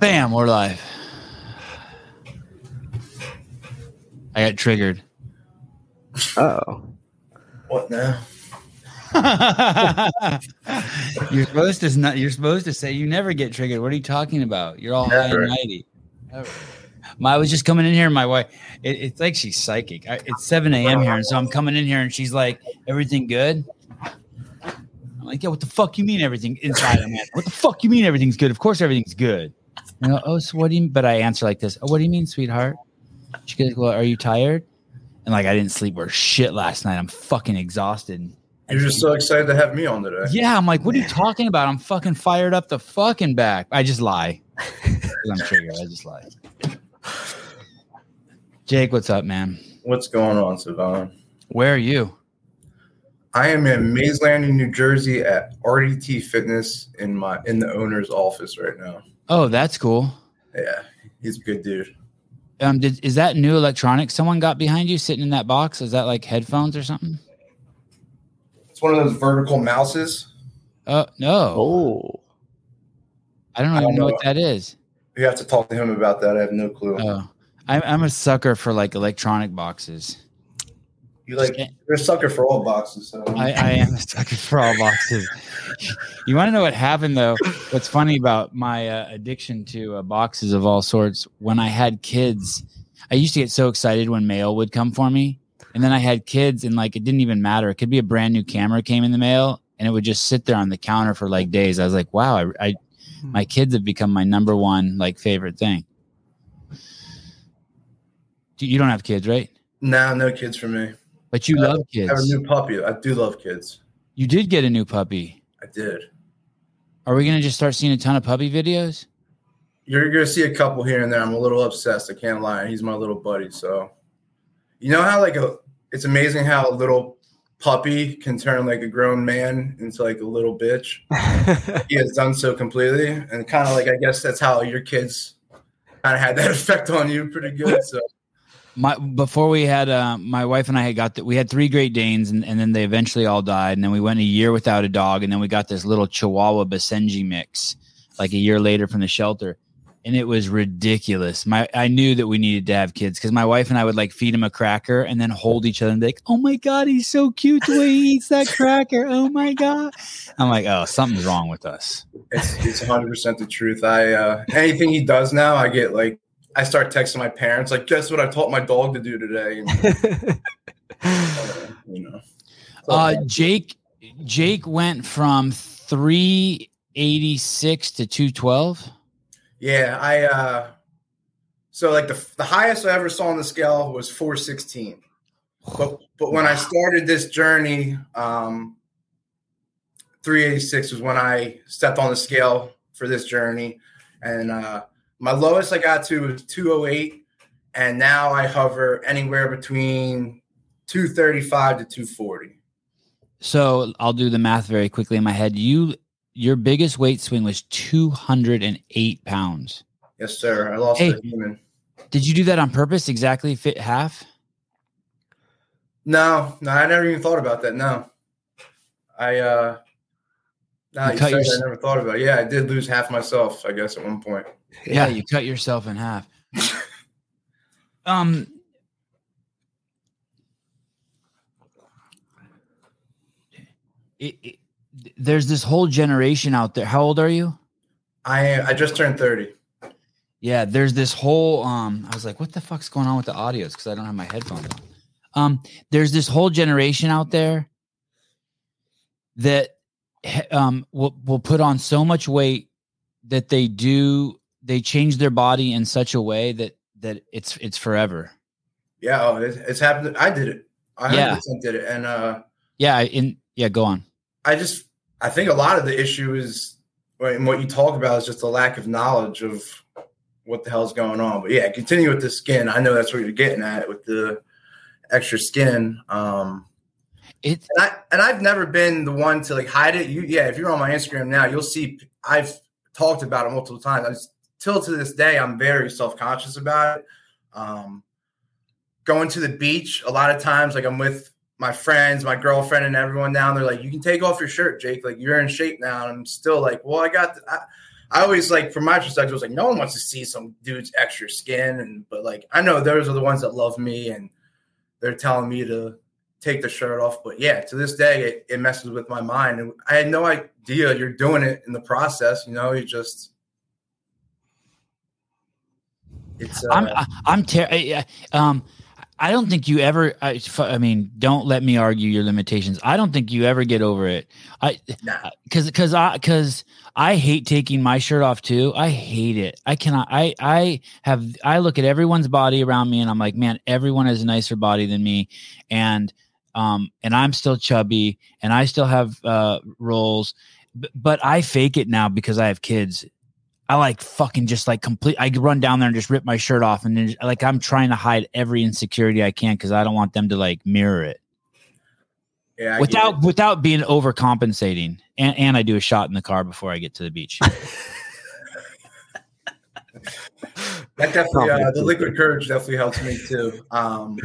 Bam, we're live. I got triggered. Oh. What now? you're supposed to not. You're supposed to say you never get triggered. What are you talking about? You're all high and mighty. Never. My, I was just coming in here. My wife. It, it's like she's psychic. I, it's 7 a.m. here, and so I'm coming in here, and she's like, "Everything good?" I'm like, "Yeah." What the fuck you mean everything inside? I'm like, "What the fuck you mean everything's good? Of course everything's good." You know, oh, so what do you? But I answer like this. Oh, what do you mean, sweetheart? She goes, "Well, are you tired?" And like, I didn't sleep or shit last night. I'm fucking exhausted. You're just so excited to have me on today. Yeah, I'm like, what are you talking about? I'm fucking fired up the fucking back. I just lie. I'm triggered. I just lie. Jake, what's up, man? What's going on, Sevan? Where are you? I am in Mays Landing, New Jersey at RDT Fitness in my in the owner's office right now. Oh, that's cool. Yeah, he's a good dude. Um, did is that new electronics someone got behind you sitting in that box? Is that like headphones or something? It's one of those vertical mouses. Oh no, Oh. I don't I even don't know know. what that is. You have to talk to him about that. I have no clue. Oh, I'm I'm a sucker for like electronic boxes. You like you're a sucker for all boxes. So I, I am a sucker for all boxes. you want to know what happened though? What's funny about my uh, addiction to uh, boxes of all sorts? When I had kids, I used to get so excited when mail would come for me, and then I had kids, and like it didn't even matter. It could be a brand new camera came in the mail, and it would just sit there on the counter for like days. I was like, wow, I, I my kids have become my number one like favorite thing. You don't have kids, right? nah, no kids for me. But you Uh, love kids. I have a new puppy. I do love kids. You did get a new puppy. I did. Are we gonna just start seeing a ton of puppy videos? You're gonna see a couple here and there. I'm a little obsessed. I can't lie. He's my little buddy. So, you know how like a, it's amazing how a little puppy can turn like a grown man into like a little bitch. he has done so completely, and kind of like I guess that's how your kids kind of had that effect on you pretty good. So, My before we had uh, my wife and I had got that we had three Great Danes and, and then they eventually all died and then we went a year without a dog and then we got this little Chihuahua Basenji mix like a year later from the shelter and it was ridiculous. My I knew that we needed to have kids because my wife and I would like feed him a cracker and then hold each other and be like, "Oh my god, he's so cute the way he eats that cracker! Oh my god!" I'm like, "Oh, something's wrong with us." it's it's 100 percent the truth. I uh, anything he does now, I get like I start texting my parents like, guess what I taught my dog to do today, and uh, you know. Uh, Jake Jake went from 386 to 212. Yeah, I uh so like the the highest I ever saw on the scale was 416. But but when I started this journey, um 386 was when I stepped on the scale for this journey. And uh my lowest I got to was 208. And now I hover anywhere between 235 to 240. So I'll do the math very quickly in my head. You your biggest weight swing was 208 pounds. Yes, sir. I lost Hey. a human. Did you do that on purpose? Exactly fit half? No, no, I never even thought about that. No, I uh, now You you cut said your- I never thought about. It. Yeah, I did lose half myself, I guess, at one point. Yeah, you cut yourself in half. um it, it, there's this whole generation out there. How old are you? I I just turned thirty. Yeah, there's this whole um I was like, what the fuck's going on with the audios? Because I don't have my headphones on. Um, there's this whole generation out there that he- um will will put on so much weight that they do they change their body in such a way that that it's it's forever. Yeah, oh, it's, it's happened. I did it. I Yeah. did it, and uh, Yeah, I- in yeah, go on. I just I think a lot of the issue is and what you talk about is just a lack of knowledge of what the hell's going on. But yeah, continue with the skin. I know that's what you're getting at with the extra skin. Um, It and I I've never been the one to like hide it. You yeah, if you're on my Instagram now, you'll see I've talked about it multiple times. I just, till to this day, I'm very self conscious about it. Um, going to the beach, a lot of times, like I'm with my friends, my girlfriend, and everyone down there. Like, you can take off your shirt, Jake. Like, you're in shape now. And I'm still like, well, I got. I, I always like, from my perspective, was like, no one wants to see some dude's extra skin, and but like, I know those are the ones that love me, and they're telling me to take the shirt off. But yeah, to this day, it, it messes with my mind, and I had no idea you're doing it in the process. You know, you just. It's, uh, I'm I'm ter- um I don't think you ever. I, I, mean, don't let me argue your limitations. I don't think you ever get over it. I because nah. because I because I hate taking my shirt off too. I hate it. I cannot. I I have. I look at everyone's body around me, and I'm like, man, everyone has a nicer body than me, and um, and I'm still chubby, and I still have uh rolls, but, but I fake it now because I have kids, I like fucking just like complete. I run down there and just rip my shirt off, and then like I'm trying to hide every insecurity I can because I don't want them to like mirror it. Yeah, without without being overcompensating, and and I do a shot in the car before I get to the beach. that definitely uh, the liquid courage definitely helps me too. Um,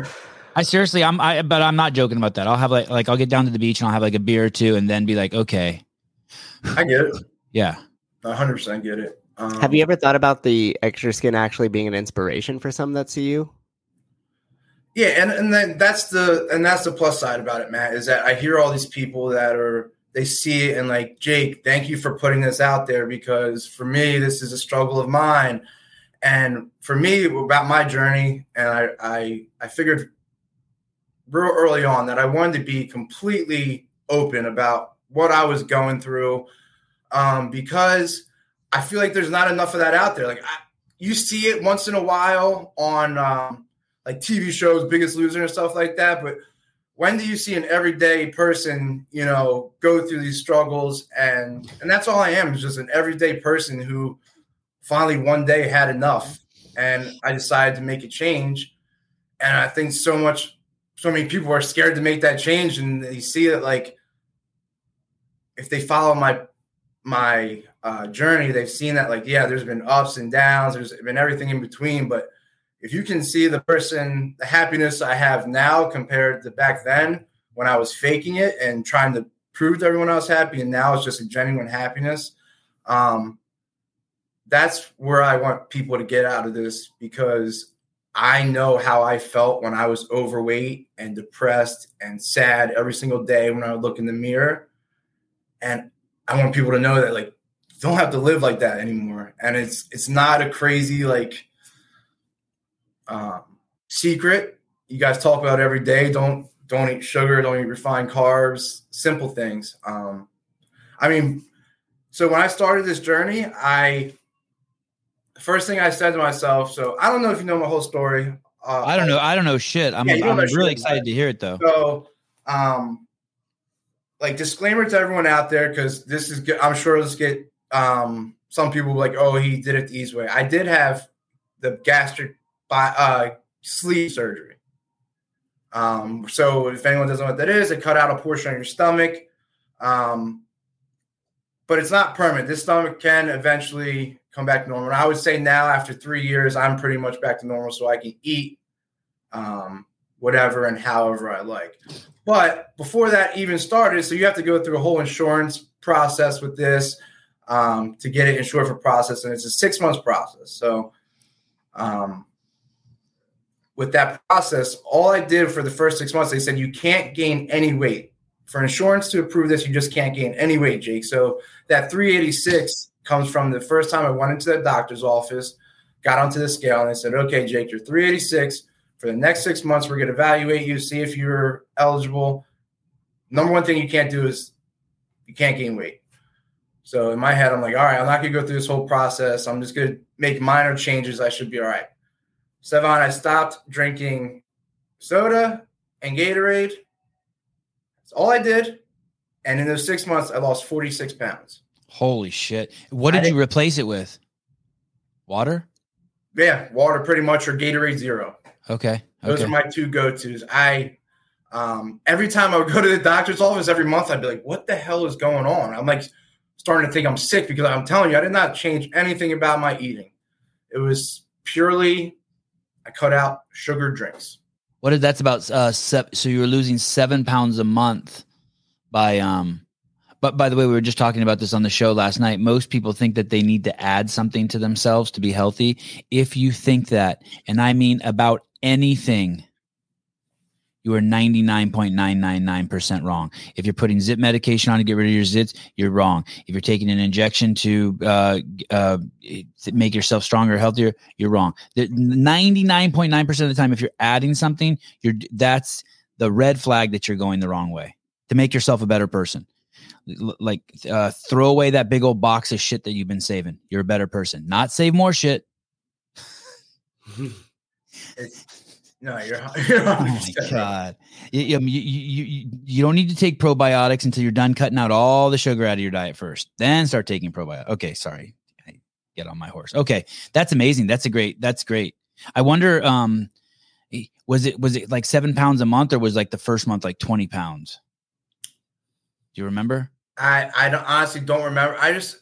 I seriously, I'm I, but I'm not joking about that. I'll have like like I'll get down to the beach and I'll have like a beer or two, and then be like, okay, I get it. Yeah, hundred percent get it. Um, Have you ever thought about the extra skin actually being an inspiration for some that see you? Yeah, and and then that's the and that's the plus side about it, Matt, is that I hear all these people that are they see it and like Jake, thank you for putting this out there because for me this is a struggle of mine, and for me about my journey, and I I I figured real early on that I wanted to be completely open about what I was going through, um, because I feel like there's not enough of that out there. Like I, you see it once in a while on um, like TV shows, Biggest Loser and stuff like that. But when do you see an everyday person, you know, go through these struggles? And and that's all I am is just an everyday person who finally one day had enough, and I decided to make a change. And I think so much, so many people are scared to make that change, and you see it like if they follow my my uh, journey, they've seen that like, yeah, there's been ups and downs, there's been everything in between. But if you can see the person, the happiness I have now compared to back then when I was faking it and trying to prove to everyone I was happy, and now it's just a genuine happiness. Um, that's where I want people to get out of this because I know how I felt when I was overweight and depressed and sad every single day when I would look in the mirror. And I want people to know that like don't have to live like that anymore. And it's it's not a crazy like um, secret. You guys talk about every day. Don't don't eat sugar. Don't eat refined carbs. Simple things. Um, I mean, so when I started this journey, I first thing I said to myself. So I don't know if you know my whole story. Uh, I don't know. I don't know shit. I'm, yeah, I'm really shit, excited to hear it though. So, um, like disclaimer to everyone out there because this is good. I'm sure let's get um, some people like, oh, he did it the easy way. I did have the gastric uh, sleeve surgery. Um, so if anyone doesn't know what that is, it cut out a portion of your stomach. Um, but it's not permanent. This stomach can eventually come back to normal. And I would say now, after three years, I'm pretty much back to normal, so I can eat um, whatever and however I like. But before that even started, so you have to go through a whole insurance process with this um, to get it insured for process, and it's a six months process. So, um, with that process, all I did for the first six months, they said you can't gain any weight. For insurance to approve this, you just can't gain any weight, Jake. So that 386 comes from the first time I went into the doctor's office, got onto the scale, and they said, "Okay, Jake, you're 386." For the next six months, we're going to evaluate you, see if you're eligible. Number one thing you can't do is you can't gain weight. So in my head, I'm like, all right, I'm not going to go through this whole process. I'm just going to make minor changes. I should be all right. Sevan, I stopped drinking soda and Gatorade. That's all I did. And in those six months, I lost 46 pounds. Holy shit. What did you replace it with? Water? Yeah, water pretty much or Gatorade Zero. Okay. Those okay. are my two go tos. I um, every time I would go to the doctor's office every month, I'd be like, "What the hell is going on?" I'm like starting to think I'm sick because I'm telling you, I did not change anything about my eating. It was purely I cut out sugar drinks. What is that's about? Uh, so you were losing seven pounds a month by um But by the way, we were just talking about this on the show last night. Most people think that they need to add something to themselves to be healthy. If you think that, and I mean about anything, you are 99.999% wrong. If you're putting zit medication on to get rid of your zits, you're wrong. If you're taking an injection to uh, uh, make yourself stronger, healthier, you're wrong. 99.9% of the time, if you're adding something, you're that's the red flag that you're going the wrong way to make yourself a better person like uh, throw away that big old box of shit that you've been saving. You're a better person. Not save more shit. no, you're. you're oh my god! You, you, you, you, don't need to take probiotics until you're done cutting out all the sugar out of your diet first. Then start taking probiotics. Okay, sorry, I get on my horse. Okay, that's amazing. That's a great. That's great. I wonder. Um, was it was it like seven pounds a month or was like the first month like twenty pounds? Do you remember? I I don't, honestly don't remember. I just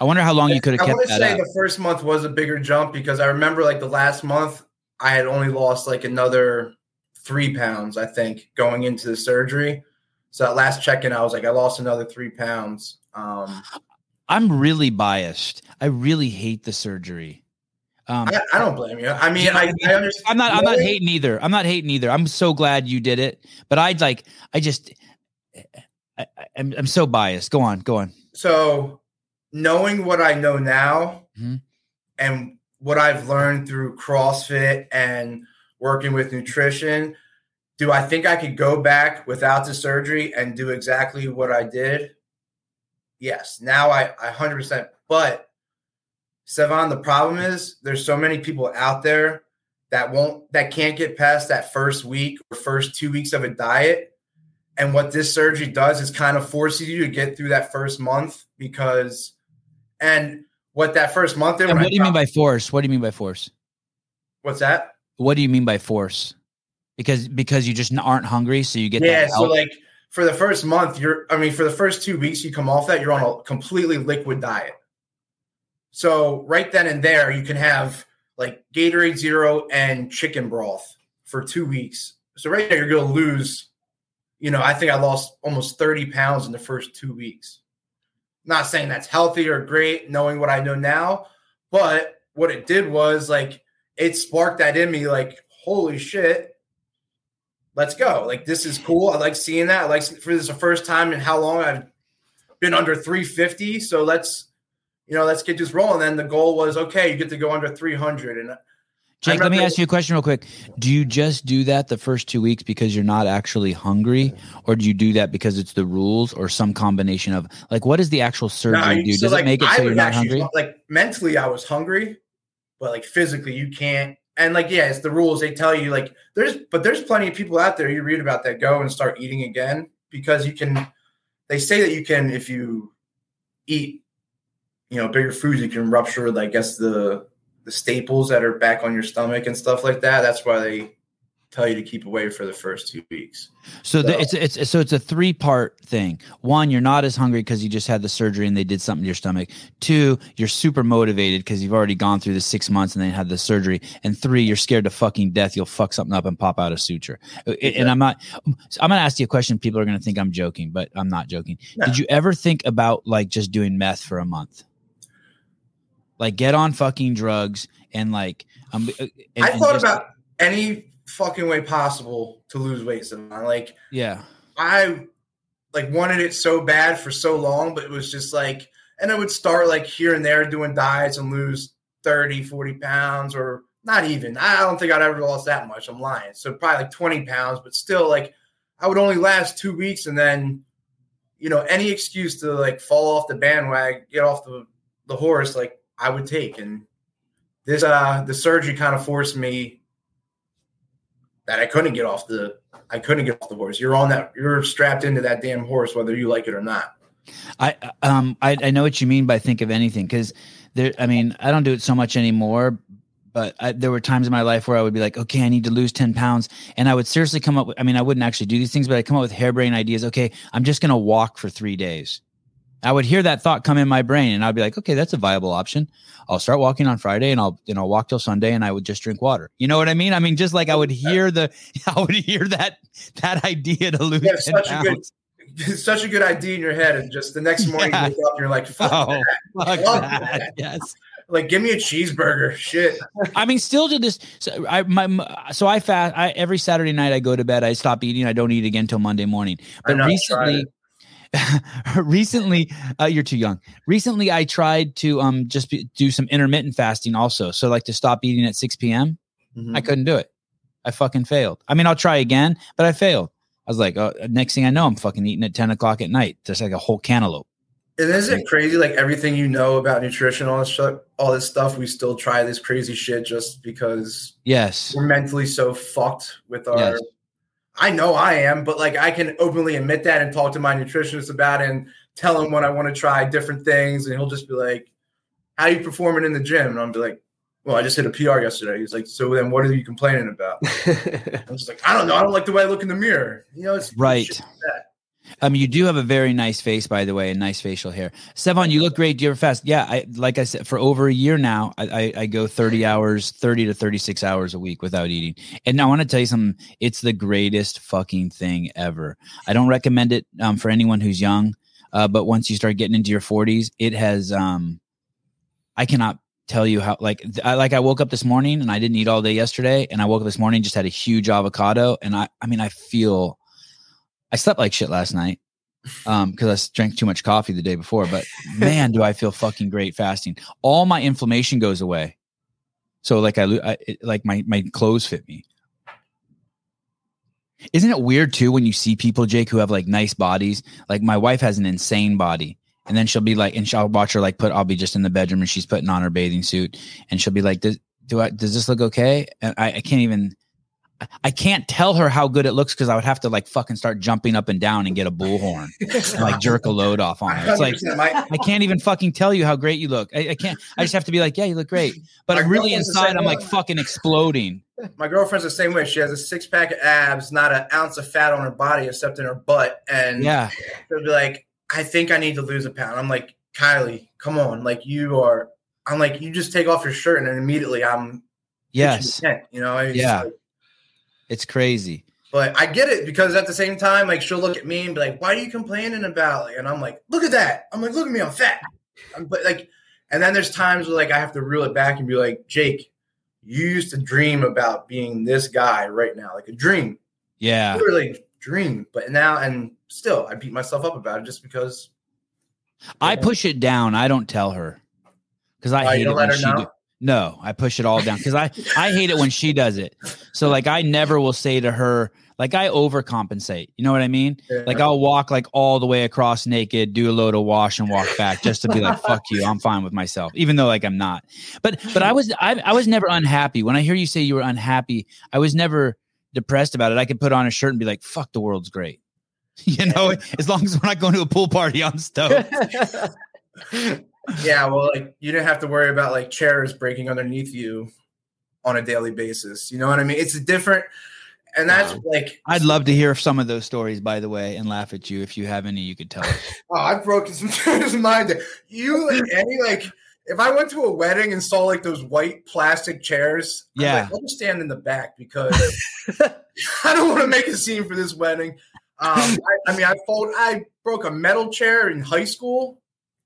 I wonder how long you could have kept I want to say up. the first month was a bigger jump because I remember like the last month I had only lost like another three pounds, I think, going into the surgery. So that last check-in, I was like, I lost another three pounds. Um, I'm really biased. I really hate the surgery. Um, I, I, don't blame you. I mean, I, I understand. I'm not. I'm not hating either. I'm not hating either. I'm so glad you did it. But I'd like. I just. I, am I'm, I'm so biased. Go on, go on. So, knowing what I know now, mm-hmm. and what I've learned through CrossFit and working with nutrition, do I think I could go back without the surgery and do exactly what I did? Yes. Now I, I 100%. But Sevan, the problem is there's so many people out there that won't that can't get past that first week or first two weeks of a diet and what this surgery does is kind of forces you to get through that first month because, and what that first month did. what do you mean by force? What do you mean by force? What's that? What do you mean by force? Because because you just aren't hungry, so you get yeah. so like for the first month, you're. I mean, for the first two weeks, you come off that you're on a completely liquid diet. So right then and there, you can have like Gatorade Zero and chicken broth for two weeks. So right there, you're going to lose you know, I think I lost almost 30 pounds in the first two weeks. Not saying that's healthy or great, knowing what I know now, but what it did was like it sparked that in me, like, holy shit, let's go. Like, this is cool. I like seeing that. I like for this the first time in how long I've been under 350. So let's, you know, let's get this rolling. Then the goal was okay, you get to go under 300. And Jake, let me ask you a question real quick. Do you just do that the first two weeks because you're not actually hungry, or do you do that because it's the rules, or some combination of like what does the actual surgery do? So Does like, it make it so you're not hungry? Like mentally, I was hungry, but like physically, you can't. And like, yeah, it's the rules. They tell you like there's, but there's plenty of people out there you read about that go and start eating again because you can. They say that you can if you eat, you know, bigger foods, you can rupture, I guess the the staples that are back on your stomach and stuff like that. That's why they tell you to keep away for the first two weeks. So, so the, it's it's so it's a three part thing. One, you're not as hungry because you just had the surgery and they did something to your stomach. Two, you're super motivated because you've already gone through the six months and they had the surgery. And three, you're scared to fucking death. You'll fuck something up and pop out a suture. Uh, exactly. And I'm not. I'm gonna ask you a question. People are gonna think I'm joking, but I'm not joking. No. Did you ever think about like just doing meth for a month? Like get on fucking drugs and like um, and, I thought just, about any fucking way possible to lose weight. So like yeah, I like wanted it so bad for so long, but it was just like, and I would start like here and there doing diets and lose 30, 40 pounds or not even. I don't think I'd ever lost that much. I'm lying. So probably like 20 pounds, but still like I would only last two weeks and then, you know, any excuse to like fall off the bandwagon, get off the, the horse, like I would take. And this uh the surgery kind of forced me that I couldn't get off the I couldn't get off the horse. You're on that you're strapped into that damn horse whether you like it or not. I um I, I know what you mean by think of anything because there I mean I don't do it so much anymore but I, there were times in my life where I would be like, okay, I need to lose 10 pounds. And I would seriously come up with, I mean, I wouldn't actually do these things, but I come up with harebrained ideas. Okay, I'm just going to walk for three days. I would hear that thought come in my brain and I'd be like, okay, that's a viable option. I'll start walking on Friday and I'll, you know, walk till Sunday and I would just drink water. You know what I mean? I mean, just like I would hear the, I would hear that, that idea to lose. Have such a good, such a good idea in your head, and just the next morning Yeah. you wake up, you're like, fuck Oh, that. fuck that. that. Yes. like give me a cheeseburger. Shit. I mean, still to this. So I my so I fast. I every Saturday night I go to bed. I stop eating. I don't eat again till Monday morning. But know, I tried recently, recently, uh, you're too young. Recently, I tried to um just be, do some intermittent fasting also. So like to stop eating at 6 p.m. Mhm. I couldn't do it. I fucking failed. I mean, I'll try again, but I failed. I was like, uh, next thing I know, I'm fucking eating at 10 o'clock at night, just like a whole cantaloupe. And isn't it crazy? Like everything you know about nutrition, all this shit, all this stuff, we still try this crazy shit just because Yes. we're mentally so fucked with our. Yes. I know I am, but like I can openly admit that and talk to my nutritionist about it and tell him when I want to try different things, and he'll just be like, "How are you performing in the gym?" And I'll be like, "Well, I just hit a PR yesterday." He's like, "So then, what are you complaining about?" I'm just like, "I don't know. I don't like the way I look in the mirror." You know, it's Right. like that. Um, you do have a very nice face, by the way, and nice facial hair. Sevan, you look great. Do you ever fast? Yeah, I like I said, for over a year now, I, I, I go 30 hours, 30 to 36 hours a week without eating. And I want to tell you something, it's the greatest fucking thing ever. I don't recommend it um, for anyone who's young, uh, but once you start getting into your 40s, it has um I cannot tell you how like I like I woke up this morning and I didn't eat all day yesterday, and I woke up this morning just had a huge avocado, and I I mean I feel I slept like shit last night um because I drank too much coffee the day before. But man, do I feel fucking great fasting. All my inflammation goes away. So like I, I it, like my my clothes fit me. Isn't it weird too when you see people, Jake, who have like nice bodies? Like my wife has an insane body, and then she'll be like, and she'll watch her like put. I'll be just in the bedroom and she's putting on her bathing suit, and she'll be like, "Does do I does this look okay?" And I, I can't even. I- can't tell her how good it looks because I would have to like fucking start jumping up and down and get a bullhorn and like jerk a load off on her. It's like 100%. My- I can't even fucking tell you how great you look. I, I can't. I just have to be like, yeah, you look great. But My really inside, I'm like fucking exploding. My girlfriend's the same way. She has a six pack of abs, not an ounce of fat on her body except in her butt. And Yeah, she'll be like, I think I need to lose a pound. I'm like, Kylie, come on. Like, you are, I'm like, you just take off your shirt and then immediately I'm, yes, you know? It's Yeah. like- it's crazy. but I get it because at the same time, like, she'll look at me and be like, why are you complaining about? Like, and I'm like, look at that. I'm like, look at me, I'm fat. I'm, but like, and then there's times where like I have to reel it back and be like, Jake, you used to dream about being this guy right now, like a dream. Yeah, literally dream. But now and still, I beat myself up about it just because. I Yeah. push it down. I don't tell her because I Oh, hate it don't when let her she. know? No, I push it all down because I I hate it when she does it. So like I never will say to her like I overcompensate. You know what I mean? Like I'll walk like all the way across naked, do a load of wash and walk back just to be like, fuck you. I'm fine with myself, even though like I'm not. But but I was I, I was never unhappy. When I hear you say you were unhappy, I was never depressed about it. I could put on a shirt and be like, fuck the world's great. You know, as long as we're not going to a pool party, I'm stoked. yeah, well, like you didn't have to worry about like chairs breaking underneath you on a daily basis. You know what I mean? It's a different, and that's like I'd love to hear some of those stories, by the way, and laugh at you if you have any. You could tell us. Oh, I've broken some chairs in my day. You like any like if I went to a wedding and saw like those white plastic chairs, I'm Yeah. like, I'll just stand in the back because I don't want to make a scene for this wedding. Um, I, I mean, I fold. I broke a metal chair in high school.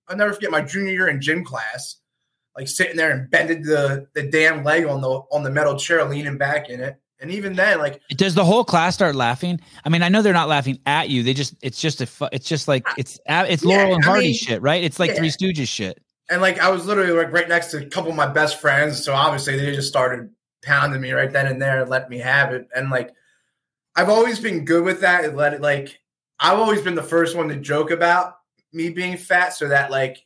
I'll never forget my junior year in gym class, like sitting there and bended the the damn leg on the on the metal chair, leaning back in it. And even then, like Does the whole class start laughing? I mean, I know they're not laughing at you. They just it's just a fu- it's just like it's it's Yeah, Laurel and I Hardy mean, shit, right? It's like yeah. Three Stooges shit. and like I was literally like right next to a couple of my best friends, so obviously they just started pounding me right then and there and let me have it. And like I've always been good with that. And let it like I've always been the first one to joke about me being fat, so that like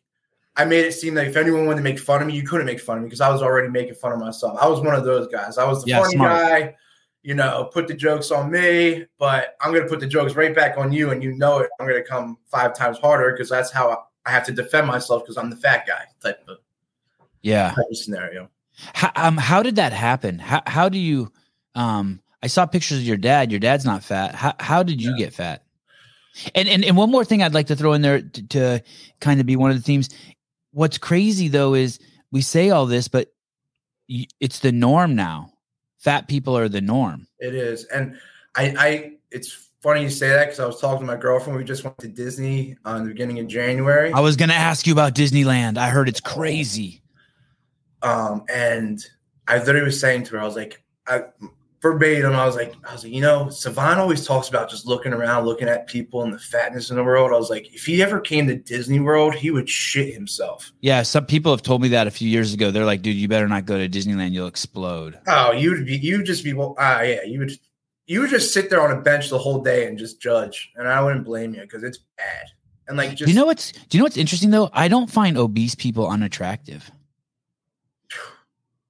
I made it seem like if anyone wanted to make fun of me, you couldn't make fun of me because I was already making fun of myself. I was one of those guys. I was the Yeah, funny smart. guy. You know, put the jokes on me, but I'm gonna put the jokes right back on you, and you know it. I'm gonna come five times harder because that's how I, have to defend myself because I'm the fat guy type of, Yeah. type of scenario. How, um, how did that happen? How how do you? Um, I saw pictures of your dad. Your dad's not fat. How how did you get fat? And and and one more thing I'd like to throw in there to, to kind of be one of the themes. What's crazy though is we say all this, but it's the norm now. Fat people are the norm. It is, and I, I, it's funny you say that because I was talking to my girlfriend. We just went to Disney on the beginning of January. I was gonna ask you about Disneyland. I heard it's crazy. Um, and I literally was saying to her, I was like, I verbatim, I was like, I was like, you know, Sevan always talks about just looking around, looking at people and the fatness in the world. I was like, if he ever came to Disney World, he would shit himself. Yeah, some people have told me that a few years ago. They're like, dude, you better not go to Disneyland. You'll explode. Oh, you'd be, you'd just be, well, ah, yeah, you would, you would just sit there on a bench the whole day and just judge, and I wouldn't blame you because it's bad. And like, just you know what's do you know what's interesting though? I don't find obese people unattractive.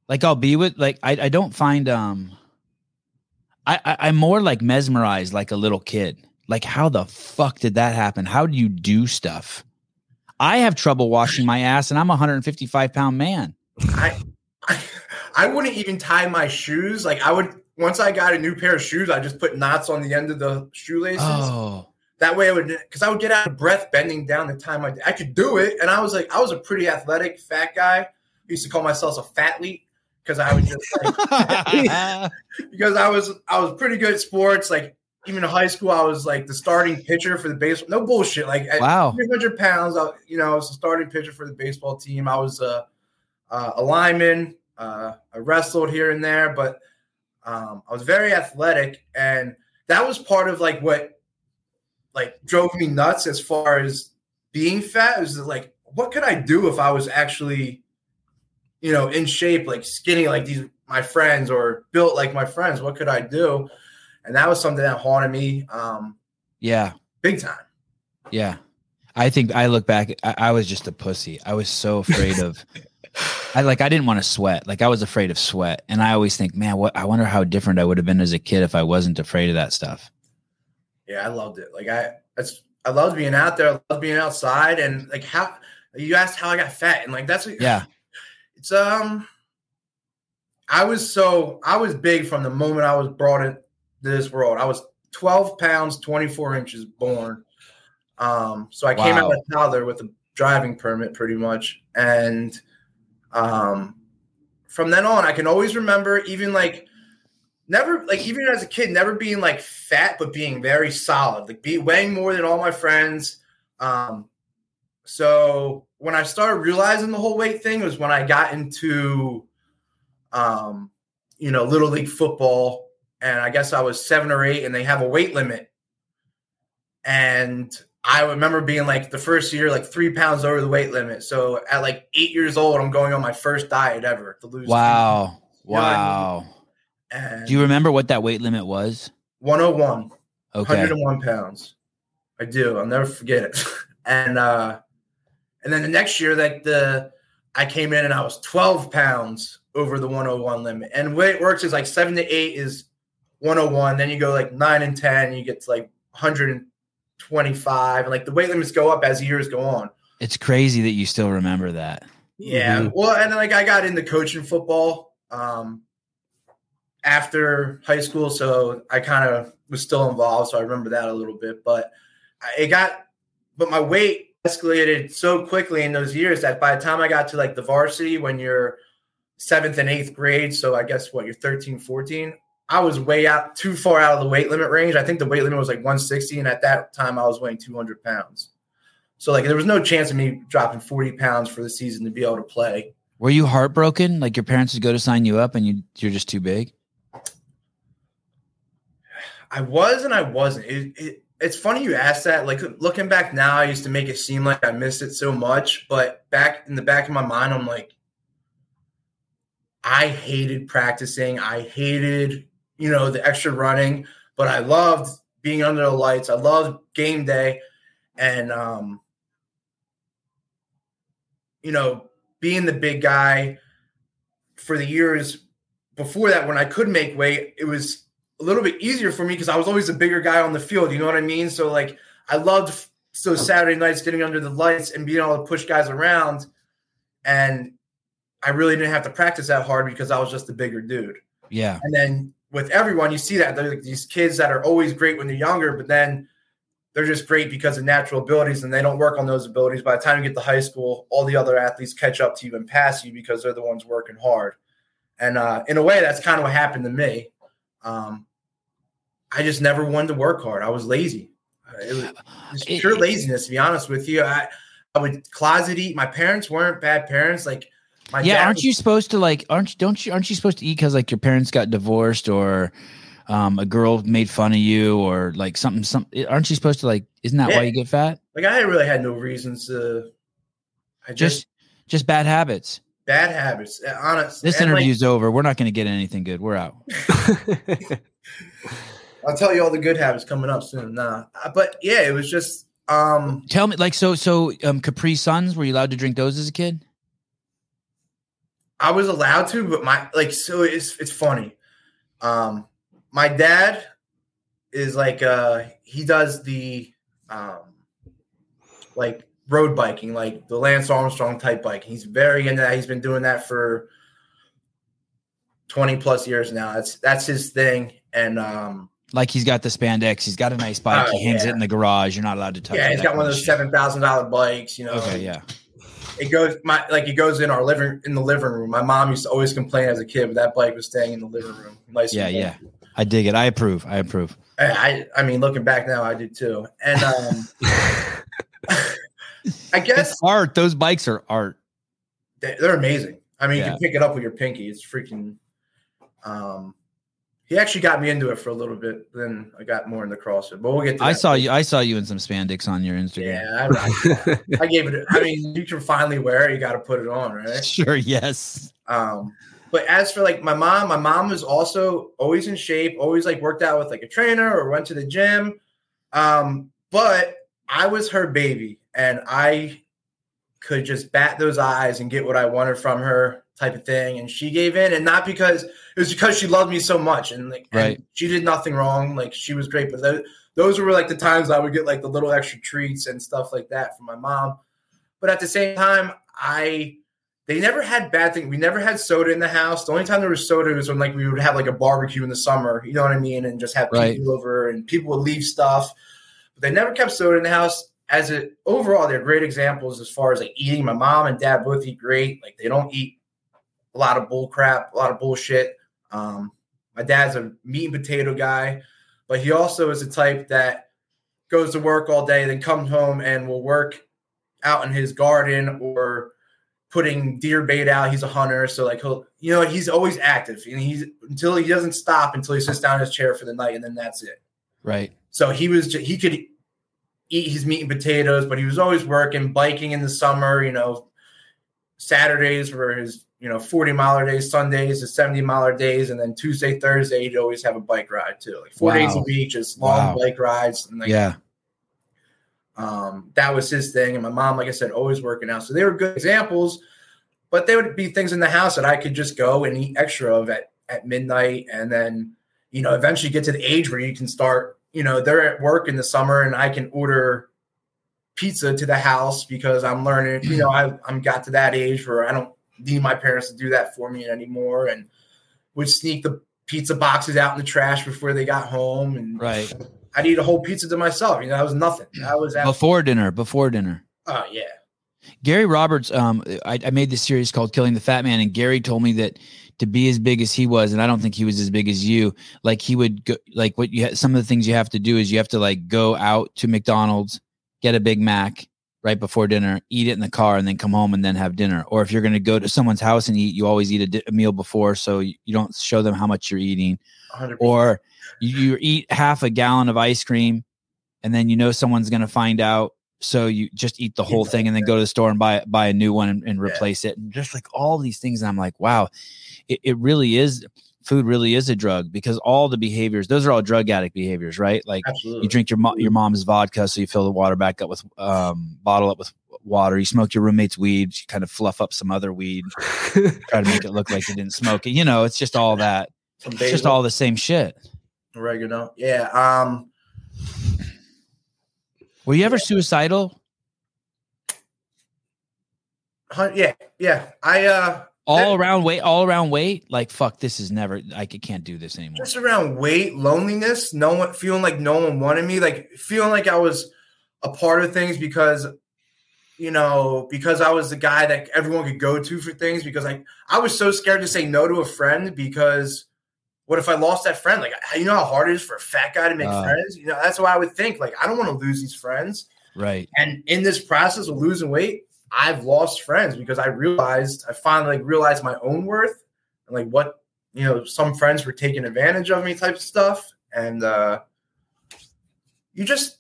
Like I'll be with like I, I don't find um I, I I'm more like mesmerized like a little kid. Like how the fuck did that happen? How do you do stuff? I have trouble washing my ass and I'm a 155 pound man. I, I, I wouldn't even tie my shoes. Like I would once I got a new pair of shoes, I just put knots on the end of the shoelaces. Oh. That way, I would because I would get out of breath bending down the time I I could do it, and I was like I was a pretty athletic fat guy. I used to call myself a fatly because I would just like, because I was I was pretty good at sports. Like even in high school, I was like the starting pitcher for the baseball. No bullshit. Like Wow. 300 pounds, I, you know, I was the starting pitcher for the baseball team. I was a uh, a lineman. Uh, I wrestled here and there, but um, I was very athletic, and that was part of like what like drove me nuts as far as being fat. It was like, what could I do if I was actually, you know, in shape, like skinny, like these my friends, or built like my friends? What could I do? And that was something that haunted me, um, yeah. big time. Yeah. I think I look back, I, I was just a pussy. I was so afraid of I like I didn't want to sweat. Like I was afraid of sweat. And I always think, man, what I wonder how different I would have been as a kid if I wasn't afraid of that stuff. Yeah, I loved it. Like I, that's I loved being out there. I loved being outside, and like how you asked how I got fat, and like that's what, Yeah. It's um, I was so I was big from the moment I was brought into this world. I was 12 pounds 24 inches born. Um, so I came out Wow. a toddler with a driving permit, pretty much, and um, from then on, I can always remember even like never like even as a kid, never being like fat, but being very solid, like be weighing more than all my friends. Um, so when I started realizing the whole weight thing was when I got into, um, you know, little league football, and I guess I was seven or eight, and they have a weight limit, and I remember being like the first year, like three pounds over the weight limit. So at like eight years old, I'm going on my first diet ever to lose. Wow. You know what I mean? Wow. And Do you remember what that weight limit was? 101, Okay. 101 pounds. I do. I'll never forget it. and uh and then the next year, like the I came in and I was 12 pounds over the 101 limit. And the way it works is like seven to eight is 101. Then you go like nine and 10, you get to like 125. And like the weight limits go up as years go on. It's crazy that you still remember that. Yeah. Mhm. Well, and then like I got into coaching football um after high school, so I kind of was still involved, so I remember that a little bit. But it got, but my weight escalated so quickly in those years that by the time I got to like the varsity, when you're seventh and eighth grade, so I guess what you're 13, 14, I was way out too far out of the weight limit range. I think the weight limit was like 160, and at that time I was weighing 200 pounds. So like there was no chance of me dropping 40 pounds for the season to be able to play. Were you heartbroken? Like your parents would go to sign you up and you you're just too big? I was and I wasn't. It, it, it's funny you asked that. Like looking back now, I used to make it seem like I missed it so much, but back in the back of my mind, I'm like, I hated practicing. I hated, you know, the extra running, but I loved being under the lights. I loved game day, and um, you know, being the big guy for the years before that when I could make weight, it was a little bit easier for me because I was always a bigger guy on the field. You know what I mean? So like I loved those Saturday nights getting under the lights and being able to push guys around. And I really didn't have to practice that hard because I was just a bigger dude. Yeah. And then with everyone, you see that they're like these kids that are always great when they're younger, but then they're just great because of natural abilities and they don't work on those abilities. By the time you get to high school, all the other athletes catch up to you and pass you because they're the ones working hard. And uh, in a way, that's kind of what happened to me. Um, I just never wanted to work hard. I was lazy. Uh, It was, it was pure it- laziness, to be honest with you. I, I would closet eat. My parents weren't bad parents. Like my yeah, dad aren't was- you supposed to like? Aren't don't you? Aren't you supposed to eat because like your parents got divorced or um, a girl made fun of you or like something? Some aren't you supposed to like? Isn't that Yeah. why you get fat? like I really had no reasons to. I just, Just just bad habits. bad habits. uh, Honest. This And, like, interview's over. We're not going to get anything good. We're out. I'll tell you all the good habits coming up soon. Nah, but yeah, it was just. Um, Tell me, like, so so um, Capri Suns. Were you allowed to drink those as a kid? I was allowed to, but my like so it's it's funny. Um my dad is like uh he does the um like road biking, like the Lance Armstrong type bike. He's very into that. He's been doing that for 20 plus years now. That's that's his thing. And um Like he's got the spandex. He's got a nice bike. Oh, he hangs yeah. it in the garage. You're not allowed to touch. yeah, he's got one of those seven thousand dollar bikes, you know. Okay, yeah. It goes my like it goes in our living in the living room. My mom used to always complain as a kid, but that bike was staying in the living room. Nice Yeah, yeah. I dig it. I approve. I approve. I, I mean, looking back now, I do too. And um, I guess It's art. Those bikes are art. they- they're amazing. I mean, you can pick it up with your pinky. It's freaking. Um, he actually got me into it for a little bit. Then I got more into CrossFit, but we'll get. to I saw you. I saw you in some spandex on your Instagram. Yeah, I, I gave it. I mean, you can finally wear it. You got to put it on, right? Sure. Yes. Um, but as for like my mom, my mom was also always in shape, always like worked out with like a trainer or went to the gym. Um, but I was her baby and I could just bat those eyes and get what I wanted from her type of thing. And she gave in and not because it was because she loved me so much and like and she did nothing wrong. Like she was great, but those, those were like the times I would get like the little extra treats and stuff like that from my mom. But at the same time, I they never had bad things. We never had soda in the house. The only time there was soda was when like we would have like a barbecue in the summer, you know what I mean, and just have Right. people over and people would leave stuff. But they never kept soda in the house. As a overall, they're great examples as far as like eating. My mom and dad both eat great. Like they don't eat a lot of bull crap, a lot of bullshit. Um, my dad's a meat and potato guy, but he also is a type that goes to work all day, then comes home and will work out in his garden or putting deer bait out. He's a hunter, so like he'll, you know, he's always active, and he's until he doesn't stop until he sits down in his chair for the night, and then that's it. Right. So he was he could eat his meat and potatoes, but he was always working, biking in the summer. You know, Saturdays were his you know forty miler days, Sundays his seventy miler days, and then Tuesday, Thursday you'd always have a bike ride too, like four days a week, just long Wow. bike rides. And like, yeah. um, that was his thing. And my mom, like I said, always working out. So they were good examples, but they would be things in the house that I could just go and eat extra of at, at midnight. And then, you know, eventually get to the age where you can start, you know, they're at work in the summer and I can order pizza to the house because I'm learning, you know, I, I'm got to that age where I don't need my parents to do that for me anymore. And would sneak the pizza boxes out in the trash before they got home. And Right. I'd eat a whole pizza to myself. You know, that was nothing. That was absolutely Before dinner. Before dinner. Oh yeah. Gary Roberts, um, I, I made this series called Killing the Fat Man, and Gary told me that to be as big as he was, and I don't think he was as big as you. Like he would go, like what you ha- some of the things you have to do is you have to like go out to McDonald's, get a Big Mac right before dinner, eat it in the car, and then come home and then have dinner. Or if you're going to go to someone's house and eat, you always eat a, di- a meal before, so you, you don't show them how much you're eating. 100%. Or you, you eat half a gallon of ice cream, and then you know someone's going to find out so you just eat the whole Yeah. thing and then go to the store and buy buy a new one and, and Yeah. replace it and just like all these things and i'm like wow it, it really is food really is a drug because all the behaviors those are all drug addict behaviors right like Absolutely. you drink your mo- your mom's vodka so you fill the water back up with um bottle up with water you smoke your roommate's weed you kind of fluff up some other weed try to make it look like you didn't smoke it you know it's just all that it's just all the same shit oregano. Yeah. Um. were you ever suicidal hun- Yeah. Yeah. I uh all around weight all around weight like fuck this is never i c- can't do this anymore just around weight, loneliness, no one feeling like no one wanted me, like feeling like I was a part of things because you know, because I was the guy that everyone could go to for things because like I was so scared to say no to a friend because what if I lost that friend? Like, you know how hard it is for a fat guy to make Uh. friends. You know, that's why I would think. Like, I don't want to lose these friends. Right. And in this process of losing weight, I've lost friends because I realized I finally like realized my own worth and like what you know some friends were taking advantage of me type of stuff. And uh you just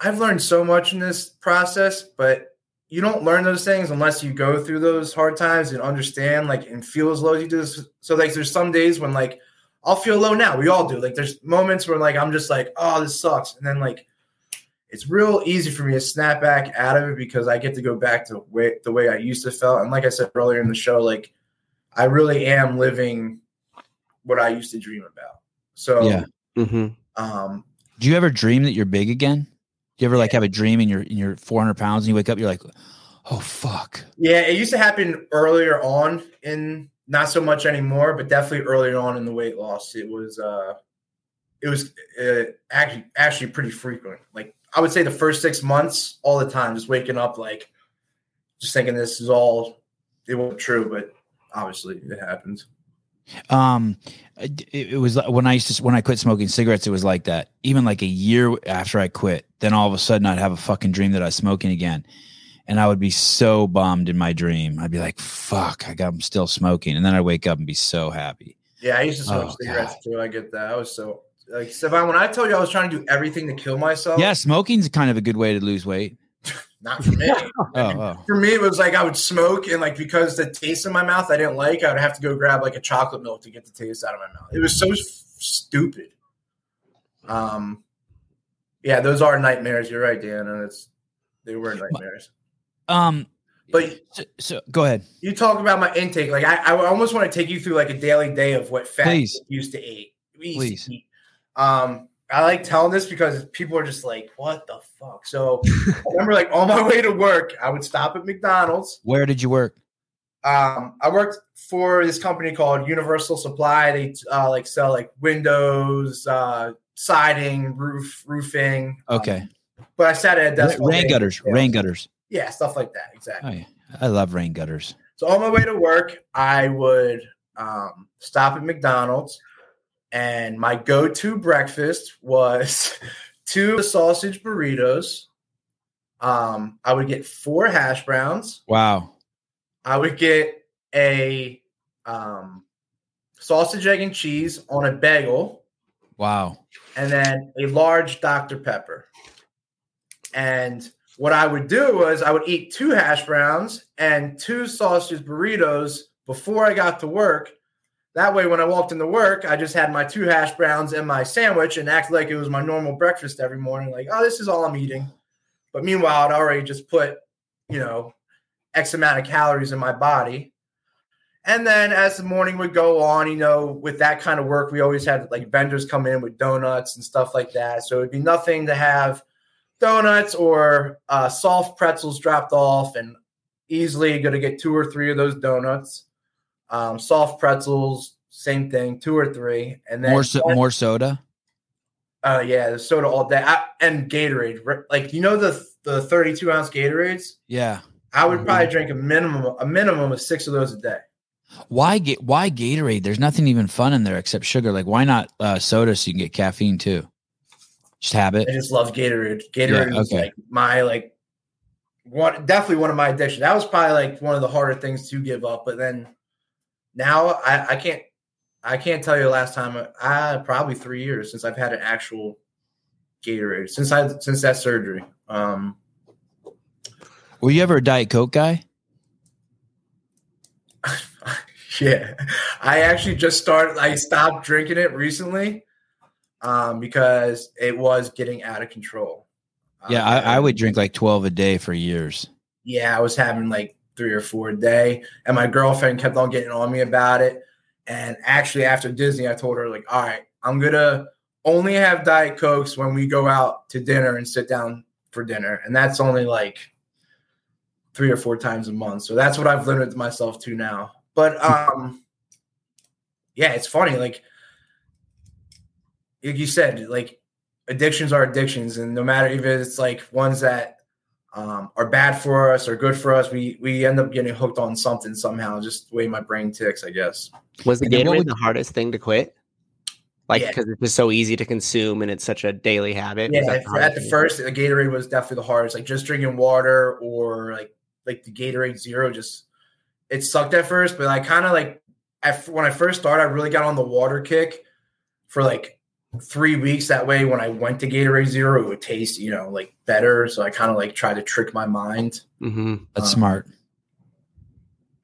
I've learned so much in this process, but you don't learn those things unless you go through those hard times and understand like and feel as low as you do. So like there's some days when like I'll feel low now. We all do. Like there's moments where like I'm just like, oh, this sucks. And then like it's real easy for me to snap back out of it because I get to go back to way, the way I used to feel. And like I said earlier in the show, like I really am living what I used to dream about. So Yeah. hmm um Do you ever dream that you're big again? Do you ever like have a dream and you're and you're 400 pounds and you wake up, you're like, oh fuck. yeah, it used to happen earlier on in not so much anymore, but definitely earlier on in the weight loss. It was uh it was uh, actually actually pretty frequent. Like I would say the first six months, all the time, just waking up like just thinking this is all it wasn't true, but obviously it happens. Um, it, it was like- when I used to when I quit smoking cigarettes, it was like that. Even like a year after I quit, then all of a sudden I'd have a fucking dream that I was smoking again, and I would be so bummed in my dream. I'd be like, "Fuck, I got I'm still smoking," and then I'd wake up and be so happy. Yeah, I used to smoke Oh, cigarettes too. I get that. I was so like Sevan, when I told you I was trying to do everything to kill myself, Yeah, smoking's kind of a good way to lose weight. not for me. Oh, oh. For me, it was like I would smoke, and like because the taste in my mouth I didn't like, I would have to go grab like a chocolate milk to get the taste out of my mouth. It was so f- stupid. Um, yeah, those are nightmares. You're right, Dan, and it's they were nightmares. um, But so, so go ahead. you talk about my intake, like I, I almost want to take you through like a daily day of what fat Please. used to eat. Please. to eat. Um, I like telling this because people are just like, "What the fuck?" So I remember, like on my way to work, I would stop at McDonald's. Where did you work? Um, I worked for this company called Universal Supply. They uh, like sell like windows, uh, siding, roof, roofing. Um, Okay, but I sat at a desk. rain gutters, Yeah. rain gutters. Yeah, stuff like that. Exactly. Oh yeah, I love rain gutters. So on my way to work, I would um, stop at McDonald's, and my go-to breakfast was two sausage burritos. Um, I would get four hash browns. Wow. I would get a um, sausage, egg, and cheese on a bagel, Wow. and then a large Dr. Pepper. And what I would do was I would eat two hash browns and two sausage burritos before I got to work. That way, when I walked into work, I just had my two hash browns and my sandwich and acted like it was my normal breakfast every morning. Like, oh, this is all I'm eating. But meanwhile, I'd already just put, you know, X amount of calories in my body. And then as the morning would go on, you know, with that kind of work, we always had like vendors come in with donuts and stuff like that. So it'd be nothing to have donuts or uh, soft pretzels dropped off and easily going to get two or three of those donuts. Um, soft pretzels, same thing, two or three. And then More so, more soda. uh, yeah, the soda all day I, and Gatorade. Like you know the the 32 ounce Gatorades. Yeah. I would Mhm. probably drink a minimum a minimum of six of those a day. Why get why Gatorade? There's nothing even fun in there except sugar. Like why not uh, soda so you can get caffeine too? Just have it. I just love Gatorade. Gatorade Yeah, is okay. like my like one definitely one of my addictions. That was probably like one of the harder things to give up. But then now I, I can't I can't tell you the last time I probably three years since I've had an actual Gatorade since I since that surgery. Um, Were you ever a Diet Coke guy? yeah, I actually just started. I stopped drinking it recently um, because it was getting out of control. Yeah, Um, I, I would drink like 12 a day for years. yeah, I was having like three or four a day, and my girlfriend kept on getting on me about it. And actually, after Disney, I told her like, "All right, I'm gonna only have Diet Cokes when we go out to dinner and sit down for dinner, and that's only like three or four times a month. So that's what I've limited myself to now. But um, yeah, it's funny. Like, like you said, like addictions are addictions, and no matter if it's like ones that um, are bad for us or good for us, we we end up getting hooked on something somehow. Just the way my brain ticks, I guess. Was the And then what Gatorade would- the hardest thing to quit? Like Yeah. because it's just so easy to consume and it's such a daily habit. Yeah, at, the at the first, the Gatorade was definitely the hardest. Like just drinking water or like like the Gatorade Zero, just it sucked at first. But I kind of like at, when I first started, I really got on the water kick for like three weeks. That way, when I went to Gatorade Zero, it would taste you know like better. So I kind of like try to trick my mind, Mhm. That's Um, smart.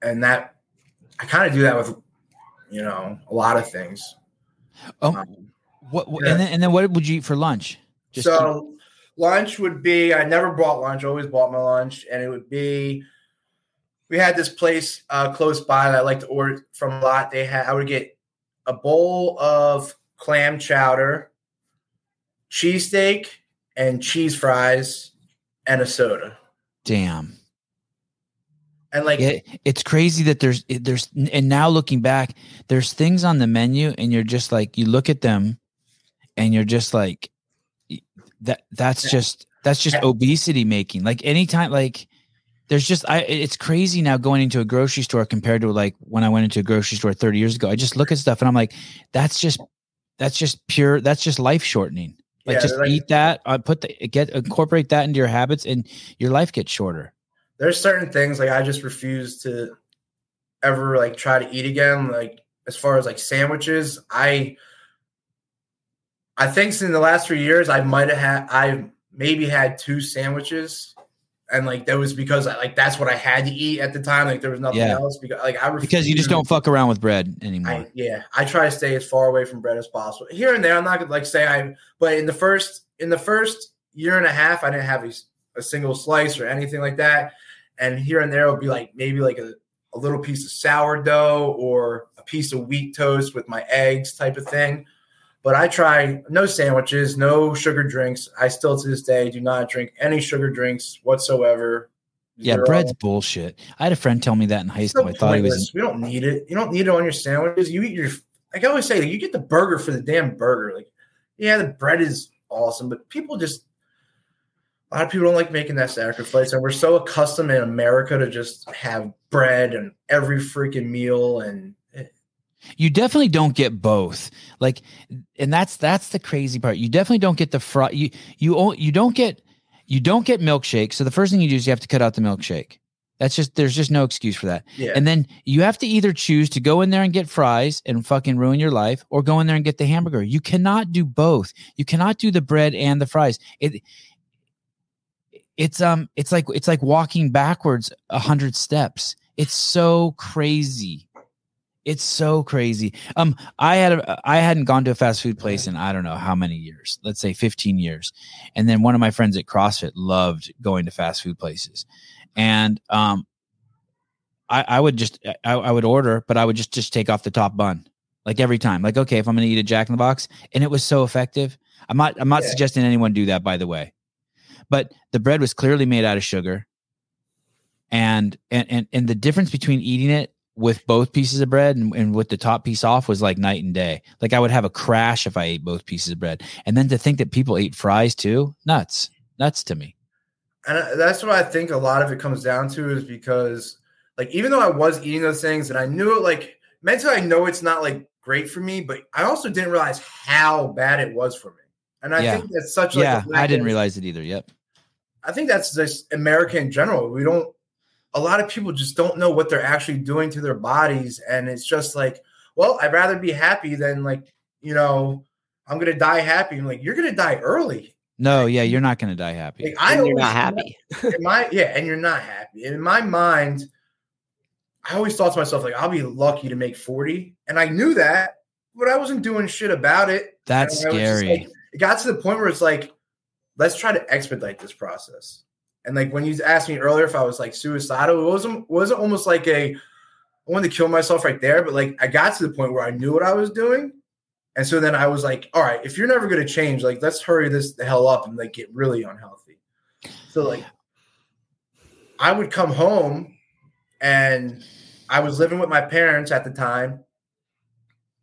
and that I kind of do that with you know a lot of things. Oh, Um, what, what yeah. and then and then what would you eat for lunch? Just so lunch would be I never brought lunch, always bought my lunch, and it would be we had this place uh, close by that I like to order from a lot. They had I would get a bowl of clam chowder, cheesesteak, and cheese fries, and a soda. damn. And like Yeah, it's crazy that there's it- there's and now looking back, there's things on the menu and you're just like you look at them and you're just like that that's just that's just obesity making. Like anytime like there's just I it's crazy now going into a grocery store compared to like when I went into a grocery store 30 years ago. I just look at stuff and I'm like that's just that's just pure that's just life shortening. Like Yeah, just like- eat that, uh, put the get incorporate that into your habits and your life gets shorter. there's certain things like I just refuse to ever like try to eat again. Like as far as like sandwiches, I I think in the last three years I might have had I maybe had two sandwiches, and like that was because I like that's what I had to eat at the time. Like there was nothing Yeah. else because like I Because you just don't fuck around with bread anymore. I, yeah, I try to stay as far away from bread as possible. Here and there, I'm not gonna like say I, but in the first in the first year and a half, I didn't have a, a single slice or anything like that. And here and there, it'll be like maybe like a, a little piece of sourdough or a piece of wheat toast with my eggs, type of thing. But I try no sandwiches, no sugar drinks. I still to this day do not drink any sugar drinks whatsoever. Yeah, bread's bullshit. I had a friend tell me that in high school. I thought he was. We don't need it. You don't need it on your sandwiches. You eat your. Like I always say, you get the burger for the damn burger. Like, yeah, the bread is awesome, but people just. A lot of people don't like making that sacrifice, and we're so accustomed in America to just have bread and every freaking meal, and You definitely don't get both. Like, and that's that's the crazy part. You definitely don't get the fry. You you you don't get you don't get milkshake. So the first thing you do is you have to cut out the milkshake. That's just there's just no excuse for that. yeah, And then you have to either choose to go in there and get fries and fucking ruin your life, or go in there and get the hamburger. You cannot do both. You cannot do the bread and the fries. It it's um it's like it's like walking backwards a hundred steps. It's so crazy. It's so crazy. Um, I had a, I hadn't gone to a fast food place in I don't know how many years. Let's say fifteen years, and then one of my friends at CrossFit loved going to fast food places, and um, I, I would just I, I would order, but I would just just take off the top bun, like every time. Like okay, if I'm going to eat a Jack in the Box, and it was so effective. I'm not I'm not Yeah. suggesting anyone do that, by the way, but the bread was clearly made out of sugar, and and and and the difference between eating it with both pieces of bread and, and with the top piece off was like night and day. Like I would have a crash if I ate both pieces of bread, and then to think that people ate fries too, nuts, nuts to me. and uh, that's what I think. A lot of it comes down to is because, like, even though I was eating those things and I knew it, like mentally, I know it's not like great for me, but I also didn't realize how bad it was for me. And I Yeah. think that's such like a yeah, I didn't realize it either. Yep. I think that's just America in general. We don't. A lot of people just don't know what they're actually doing to their bodies, and it's just like, well, I'd rather be happy than like, you know, I'm gonna die happy. I'm like, you're gonna die early. No, yeah, you're not going to die happy. Like, I And you're not happy. in my yeah, and you're not happy. In my mind, I always thought to myself like, I'll be lucky to make 40, and I knew that, but I wasn't doing shit about it. That's And I was just scary. like- it got to the point where it's like, let's try to expedite this process. And like when you asked me earlier if I was like suicidal, it wasn't wasn't almost like a I wanted to kill myself right there, but like I got to the point where I knew what I was doing. And so then I was like, all right, if you're never gonna change, like let's hurry this the hell up and like get really unhealthy. So like I would come home and I was living with my parents at the time.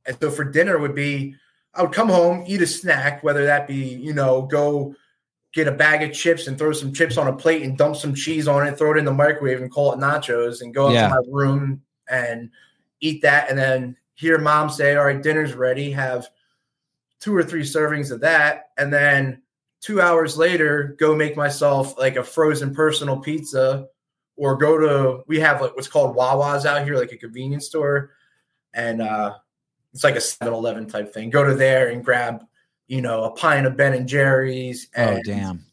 And so for dinner would be I would come home, eat a snack, whether that be, you know, go get a bag of chips and throw some chips on a plate and dump some cheese on it, throw it in the microwave and call it nachos and go up Yeah. to my room and eat that and then hear mom say, All right, dinner's ready, have two or three servings of that, and then two hours later, go make myself like a frozen personal pizza, or go to we have like what's called Wawa's out here, like a convenience store, and uh, it's like a 7-Eleven type thing. Go to there and grab, you know, a pint of Ben and Jerry's. And oh damn!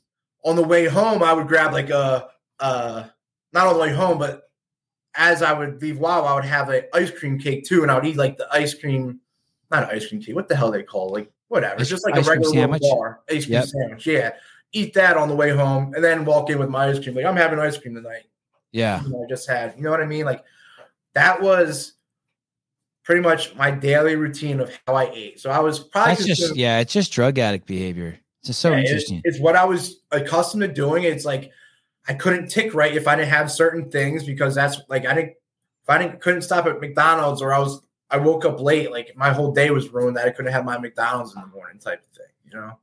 On the way home, I would grab like a, uh, not on the way home, but as I would leave Wawa, I would have an ice cream cake too, and I would eat like the ice cream, not ice cream cake. What the hell they call like whatever? It's just like a regular sandwich. bar ice cream yep. sandwich. Yeah, eat that on the way home, and then walk in with my ice cream. Like I'm having ice cream tonight. Yeah, you know, I just had. You know what I mean? Like that was pretty much my daily routine of how I ate. So I was probably just, just yeah, it's just drug addict behavior. It's just so yeah, interesting. It's, it's what I was accustomed to doing. It's like I couldn't tick right if I didn't have certain things because that's like I didn't if I didn't couldn't stop at McDonald's or I was I woke up late, like my whole day was ruined that I couldn't have my McDonald's in the morning type of thing. You know,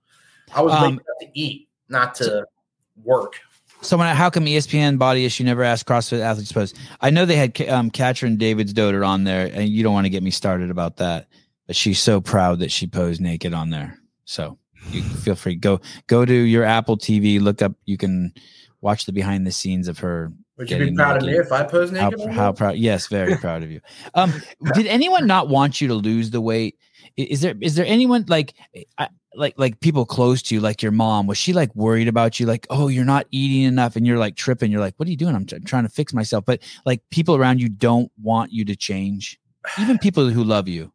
I was um, to eat, not to work. So how come ESPN body issue never asked CrossFit athletes pose? I know they had um, Katrin Davidsdottir on there, and you don't want to get me started about that, but she's so proud that she posed naked on there. So you feel free go go to your Apple TV, look up. You can watch the behind the scenes of her. Would you be proud naked. of me if I posed naked? How, how proud? Yes, very proud of you. Um, did anyone not want you to lose the weight? Is there is there anyone like I, like like people close to you, like your mom? Was she like worried about you? Like, oh, you're not eating enough, and you're like tripping. You're like, what are you doing? I'm, t- I'm trying to fix myself. But like people around you don't want you to change. Even people who love you.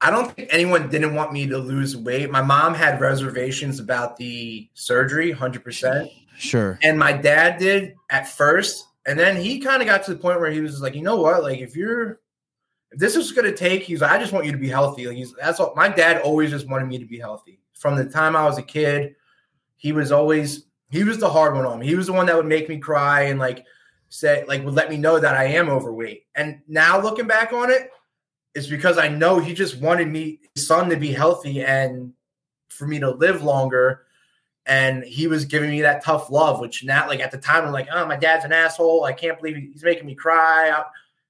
I don't think anyone didn't want me to lose weight. My mom had reservations about the surgery, hundred percent. Sure. And my dad did at first. And then he kind of got to the point where he was like, you know what? Like, if you're, if this is going to take, he's like, I just want you to be healthy. He's, that's all. My dad always just wanted me to be healthy. From the time I was a kid, he was always, he was the hard one on me. He was the one that would make me cry and like say, like, would let me know that I am overweight. And now looking back on it, it's because I know he just wanted me, his son, to be healthy and for me to live longer and he was giving me that tough love, which now, like at the time, I'm like, oh, my dad's an asshole. I can't believe he's making me cry.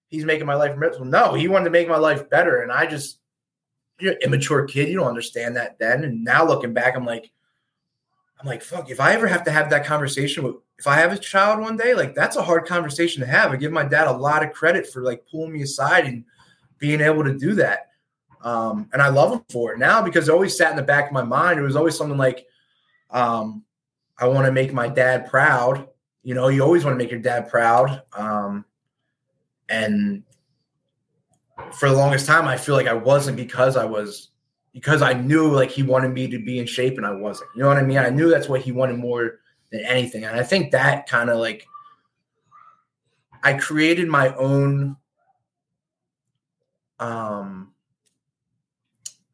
He's making my life miserable. No, he wanted to make my life better, and I just, you're an immature kid. You don't understand that then. And now looking back, I'm like, I'm like, fuck. If I ever have to have that conversation with, if I have a child one day, like that's a hard conversation to have. I give my dad a lot of credit for like pulling me aside and being able to do that. Um, and I love him for it now because it always sat in the back of my mind. It was always something like um, I want to make my dad proud. You know, you always want to make your dad proud. Um, and for the longest time, I feel like I wasn't because I was because I knew like he wanted me to be in shape and I wasn't. You know what I mean? I knew that's what he wanted more than anything. And I think that kind of like I created my own um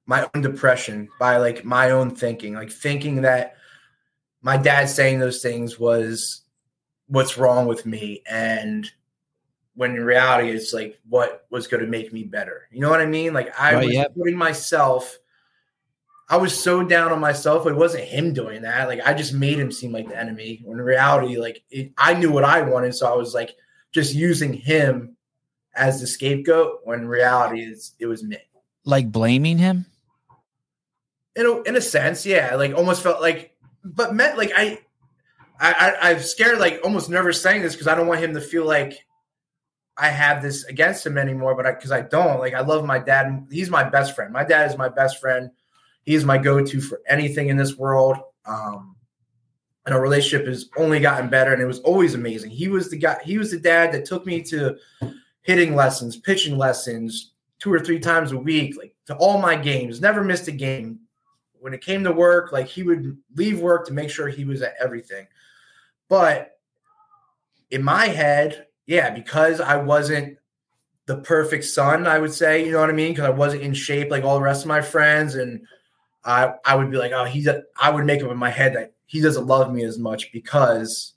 my own depression by like my own thinking, like thinking that my dad saying those things was what's wrong with me and when in reality it's like what was going to make me better. You know what i mean? Like i right, was putting myself i was so down on myself it wasn't him doing that. Like i just made him seem like the enemy when in reality like it, i knew what i wanted so i was like just using him as the scapegoat when in reality it was me. Like blaming him? In a, in a sense yeah like almost felt like but met like I, I, I am scared, like almost nervous saying this because I don't want him to feel like I have this against him anymore. But because I, I, don't, like I love my dad. He's my best friend. My dad is my best friend. He's my go-to for anything in this world. Um, and our relationship has only gotten better, and it was always amazing. He was the guy. He was the dad that took me to hitting lessons, pitching lessons, two or three times a week, like to all my games. Never missed a game when it came to work, like he would leave work to make sure he was at everything. But in my head, yeah, because I wasn't the perfect son, I would say, you know what I mean? Because I wasn't in shape like all the rest of my friends. And I, I would be like, oh, he's, a, I would make up in my head that he doesn't love me as much because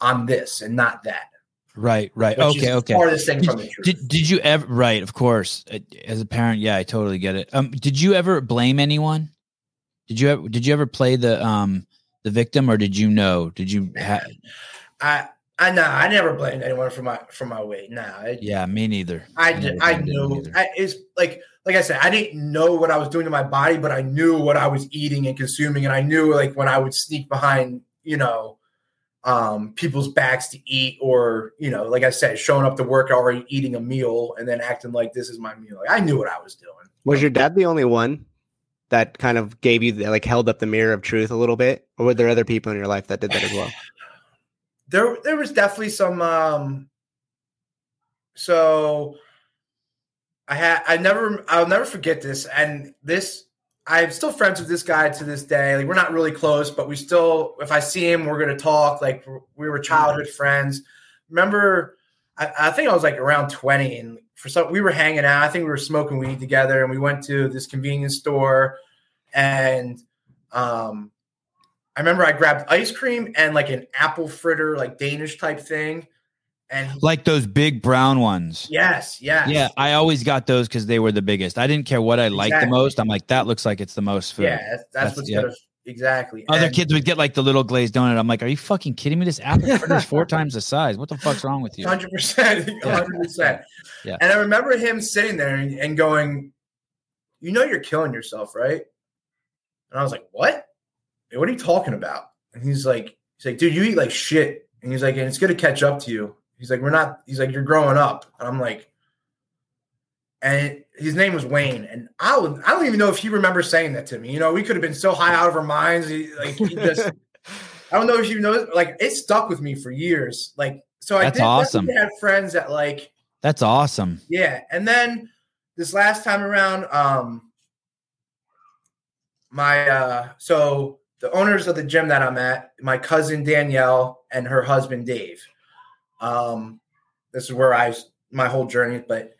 I'm this and not that. Right, right. okay, okay. Farthest thing did, from the truth. Did, did you ever, right, of course. As a parent, yeah, I totally get it. Um, did you ever blame anyone? Did you ever did you ever play the um the victim or did you know? Did you ha- I I know I never blamed anyone for my for my weight. Nah, I, Yeah, me neither. I, never d- I blamed knew. I, it's like like I said, I didn't know what I was doing to my body, but I knew what I was eating and consuming, and I knew like when I would sneak behind, you know, um, people's backs to eat, or you know, like I said, showing up to work already eating a meal and then acting like this is my meal. Like, I knew what I was doing. Was your dad the only one that kind of gave you the, like held up the mirror of truth a little bit, or were there other people in your life that did that as well? There there was definitely some um so I had I never I'll never forget this and this I'm still friends with this guy to this day. Like we're not really close, but we still if I see him we're gonna talk. Like we were childhood friends. Remember I, I think I was like around 20 and for some we were hanging out. I think we were smoking weed together and we went to this convenience store and um I remember I grabbed ice cream and like an apple fritter, like Danish type thing. And Like those big brown ones. yes, yes. Yeah, I always got those because they were the biggest. I didn't care what I liked the most. I'm like, that looks like it's the most food. Yeah, that's, that's, what's yeah. gonna exactly. Other And- kids would get like the little glazed donut. I'm like, are you fucking kidding me? This apple is four times the size. What the fuck's wrong with you? Hundred percent, hundred percent. Yeah. And I remember him sitting there and, and going, "You know, you're killing yourself, right?" And I was like, "What? What are you talking about?" And he's like, "He's like, dude, you eat like shit." And he's like, "And it's gonna catch up to you." He's like, "We're not." He's like, "You're growing up." And I'm like, and his name was Wayne, and I would, I don't even know if he remembers saying that to me. You know, we could have been so high out of our minds. He, like, he just. I don't know if you know, like it stuck with me for years. Like, so I That's did awesome. have friends that like, That's awesome. yeah. And then this last time around, um, my uh, so the owners of the gym that I'm at, my cousin Danielle and her husband Dave. Um, this is where I my whole journey, but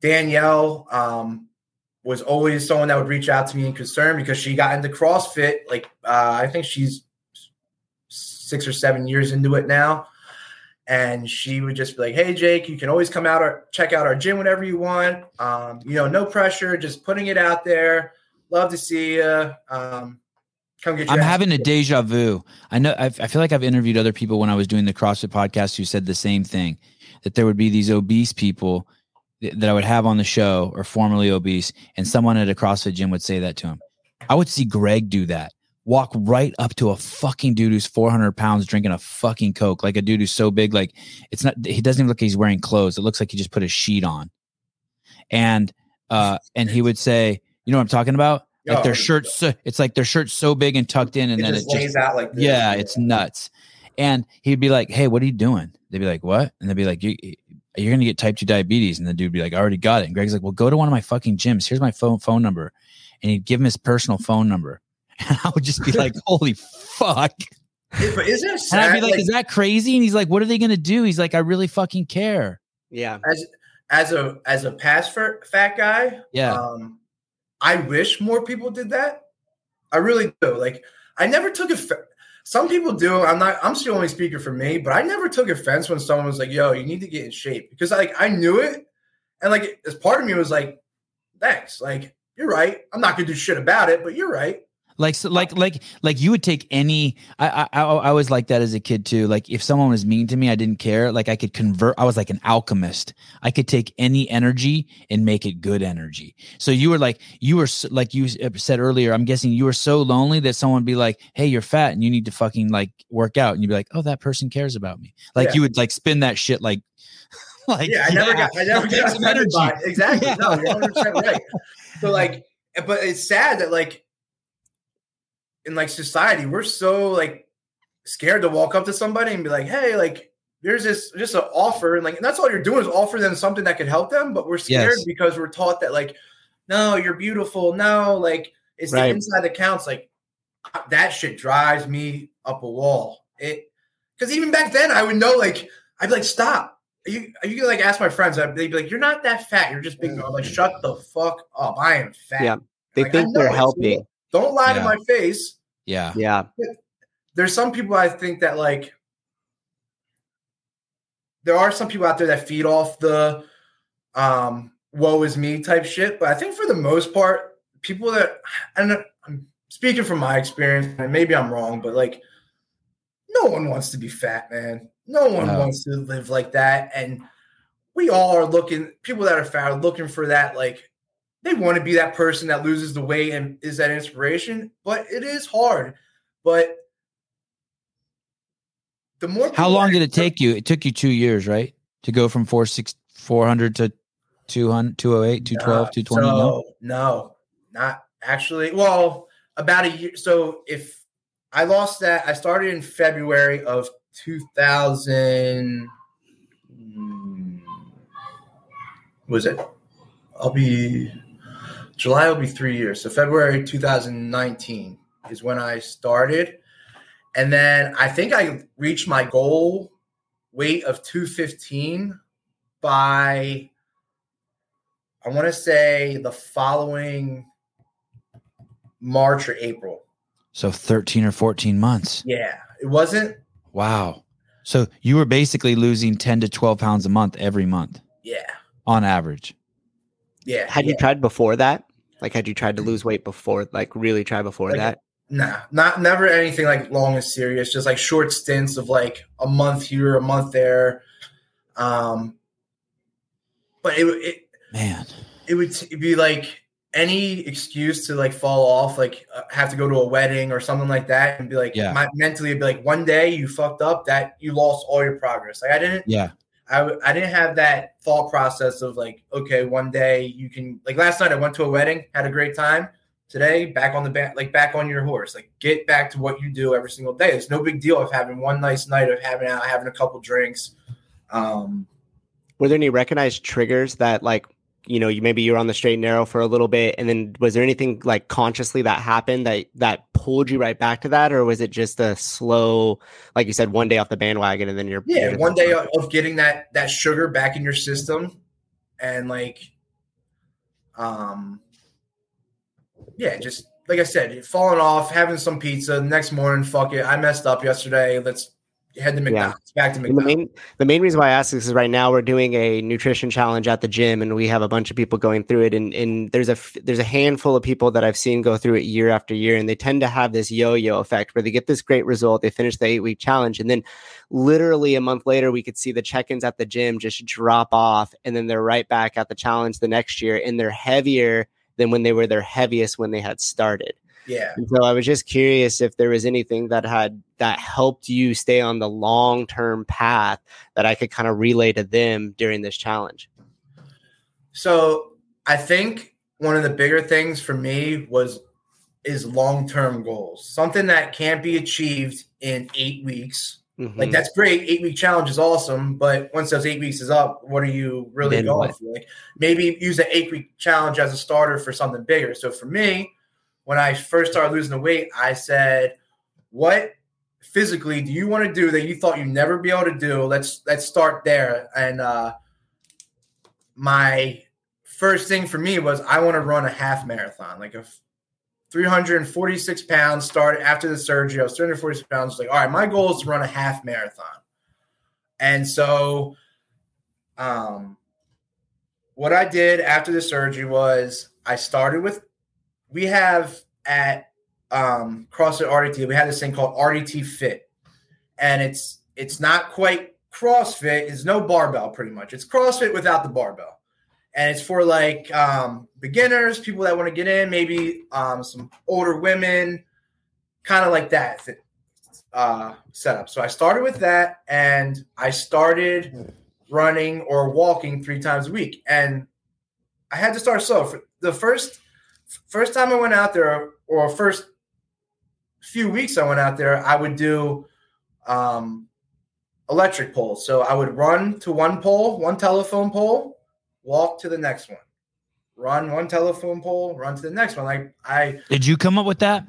Danielle um was always someone that would reach out to me in concern because she got into CrossFit. Like uh, I think she's six or seven years into it now. And she would just be like, "Hey, Jake, you can always come out or check out our gym whenever you want. Um, you know, no pressure, just putting it out there. Love to see you. Um, come get. I'm having a deja vu. I know. I've, I feel like I've interviewed other people when I was doing the CrossFit podcast who said the same thing that there would be these obese people th- that I would have on the show or formerly obese, and someone at a CrossFit gym would say that to him. I would see Greg do that. Walk right up to a fucking dude who's 400 pounds drinking a fucking Coke, like a dude who's so big, like it's not, he doesn't even look like he's wearing clothes. It looks like he just put a sheet on. And, uh, and he would say, you know what I'm talking about? Like Oh, their shirt's, so, it's like their shirt's so big and tucked in, and It then just it just lays out like this. yeah, it's nuts. And he'd be like, "Hey, what are you doing?" They'd be like, "What?" And they'd be like, you, "You're gonna get type two diabetes." And the dude would be like, "I already got it." And Greg's like, "Well, go to one of my fucking gyms. Here's my phone phone number." And he'd give him his personal phone number, and I would just be like, "Holy fuck!" But isn't it And? I'd be like, like, "Is that crazy?" And he's like, "What are they gonna do?" He's like, "I really fucking care." Yeah. as as a as a past for fat guy, Yeah, um, I wish more people did that. I really do. Like, I never took offense. Some people do. I'm not. I'm still only speaker for me, but I never took offense when someone was like, "Yo, you need to get in shape," because like I knew it, and like as part of me was like, "Thanks." Like you're right. I'm not gonna do shit about it, but you're right. Like so, like like like you would take any I, I i was like that as a kid too like if someone was mean to me i didn't care like i could convert i was like an alchemist i could take any energy and make it good energy so you were like you were like you uh, said earlier i'm guessing you were so lonely that someone would be like hey you're fat and you need to fucking like work out and you'd be like oh that person cares about me like Yeah. you would like spin that shit like like yeah, I never got. I never got some by energy. Exactly. Yeah. No, you're 100 percent right. So like, but it's sad that like in like society we're so like scared to walk up to somebody and be like, hey, like there's this just an offer and like and that's all you're doing is offer them something that could help them, but we're scared Yes. because we're taught that like, no, you're beautiful. No, like it's Right. the inside that counts. Like that shit drives me up a wall. It because even back then I would know like I'd be like stop. Are you are you like ask my friends? I'd, they'd be like, "You're not that fat. You're just big." I'm like, mm. "Shut the fuck up. I am fat." Yeah. They Like, think they're helping. Don't lie to my face. Yeah Yeah. There's some people I think that like there are some people out there that feed off the um woe is me type shit, but I think for the most part, people that and I'm speaking from my experience, and maybe I'm wrong, but like no one wants to be fat, man. No one No. wants to live like that. And we all are looking, people that are fat are looking for that, like, they want to be that person that loses the weight and is that inspiration, but it is hard. But the more How long did it take you? It took you two years, right? To go from four six four hundred to 200, 208, 212, Uh, 220? no? No, not actually. Well, about a year. So if I lost that, I started in February of 2000. hmm, Was it? I'll be July will be three years. So February 2019 is when I started. And then I think I reached my goal weight of 215 by I want to say the following March or April. So 13 or 14 months. Yeah, it wasn't. Wow. So you were basically losing 10 to 12 pounds a month every month Yeah, on average. Yeah. Had yeah. you tried before that? Like, had you tried to lose weight before? Like, really try before Like, that? Nah, not never anything like long and serious. Just like short stints of like a month here, a month there. Um, but it it Man. it would t- be like any excuse to like fall off, like uh, have to go to a wedding or something like that, and be like, Yeah. my, mentally, it'd be like one day you fucked up, that you lost all your progress. Like I didn't, Yeah. I, I didn't have that thought process of like, okay, one day you can like last night I went to a wedding, had a great time. Today, back on the back, like back on your horse, like get back to what you do every single day. It's no big deal of having one nice night of having out, having a couple drinks. Um, Were there any recognized triggers that, like, you know, you maybe you're on the straight and narrow for a little bit, and then was there anything like consciously that happened that that pulled you right back to that, or was it just a slow, like you said, one day off the bandwagon, and then you're yeah, you're- one day of of getting that that sugar back in your system, and like, um, yeah, just like I said, falling off, having some pizza. Next morning, fuck it, I messed up yesterday. Let's head to McDonald's. Back to And the McDonald's. main the main reason why I ask this is right now we're doing a nutrition challenge at the gym and we have a bunch of people going through it and, and there's a there's a handful of people that I've seen go through it year after year and they tend to have this yo-yo effect where they get this great result they finish the 8 week challenge and then literally a month later we could see the check-ins at the gym just drop off and then they're right back at the challenge the next year and they're heavier than when they were their heaviest when they had started. Yeah, And so I was just curious if there was anything that had that helped you stay on the long term path that I could kind of relay to them during this challenge. So I think one of the bigger things for me was is long term goals, something that can't be achieved in eight weeks. Mhm. Like that's great. Eight week challenge is awesome, but once those eight weeks is up, what are you really Then going what? for? Like maybe use the eight week challenge as a starter for something bigger. So for me, when I first started losing the weight, I said, "What physically do you want to do that you thought you'd never be able to do? Let's let's start there." And uh, my first thing for me was I want to run a half marathon, like a 346 pounds. Started after the surgery, I was 346 pounds. Like, all right, my goal is to run a half marathon. And so, um, what I did after the surgery was I started with. We have at um, CrossFit RDT, we have this thing called RDT Fit, and it's it's not quite CrossFit. It's no barbell, pretty much. It's CrossFit without the barbell and it's for like um, beginners, people that want to get in, maybe um, some older women, kind of like that uh, setup. So I started with that, and I started running or walking three times a week, and I had to start slow. For the first first time I went out there, or first few weeks I went out there, I would do um, electric poles. So I would run to one pole, one telephone pole walk to the next one, run one telephone pole, run to the next one. Like I, Did you come up with that?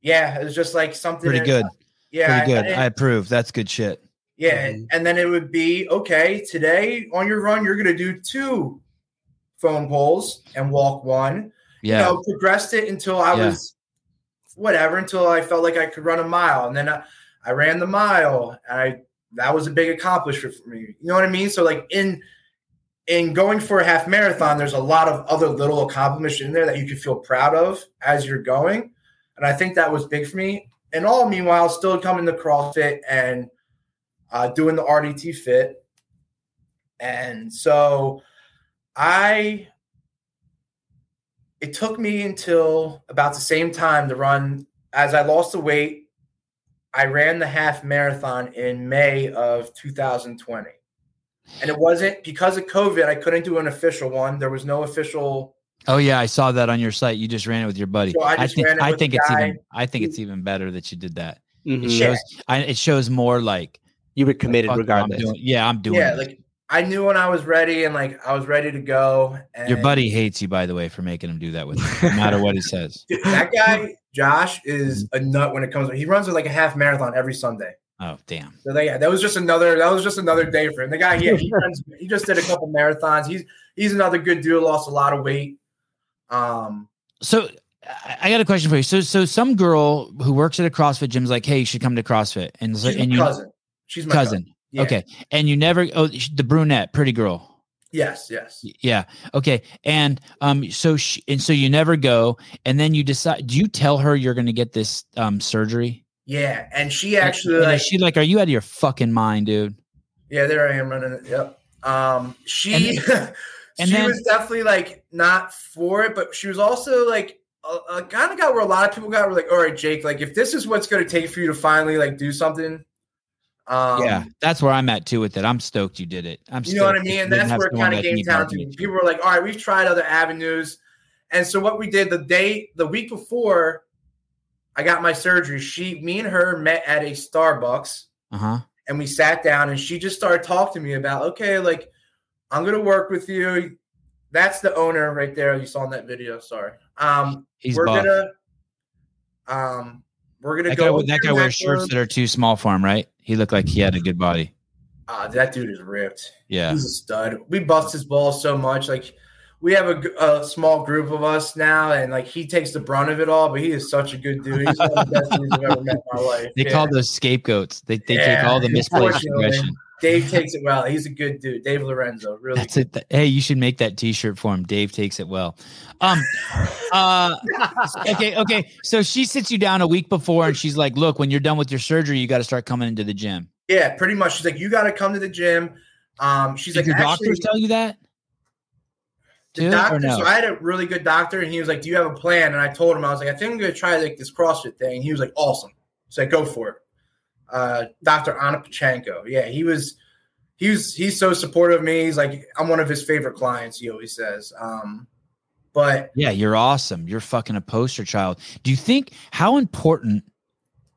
yeah, it was just like something Pretty good. Yeah, Pretty good. and- I approve. That's good shit. yeah, Mhm. and then it would be okay. Today on your run, you're gonna do two phone poles and walk one. Yeah. You know, progressed it until I Yeah. was whatever until I felt like I could run a mile, and then I, I ran the mile. And I that was a big accomplishment for me. You know what I mean? So like in in going for a half marathon, there's a lot of other little accomplishments in there that you can feel proud of as you're going. And I think that was big for me. And all meanwhile, still coming to CrossFit and uh, doing the RDT fit. And so I, it took me until about the same time to run. As I lost the weight, I ran the half marathon in May of 2020. And it wasn't because of COVID, I couldn't do an official one. There was no official Oh yeah, I saw that on your site. You just ran it with your buddy. So I I think ran it I think it's guy even I think it's even better that you did that. Mhm. It shows I, it shows more like You were committed fuck, I'm regardless. doing- yeah, I'm doing. yeah, this. like I knew when I was ready and like I was ready to go. And your buddy hates you, by the way, for making him do that with you, no matter what he says. Dude, that guy, Josh, is a nut when it comes. He runs like a half marathon every Sunday. Oh damn! So that, yeah, that was just another. That was just another day for him. The guy, yeah, he runs. He just did a couple marathons. He's he's another good dude. Lost a lot of weight. Um, So I got a question for you. So so some girl who works at a CrossFit gym is like, hey, you should come to CrossFit, and she's my and you cousin. She's my cousin. cousin. Yeah. Okay, and you never oh the brunette, pretty girl. Yes. Yes. Yeah. Okay. And um, so she, and so you never go, and then you decide. Do you tell her you're going to get this um surgery? Yeah. And she actually and like. is she like, are you out of your fucking mind, dude? Yeah, there I am running it. Yep. Um, she and she then- was definitely like not for it, but she was also like uh, uh, kind of got where a lot of people got were like, all right, Jake, like if this is what's going to take for you to finally like do something, um, yeah, that's where I'm at too with it. I'm stoked you did it. I'm. you know what I mean, and that's where it kind of came down to. People were like, all right, we've tried other avenues, and so what we did the day, the week before, I got my surgery. She, me, and her met at a Starbucks. Uh huh. and we sat down and she just started talking to me about okay like i'm gonna work with you that's the owner right there you saw in that video sorry um He's we're buff. gonna um we're gonna That guy, go that guy wears shirts that are too small for him, right? He looked like he had a good body. uh, that dude is ripped Yeah. he's a stud we bust his balls so much like we have a small group of us now and like he takes the brunt of it all but he is such a good dude he's one of the best dudes i've ever met in my life They Yeah. call those scapegoats. They they take all the misplaced aggression. Dave takes it well he's a good dude dave lorenzo really That's it. Hey, you should make that T-shirt for him. Dave takes it well. Um. Uh. Okay. Okay. So she sits you down a week before, and she's like, "Look, when you're done with your surgery, you got to start coming into the gym." Yeah, pretty much. She's like, you got to come to the gym. Um, she's Did like, your doctors tell you that? the doctor. no? So I had a really good doctor, and he was like, "Do you have a plan?" And I told him, I was like, "I think I'm going to try like this CrossFit thing." And he was like, "Awesome." So I go for it. Uh, Doctor Anna Pachenko. Yeah, he was. He was. He's so supportive of me. He's like, I'm one of his favorite clients. He always says. Um, but Yeah, you're awesome. You're fucking a poster child. Do you think how important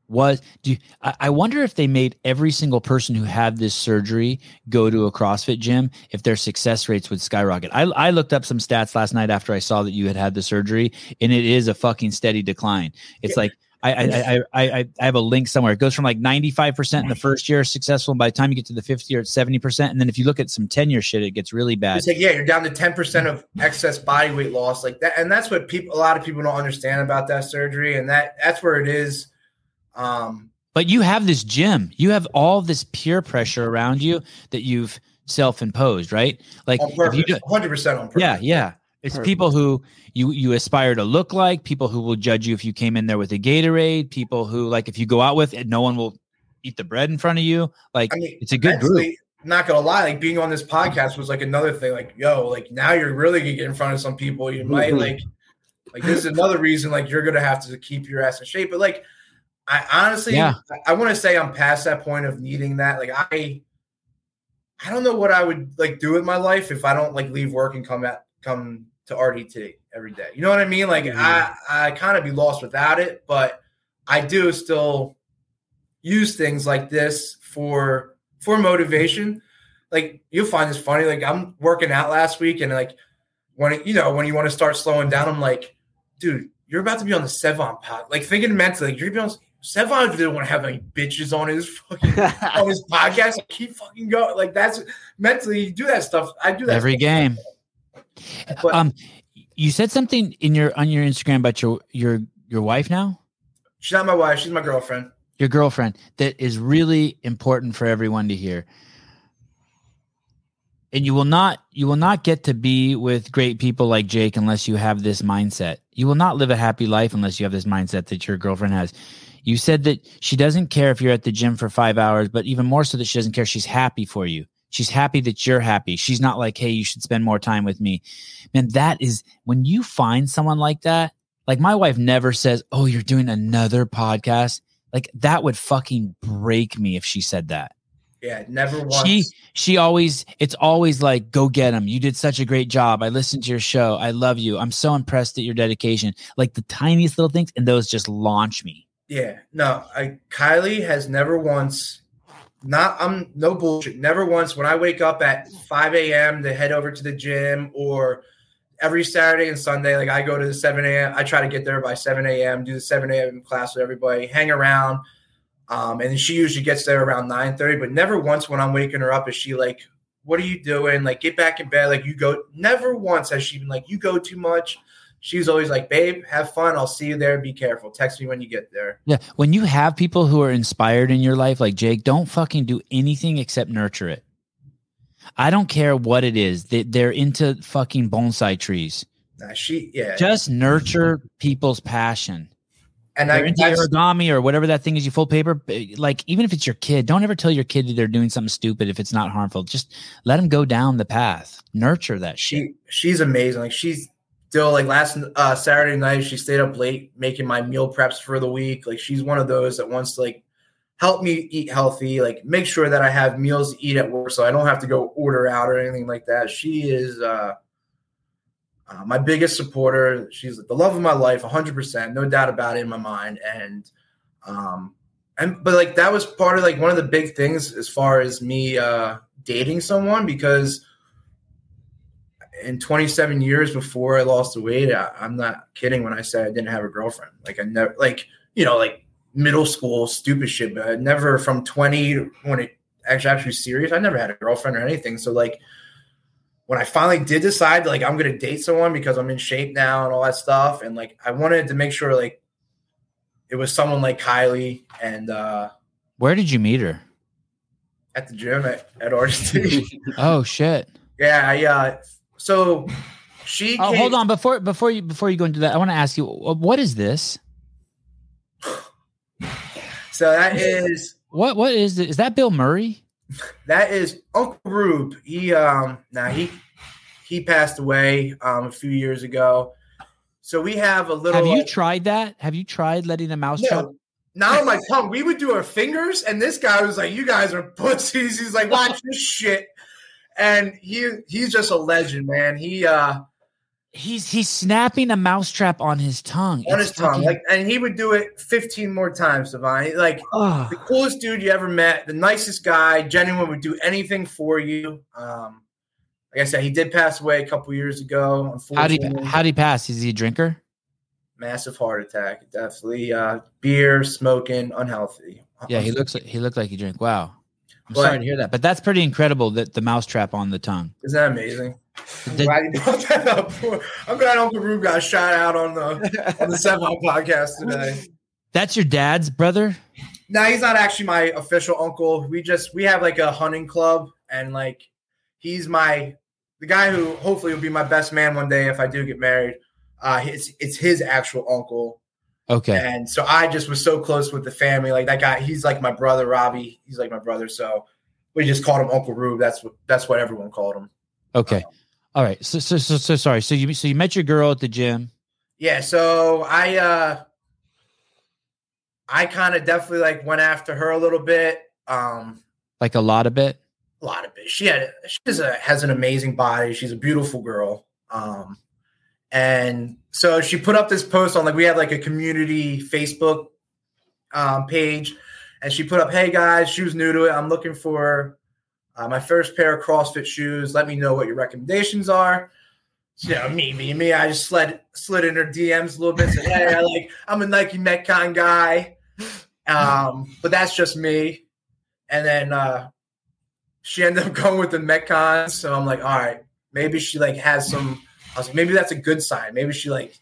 was do you, I, I wonder if they made every single person who had this surgery go to a CrossFit gym if their success rates would skyrocket. I I looked up some stats last night after I saw that you had had the surgery and it is a fucking steady decline. It's like I I, I I have a link somewhere. It goes from like 95% in the first year successful. And by the time you get to the fifth year, it's 70%. And then if you look at some 10 year shit, it gets really bad. It's like, yeah, you're down to 10% of excess body weight loss. Like that. And that's what people, a lot of people don't understand about that surgery. And that, that's where it is. Um, But you have this gym. You have all this peer pressure around you that you've self-imposed, right? Like on if purpose, you do, 100% on purpose. yeah, yeah. It's Perfect. people who you you aspire to look like, people who will judge you if you came in there with a Gatorade, people who like if you go out with it, no one will eat the bread in front of you. Like I mean, it's a good group. Not gonna lie, like being on this podcast was like another thing. Like, yo, like now you're really gonna get in front of some people. You might Mhm. like, like this is another reason. Like you're gonna have to keep your ass in shape. But like, I honestly, Yeah. I, I want to say I'm past that point of needing that. Like I, I don't know what I would like do with my life if I don't like leave work and come at come to RDT every day. You know what I mean? Like Mhm. I, I kind of be lost without it, but I do still use things like this for for motivation. Like you'll find this funny. Like I'm working out last week, and like when it, you know when you want to start slowing down, I'm like, dude, you're about to be on the Sevan pod. Like thinking mentally, like, you're gonna be on. Sevan didn't want to have any bitches on his fucking on his podcast. Keep fucking going. Like that's mentally you do that stuff. I do that Every game. But- um you said something in your on your Instagram about your your your wife now? She's not my wife. She's my girlfriend. your girlfriend that is really important for everyone to hear and you will not you will not get to be with great people like jake unless you have this mindset you will not live a happy life unless you have this mindset that your girlfriend has You said that she doesn't care if you're at the gym for five hours, but even more so that she doesn't care. She's happy for you. She's happy that you're happy. She's not like, hey, you should spend more time with me. Man, that is when you find someone like that. Like my wife never says, oh, you're doing another podcast. Like that would fucking break me if she said that. Yeah, never once. She she always it's always like go get him. You did such a great job. I listened to your show. I love you. I'm so impressed at your dedication. Like the tiniest little things and those just launch me. Yeah, no, I Kylie has never once. Not I'm no bullshit. Never once when I wake up at 5 a.m. to head over to the gym or every Saturday and Sunday, like I go to the 7 a.m. I try to get there by 7 a.m. Do the 7 a.m. class with everybody, hang around, um, and she usually gets there around 9 30. But never once when I'm waking her up is she like, "What are you doing? Like get back in bed. Like you go." Never once has she been like, "You go too much." She's always like, babe, have fun. I'll see you there. Be careful. Text me when you get there. Yeah. When you have people who are inspired in your life, like Jake, don't fucking do anything except nurture it. I don't care what it is. They, they're into fucking bonsai trees. Nah, she, yeah. Just nurture people's passion. And they're I, into origami or whatever that thing is you fold paper. Eh, like, even if it's your kid, don't ever tell your kid that they're doing something stupid if it's not harmful. Just let them go down the path. Nurture that shit. she, she's amazing. Like she's still like last uh, Saturday night, she stayed up late making my meal preps for the week. Like she's one of those that wants to like help me eat healthy, like make sure that I have meals to eat at work, so I don't have to go order out or anything like that. She is uh, uh, my biggest supporter. She's the love of my life, 100, percent no doubt about it in my mind. And um, and but like that was part of like one of the big things as far as me uh, dating someone because in 27 years before I lost the weight, I, am not kidding when I say I didn't have a girlfriend. Like I never, like you know, like middle school stupid shit, but I never from 20 when it actually actually serious. I never had a girlfriend or anything. So like when I finally did decide, like I'm gonna date someone because I'm in shape now and all that stuff, and like I wanted to make sure like it was someone like Kylie and uh Where did you meet her? at the gym at, at RDT. Oh shit. yeah, I uh so she Oh, came- hold on before before you before you go into that. I want to ask you what is this? So that is What what is it? Is that Bill Murray? that is Uncle Rube. He um now he he passed away um a few years ago. So we have a little Have you like- tried that? Have you tried letting a mouse no, not on my tongue. We would do our fingers, and this guy was like, "You guys are pussies." He's like, "Watch this shit," and he he's just a legend, man. He uh He's he's snapping a mousetrap on his tongue. on It's his tongue, fucking- like, and he would do it fifteen more times, Divine. Like Ugh. the coolest dude you ever met, the nicest guy, genuine would do anything for you. Um, like I said, he did pass away a couple years ago. how Unfortunately, you how do you pass? Is he a drinker? massive heart attack. Definitely, uh, beer, smoking, unhealthy. Yeah, he looks like he looked like he drank. Wow. I'm But- sorry to hear that, but that's pretty incredible that the mousetrap on the tongue. Isn't that amazing? I'm Did- glad you brought that up. I'm glad Uncle Rube got shot out on the on the Sevan podcast today. That's your dad's brother? No, he's not actually my official uncle. We just we have like a hunting club, and like he's my the guy who hopefully will be my best man one day if I do get married. Uh, it's it's his actual uncle, Okay. and so I just was so close with the family. Like that guy, he's like my brother, Robbie. He's like my brother, so we just called him Uncle Rube. That's what that's what everyone called him. Okay. All right. So so so, so sorry. So you so you met your girl at the gym. Yeah, so I uh I kind of definitely like went after her a little bit. Um Like a lot of it. a lot of it. She had she has a has an amazing body. She's a beautiful girl. Um and so she put up this post on like we have like a community Facebook um page and she put up, "Hey guys, shoes new to it. I'm looking for uh, my first pair of CrossFit shoes. Let me know what your recommendations are." So, you know, me, me, me. I just slid slid in her DMs a little bit. Said, "Hey, I like I'm a Nike Metcon guy, um, but that's just me." And then uh, she ended up going with the Metcons. So I'm like, all right, maybe she like has some. I was like, maybe that's a good sign. Maybe she like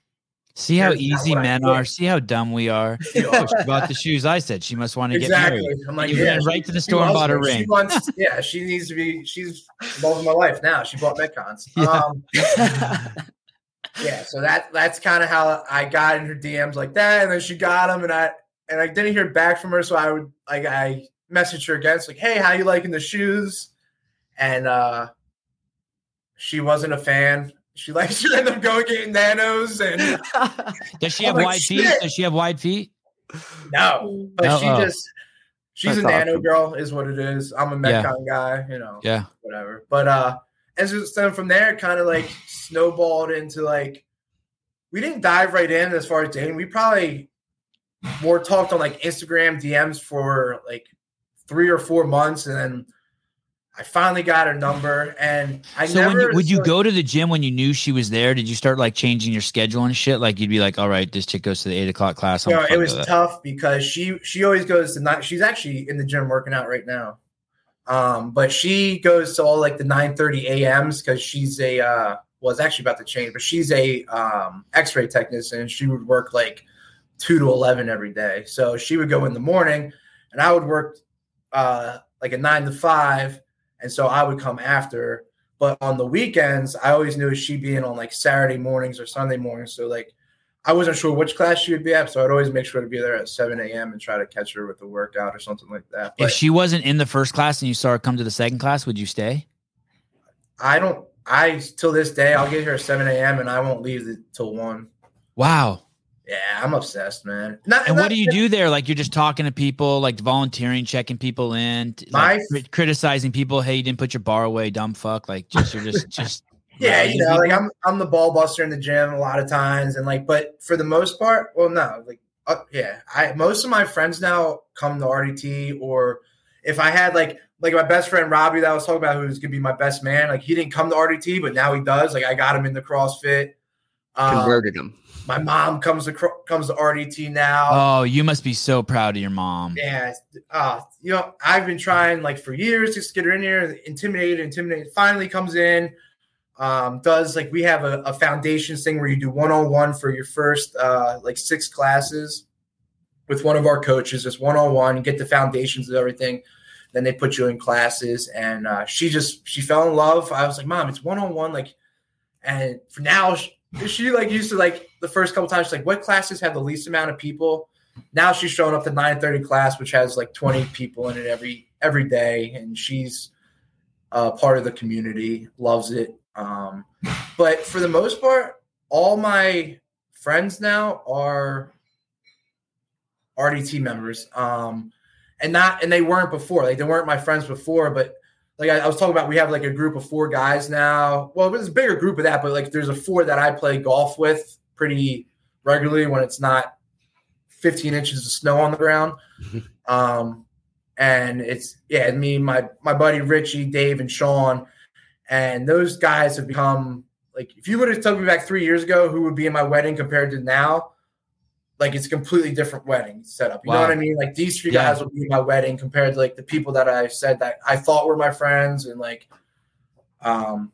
See how easy men are. See how dumb we are. Oh, she bought the shoes. I said she must want to exactly. get married. I'm like, you yeah, ran she- right to the store and bought a them. She ring. wants, yeah, she needs to be. She's involved of my life now. She bought Metcons. Yeah. Um, yeah, so that that's kind of how I got in her DMs like that, and then she got them, and I and I didn't hear back from her, so I would like I messaged her again, it's like, hey, how you liking the shoes? And uh she wasn't a fan. She likes to ended up going getting nanos and Does she have like, wide feet? Does she have wide feet? no, but No, she oh. just she's That's a nano awesome. girl, is what it is. I'm a Yeah. Metcon guy, you know, Yeah. whatever. But uh and so then from there, it kind of like snowballed into like we didn't dive right in as far as dating. We probably more talked on like Instagram DMs for like three or four months, and then I finally got her number. And I so never when you, would you go to the gym when you knew she was there? Did you start like changing your schedule and shit? Like you'd be like, all right, this chick goes to the eight o'clock class. I'm No, it was tough because she she always goes to night. She's actually in the gym working out right now. Um, but she goes to all like the 9 30 a.m.s because she's a uh well, actually about to change, but she's a um x-ray technician. And she would work like two to eleven every day. So she would go in the morning and I would work uh like a nine to five, and so I would come after. But on the weekends, I always knew she'd be in on like Saturday mornings or Sunday mornings. So like I wasn't sure which class she would be at, so I'd always make sure to be there at 7 a.m. and try to catch her with the workout or something like that. If she wasn't in the first class and you saw her come to the second class, would you stay? I don't. I till this day, I'll get here at 7 a.m. and I won't leave the, till one. Wow. Yeah, I'm obsessed, man. Not, And not- what do you do there? Like you're just talking to people, like volunteering, checking people in, My- like, cri- criticizing people. Hey, you didn't put your bar away, dumb fuck. Like just you're just just Yeah, you know, like? I'm I'm the ball buster in the gym a lot of times, and like, but for the most part, well, no, like, uh, yeah, I most of my friends now come to RDT, or if I had like like my best friend Robbie that I was talking about, who's gonna be my best man, like he didn't come to RDT, but now he does. Like I got him in the CrossFit. Um, Converted him. My mom comes to comes to RDT now. Oh, you must be so proud of your mom. Yeah, uh, you know, I've been trying like for years just to get her in here, intimidated, intimidated. Finally comes in, um, does like we have a, a foundations thing where you do one on one for your first uh, like six classes with one of our coaches, just one on one, get the foundations of everything. Then they put you in classes, and uh, she just she fell in love. I was like, Mom, it's one on one, like, and for now she, she like used to like the first couple times she's like, what classes have the least amount of people? now she's showing up to 9:30 class, which has like 20 people in it every every day, and she's uh, part of the community, loves it. Um, but for the most part, all my friends now are RDT members, um, and not and they weren't before. Like they weren't my friends before, but like I, I was talking about, we have like a group of four guys now. Well, it's a bigger group of that, but like there's a four that I play golf with pretty regularly when it's not 15 inches of snow on the ground. Um, and it's yeah, me, my my buddy Richie, Dave, and Sean, and those guys have become like if you would have told me back three years ago who would be in my wedding compared to now, like it's a completely different wedding setup. You know what I mean? Like these three Yeah. guys will be in my wedding compared to like the people that I said that I thought were my friends and like um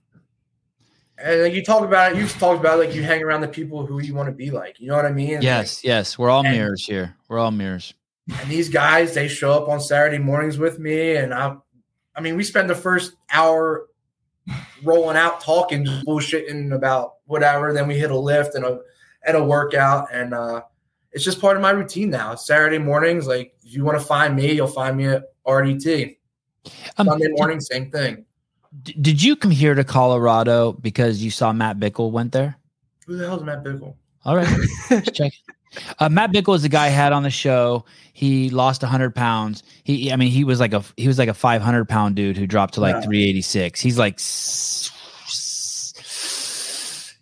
and like you talk about it, you talked about like you hang around the people who you want to be like. You know what I mean? And, like, Yes, yes. We're all And- mirrors here. We're all mirrors. and these guys, they show up on Saturday mornings with me, and I, I mean, we spend the first hour rolling out, talking, just bullshitting about whatever. Then we hit a lift and a and a workout, and uh, it's just part of my routine now. Saturday mornings, like if you want to find me, you'll find me at RDT. Um, Sunday morning, same thing. D- did you come here to Colorado because you saw Matt Bickle went there? Who the hell's Matt Bickle? All right, just check. Uh, Matt Bickle is the guy I had on the show. He lost 100 pounds. He, I mean, he was like a he was like a 500 pound dude who dropped to like Yeah. 386. He's like,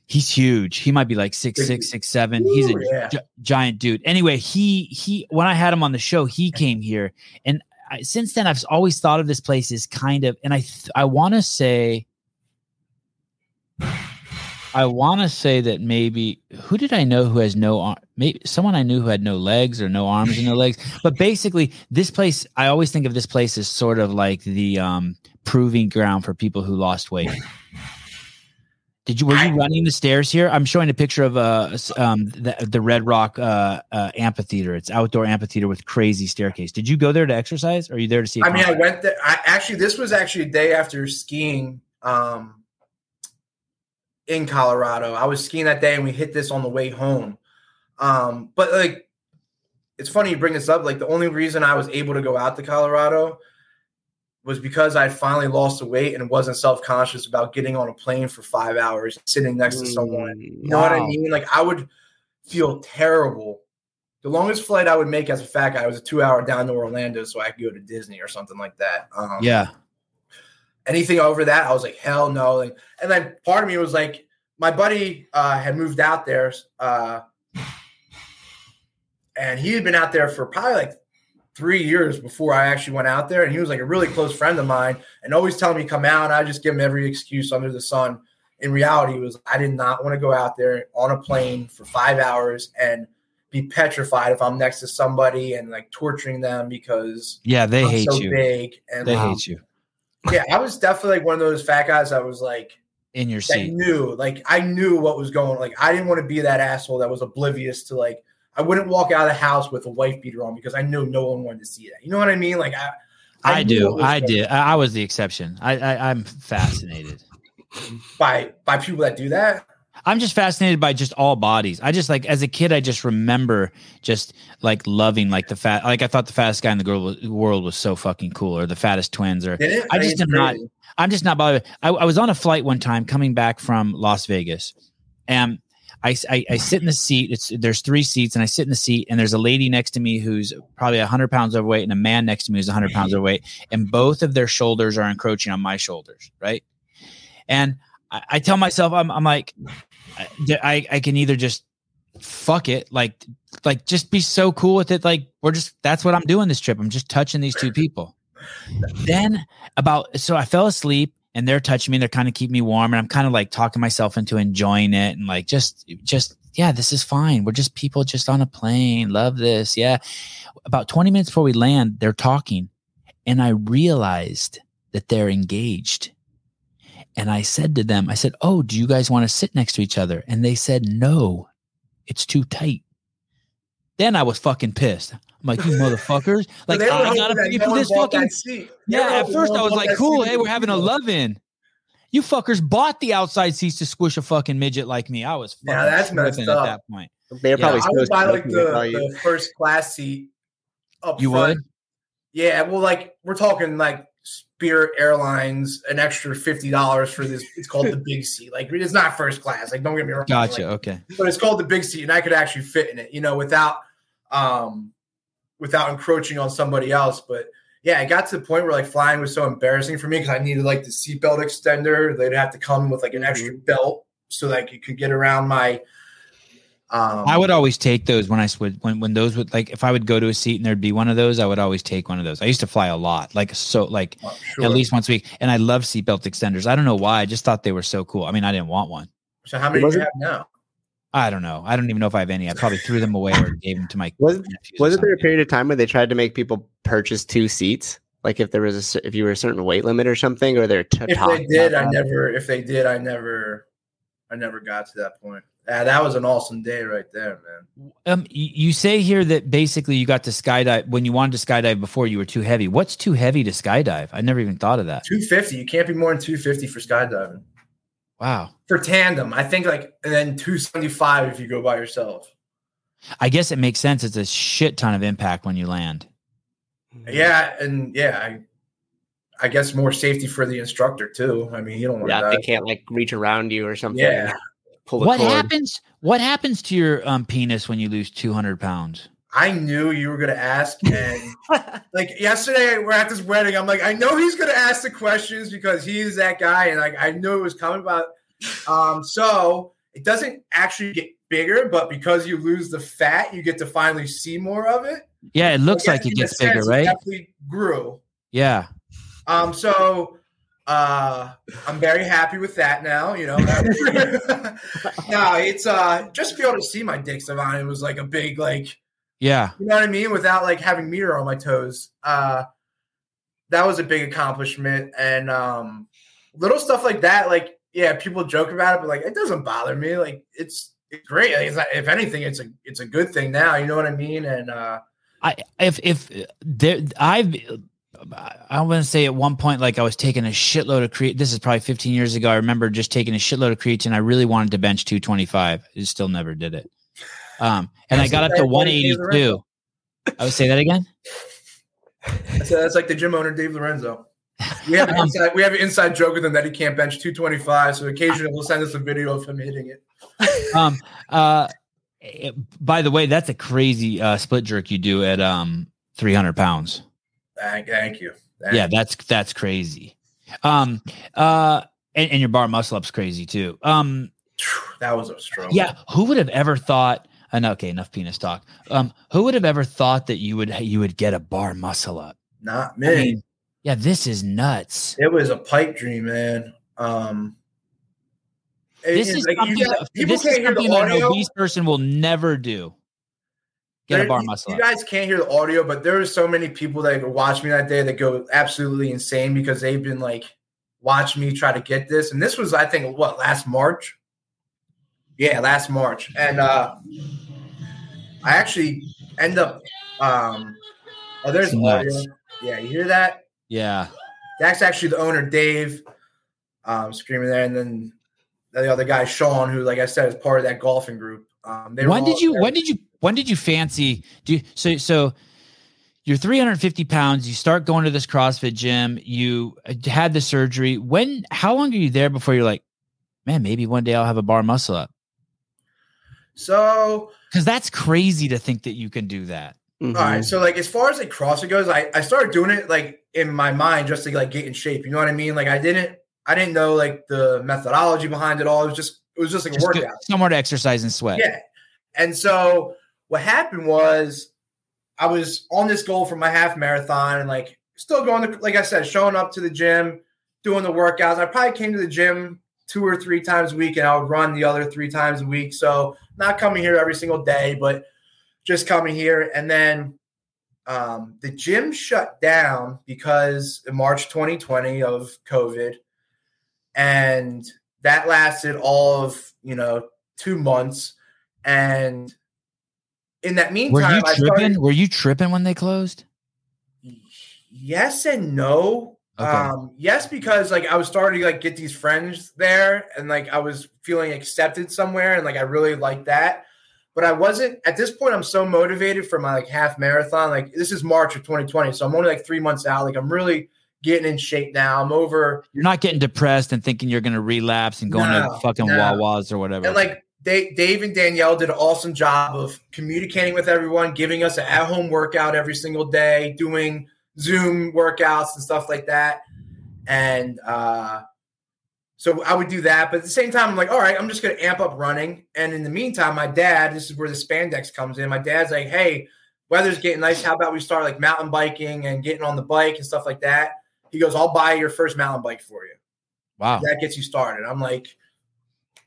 he's huge. He might be like six six six seven. He's a yeah. gi- giant dude. Anyway, he he when I had him on the show, he came here, and I, since then I've always thought of this place as kind of, and I th- I want to say. I want to say that maybe who did I know who has no arm? Maybe someone I knew who had no legs or no arms and no legs. But basically, this place I always think of this place as sort of like the um, proving ground for people who lost weight. Did you were you running the stairs here? I'm showing a picture of uh um the, the Red Rock uh, uh amphitheater. It's outdoor amphitheater with crazy staircase. Did you go there to exercise? Or are you there to see? I mean, I went there. I actually, this was actually a day after skiing um, in Colorado. I was skiing that day, and we hit this on the way home. Um, but like, it's funny you bring this up. Like the only reason I was able to go out to Colorado was because I finally lost the weight and wasn't self conscious about getting on a plane for five hours, sitting next to someone. You know what I mean? Like I would feel terrible. The longest flight I would make as a fat guy was a two hour down to Orlando so I could go to Disney or something like that. Um, Yeah. anything over that, I was like, hell no. Like, and then part of me was like, my buddy uh, had moved out there, uh, and he had been out there for probably like three years before I actually went out there. And he was like a really close friend of mine, and always telling me to come out. And I just give him every excuse under the sun. In reality, it was I did not want to go out there on a plane for five hours and be petrified if I'm next to somebody and like torturing them because Yeah. They I'm hate so you. big. And They um, hate you yeah, I was definitely like one of those fat guys that was like in your seat. knew, like I knew what was going. Like I didn't want to be that asshole that was oblivious to like I wouldn't walk out of the house with a wife beater on because I know no one wanted to see that. You know what I mean? Like I, I, knew do. I did. I, I was the exception. I, I I'm fascinated. by by people that do that. I'm just fascinated by just all bodies. I just like as a kid, I just remember just like loving like the fat. Like I thought the fattest guy in the girl world was so fucking cool, or the fattest twins, or? I just am not- I'm just not bothered. I, I was on a flight one time coming back from Las Vegas, and I, I, I sit in the seat. It's there's three seats, and I sit in the seat, and there's a lady next to me who's probably hundred pounds overweight, and a man next to me who's hundred pounds mm-hmm. overweight, and both of their shoulders are encroaching on my shoulders, right? And I, I tell myself, I'm, I'm like, I, I can either just fuck it, like, like just be so cool with it, like we're just that's what I'm doing this trip. I'm just touching these two people then about so I fell asleep and they're touching me, they're kind of keeping me warm, and I'm kind of like talking myself into enjoying it and like just just yeah, this is fine. We're just people just on a plane. Love this. Yeah. About 20 minutes before we land, they're talking. And I realized that they're engaged. And I said to them, I said, Oh, do you guys want to sit next to each other? And they said, No, it's too tight. Then I was fucking pissed. I'm like, you motherfuckers. Like, They I gotta that pay for this fucking seat. Yeah, at first I was like, cool. Hey, we're having a people. love in. You fuckers bought the outside seats to squish a fucking midget like me. I was fucking Yeah, that's messed tripping at that point. They're Yeah, probably I would buy like make you the, you. the first class seat up You front. would? Yeah, well, like we're talking like Spirit Airlines, an extra fifty dollars for this. It's called the big seat. Like it's not first class. Like don't get me wrong. Gotcha. Like, Okay. but it's called the big seat, and I could actually fit in it. You know, without um without encroaching on somebody else. But yeah, it got to the point where like flying was so embarrassing for me because I needed like the seatbelt extender. They'd have to come with like an extra belt so that you could get around my. Um, I would always take those when I would when when those would like if I would go to a seat and there'd be one of those, I would always take one of those. I used to fly a lot, like so like oh, sure. at least once a week, and I love seatbelt extenders. I don't know why. I just thought they were so cool. I mean, I didn't want one. So how many do you have now? I don't know. I don't even know if I have any. I probably threw them away or gave them to my. Was nephews or wasn't there a period of time where they tried to make people purchase two seats? Like if there was a if you were a certain weight limit or something, or they're t- If they did, I that? never. If they did, I never. I never got to that point. Ah, that was an awesome day right there, man. Um, you say here that basically you got to skydive when you wanted to skydive before you were too heavy. What's too heavy to skydive? I never even thought of that. Two fifty. You can't be more than two fifty for skydiving. Wow. For tandem, I think like, and then two seventy five if you go by yourself. I guess it makes sense. It's a shit ton of impact when you land. Yeah, and yeah, I, I guess more safety for the instructor too. I mean, you don't want Yeah, to they can't like reach around you or something. Yeah. pull the What cord. happens? What happens to your um, penis when you lose two hundred pounds? I knew you were going to ask, and like yesterday we're at this wedding. I'm like, I know he's going to ask the questions because he's that guy, and like I knew it was coming. About um, so it doesn't actually get bigger, but because you lose the fat, you get to finally see more of it. Yeah, it looks like guess it in a gets bigger, sense, it right? Definitely grew. Yeah. Um, so uh, I'm very happy with that now. You know, no, it's uh, just to be able to see my dick, Savannah, it was like a big like. Yeah. You know what I mean? Without like having meter on my toes. Uh that was a big accomplishment. And um little stuff like that, like, yeah, people joke about it, but like it doesn't bother me. Like it's it's great. It's not, if anything, it's a it's a good thing now. You know what I mean? And uh I if if there I've I want to say at one point like I was taking a shitload of creatine. This is probably 15 years ago. I remember just taking a shitload of creatine. I really wanted to bench 225. I still never did it. Um, and I got up to best way to pay the 182. I would say that again. That's, that's like the gym owner, Dave Lorenzo. We have, an inside, we have an inside joke with him that he can't bench 225. So occasionally he'll send us a video of him hitting it. Um. Uh. it- by the way, that's a crazy uh, split jerk you do at um 300 pounds. Thank, thank you. Thank Yeah, that's that's crazy. Um. Uh. And, and your bar muscle up's crazy too. Um. That was a stroke. Yeah. Who would have ever thought? Uh, no, okay, enough penis talk. Um. Who would have ever thought that you would you would get a bar muscle up? Not I me. mean, yeah, this is nuts. it was a pipe dream, man. Um, This is like, something, guys- people this is can't hear the something an audio. obese person will never do. Get a bar you- muscle You guys can't hear the audio, but there were so many people that watched me that day that go absolutely insane because they've been like watching me try to get this. And this was, I think, what last March? Yeah, last March. And uh I actually end up um oh there's. Yeah, you hear that? Yeah. That's actually the owner, Dave, um, screaming there, and then the other guy, Sean, who, like I said, is part of that golfing group. Um, they when did you there. when did you when did you fancy do you so so you're 350 pounds you start going to this crossfit gym you had the surgery when how long are you there before you're like man maybe one day i'll have a bar muscle up So because that's crazy to think that you can do that Mhm. All right. So like as far as like CrossFit goes, I, I started doing it like in my mind just to like get in shape. You know what I mean? Like I didn't I didn't know like the methodology behind it all. It was just it was just like a Just go- workout. somewhere to exercise and sweat Yeah. And so what happened was I was on this goal for my half marathon and like still going to like I said, showing up to the gym, doing the workouts. I probably came to the gym two or three times a week and I would run the other three times a week. So not coming here every single day, but just coming here. And then um, the gym shut down because in March 2020 of COVID. And that lasted all of, you know, two months. And in that meantime, were you tripping started- were you tripping when they closed yes and no. Okay. Um, yes, because like I was starting to like get these friends there and like I was feeling accepted somewhere and like I really liked that. But I wasn't at this point, I'm so motivated for my like half marathon. Like this is March of 2020. So I'm only like three months out. Like I'm really getting in shape now. I'm over you're not getting depressed and thinking you're going to relapse and going No, to fucking no. wawas or whatever And like they, Dave and Danielle did an awesome job of communicating with everyone, giving us an at-home workout every single day, doing Zoom workouts and stuff like that. And uh, so I would do that, but at the same time, I'm like, all right, I'm just going to amp up running. And in the meantime, my dad, this is where the spandex comes in. My dad's like, hey, weather's getting nice. How about we start like mountain biking and getting on the bike and stuff like that? He goes, I'll buy your first mountain bike for you wow that gets you started. I'm like,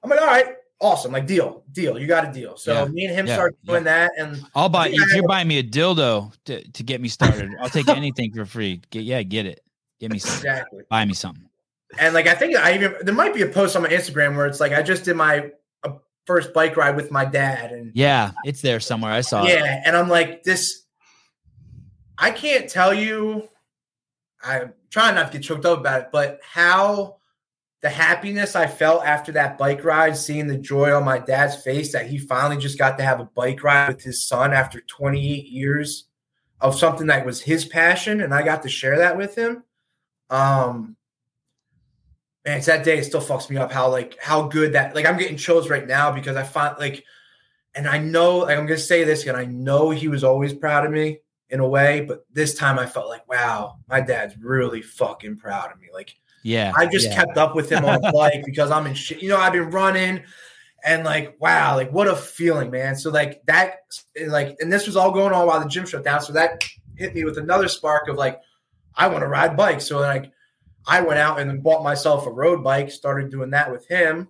I'm like, all right, awesome, like deal, deal, you got a deal. So Yeah, me and him yeah, start doing that, and I'll buy Yeah. if you're buying me a dildo to, to get me started. I'll take anything for free. Get yeah, get it. Give me something. exactly, Buy me something. and like I think I even there might be a post on my Instagram where it's like I just did my uh, first bike ride with my dad, and Yeah, it's there somewhere. I saw it. yeah, and I'm like this. I can't tell you. I'm trying not to get choked up about it, but how the happiness I felt after that bike ride, seeing the joy on my dad's face that he finally just got to have a bike ride with his son after 28 years of something that was his passion, and I got to share that with him. Um, and it's that day it still fucks me up how like how good that like I'm getting chills right now because I find like, and I know like I'm gonna say this and I know he was always proud of me in a way, but this time I felt like wow, my dad's really fucking proud of me. Like Yeah. I just yeah. kept up with him on bike because I'm in shit. You know, I've been running and like, wow, like what a feeling, man. So like that, like, and this was all going on while the gym shut down. So that hit me with another spark of like, I want to ride bikes. So like, I went out and bought myself a road bike, started doing that with him.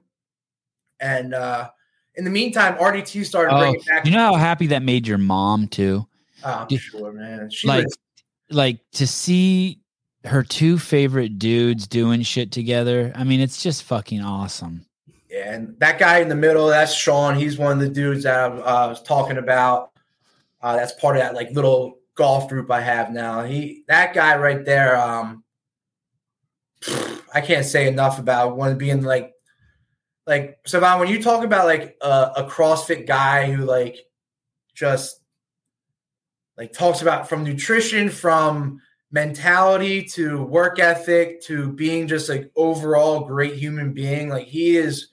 And uh in the meantime, RDT started Oh, bringing back. you know how happy that made your mom too? oh, I'm did- sure, man. She Like was, like to see her two favorite dudes doing shit together. I mean, it's just fucking awesome. Yeah, and that guy in the middle, that's Sean. He's one of the dudes that I uh, was talking about. Uh, that's part of that like little golf group I have now. He, that guy right there. Um, I can't say enough about one being like, like Sevan. When you talk about like a, a CrossFit guy who like just like talks about from nutrition, from mentality to work ethic to being just like overall great human being. Like he is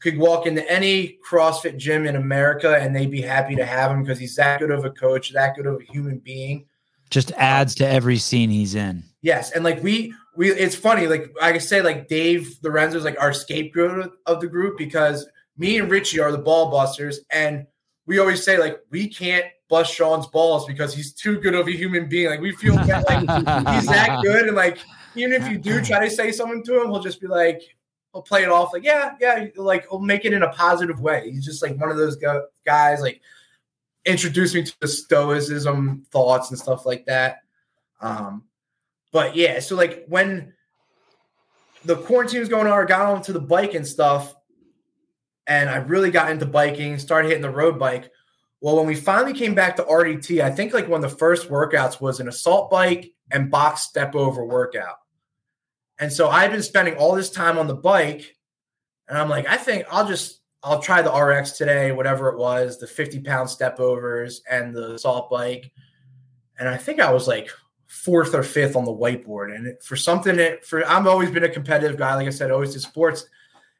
could walk into any CrossFit gym in America and they'd be happy to have him because he's that good of a coach, that good of a human being. Just adds to every scene he's in. Yes, and like we we it's funny like I say like Dave Lorenzo is like our scapegoat of the group because me and Richie are the ball busters and we always say like we can't bust Sean's balls because he's too good of a human being. Like we feel that, like he's that good, and like even if you do try to say something to him, he'll just be like he'll play it off like yeah, yeah, like he'll make it in a positive way. He's just like one of those guys like introduce me to the stoicism thoughts and stuff like that. Um, but yeah, so like when the quarantine was going on, I got onto the bike and stuff, and I really got into biking, started hitting the road bike. Well, when we finally came back to RDT, I think like one of the first workouts was an assault bike and box step over workout. And so I've been spending all this time on the bike, and I'm like, I think I'll just I'll try the RX today, whatever it was, the 50 pound step overs and the assault bike. And I think I was like fourth or fifth on the whiteboard. And for something that for I've always been a competitive guy, like I said, always did sports,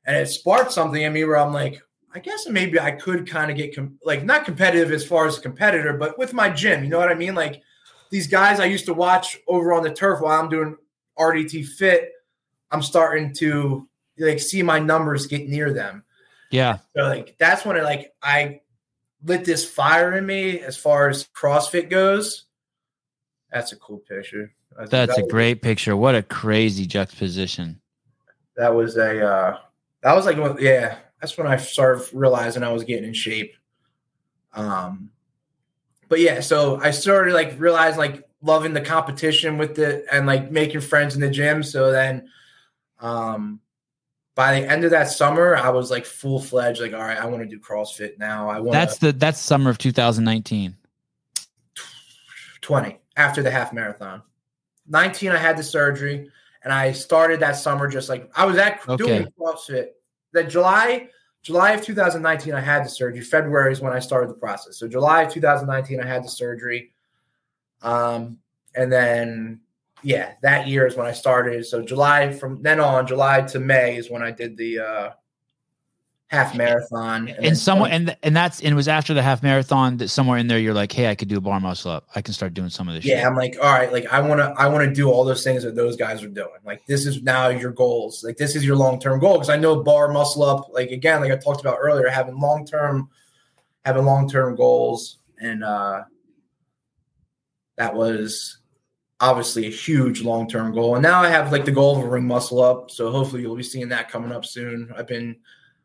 and it sparked something in me where I'm like, I guess maybe I could kind of get com- like not competitive as far as a competitor, but with my gym, you know what I mean? Like these guys I used to watch over on the turf while I'm doing RDT fit, I'm starting to like see my numbers get near them. Yeah. So like that's when I like I lit this fire in me as far as CrossFit goes. That's a cool picture. That's, that a great picture. What a crazy juxtaposition. That was a uh that was like yeah, that's when I started realizing I was getting in shape. Um, but yeah, so I started like realizing like loving the competition with the and like making friends in the gym. So then, um, by the end of that summer, I was like full fledged. Like, all right, I want to do CrossFit now. I want. That's the that's summer of 2019. 20 after the half marathon. 19, I had the surgery, and I started that summer just like I was at okay. doing CrossFit that July July of 2019 I had the surgery. February is when I started the process. So July of 2019 I had the surgery. Um, and then yeah, that year is when I started. So July from then on, July to May is when I did the uh half marathon. And, and somewhere and and that's and it was after the half marathon that somewhere in there you're like, hey, I could do a bar muscle up. I can start doing some of this. Yeah, shit. I'm like, all right, like I want to I want to do all those things that those guys are doing. Like this is now your goals. Like this is your long term goal because I know bar muscle up. Like again, like I talked about earlier, having long term having long term goals and uh that was obviously a huge long term goal. And now I have like the goal of a ring muscle up. So hopefully you'll be seeing that coming up soon. I've been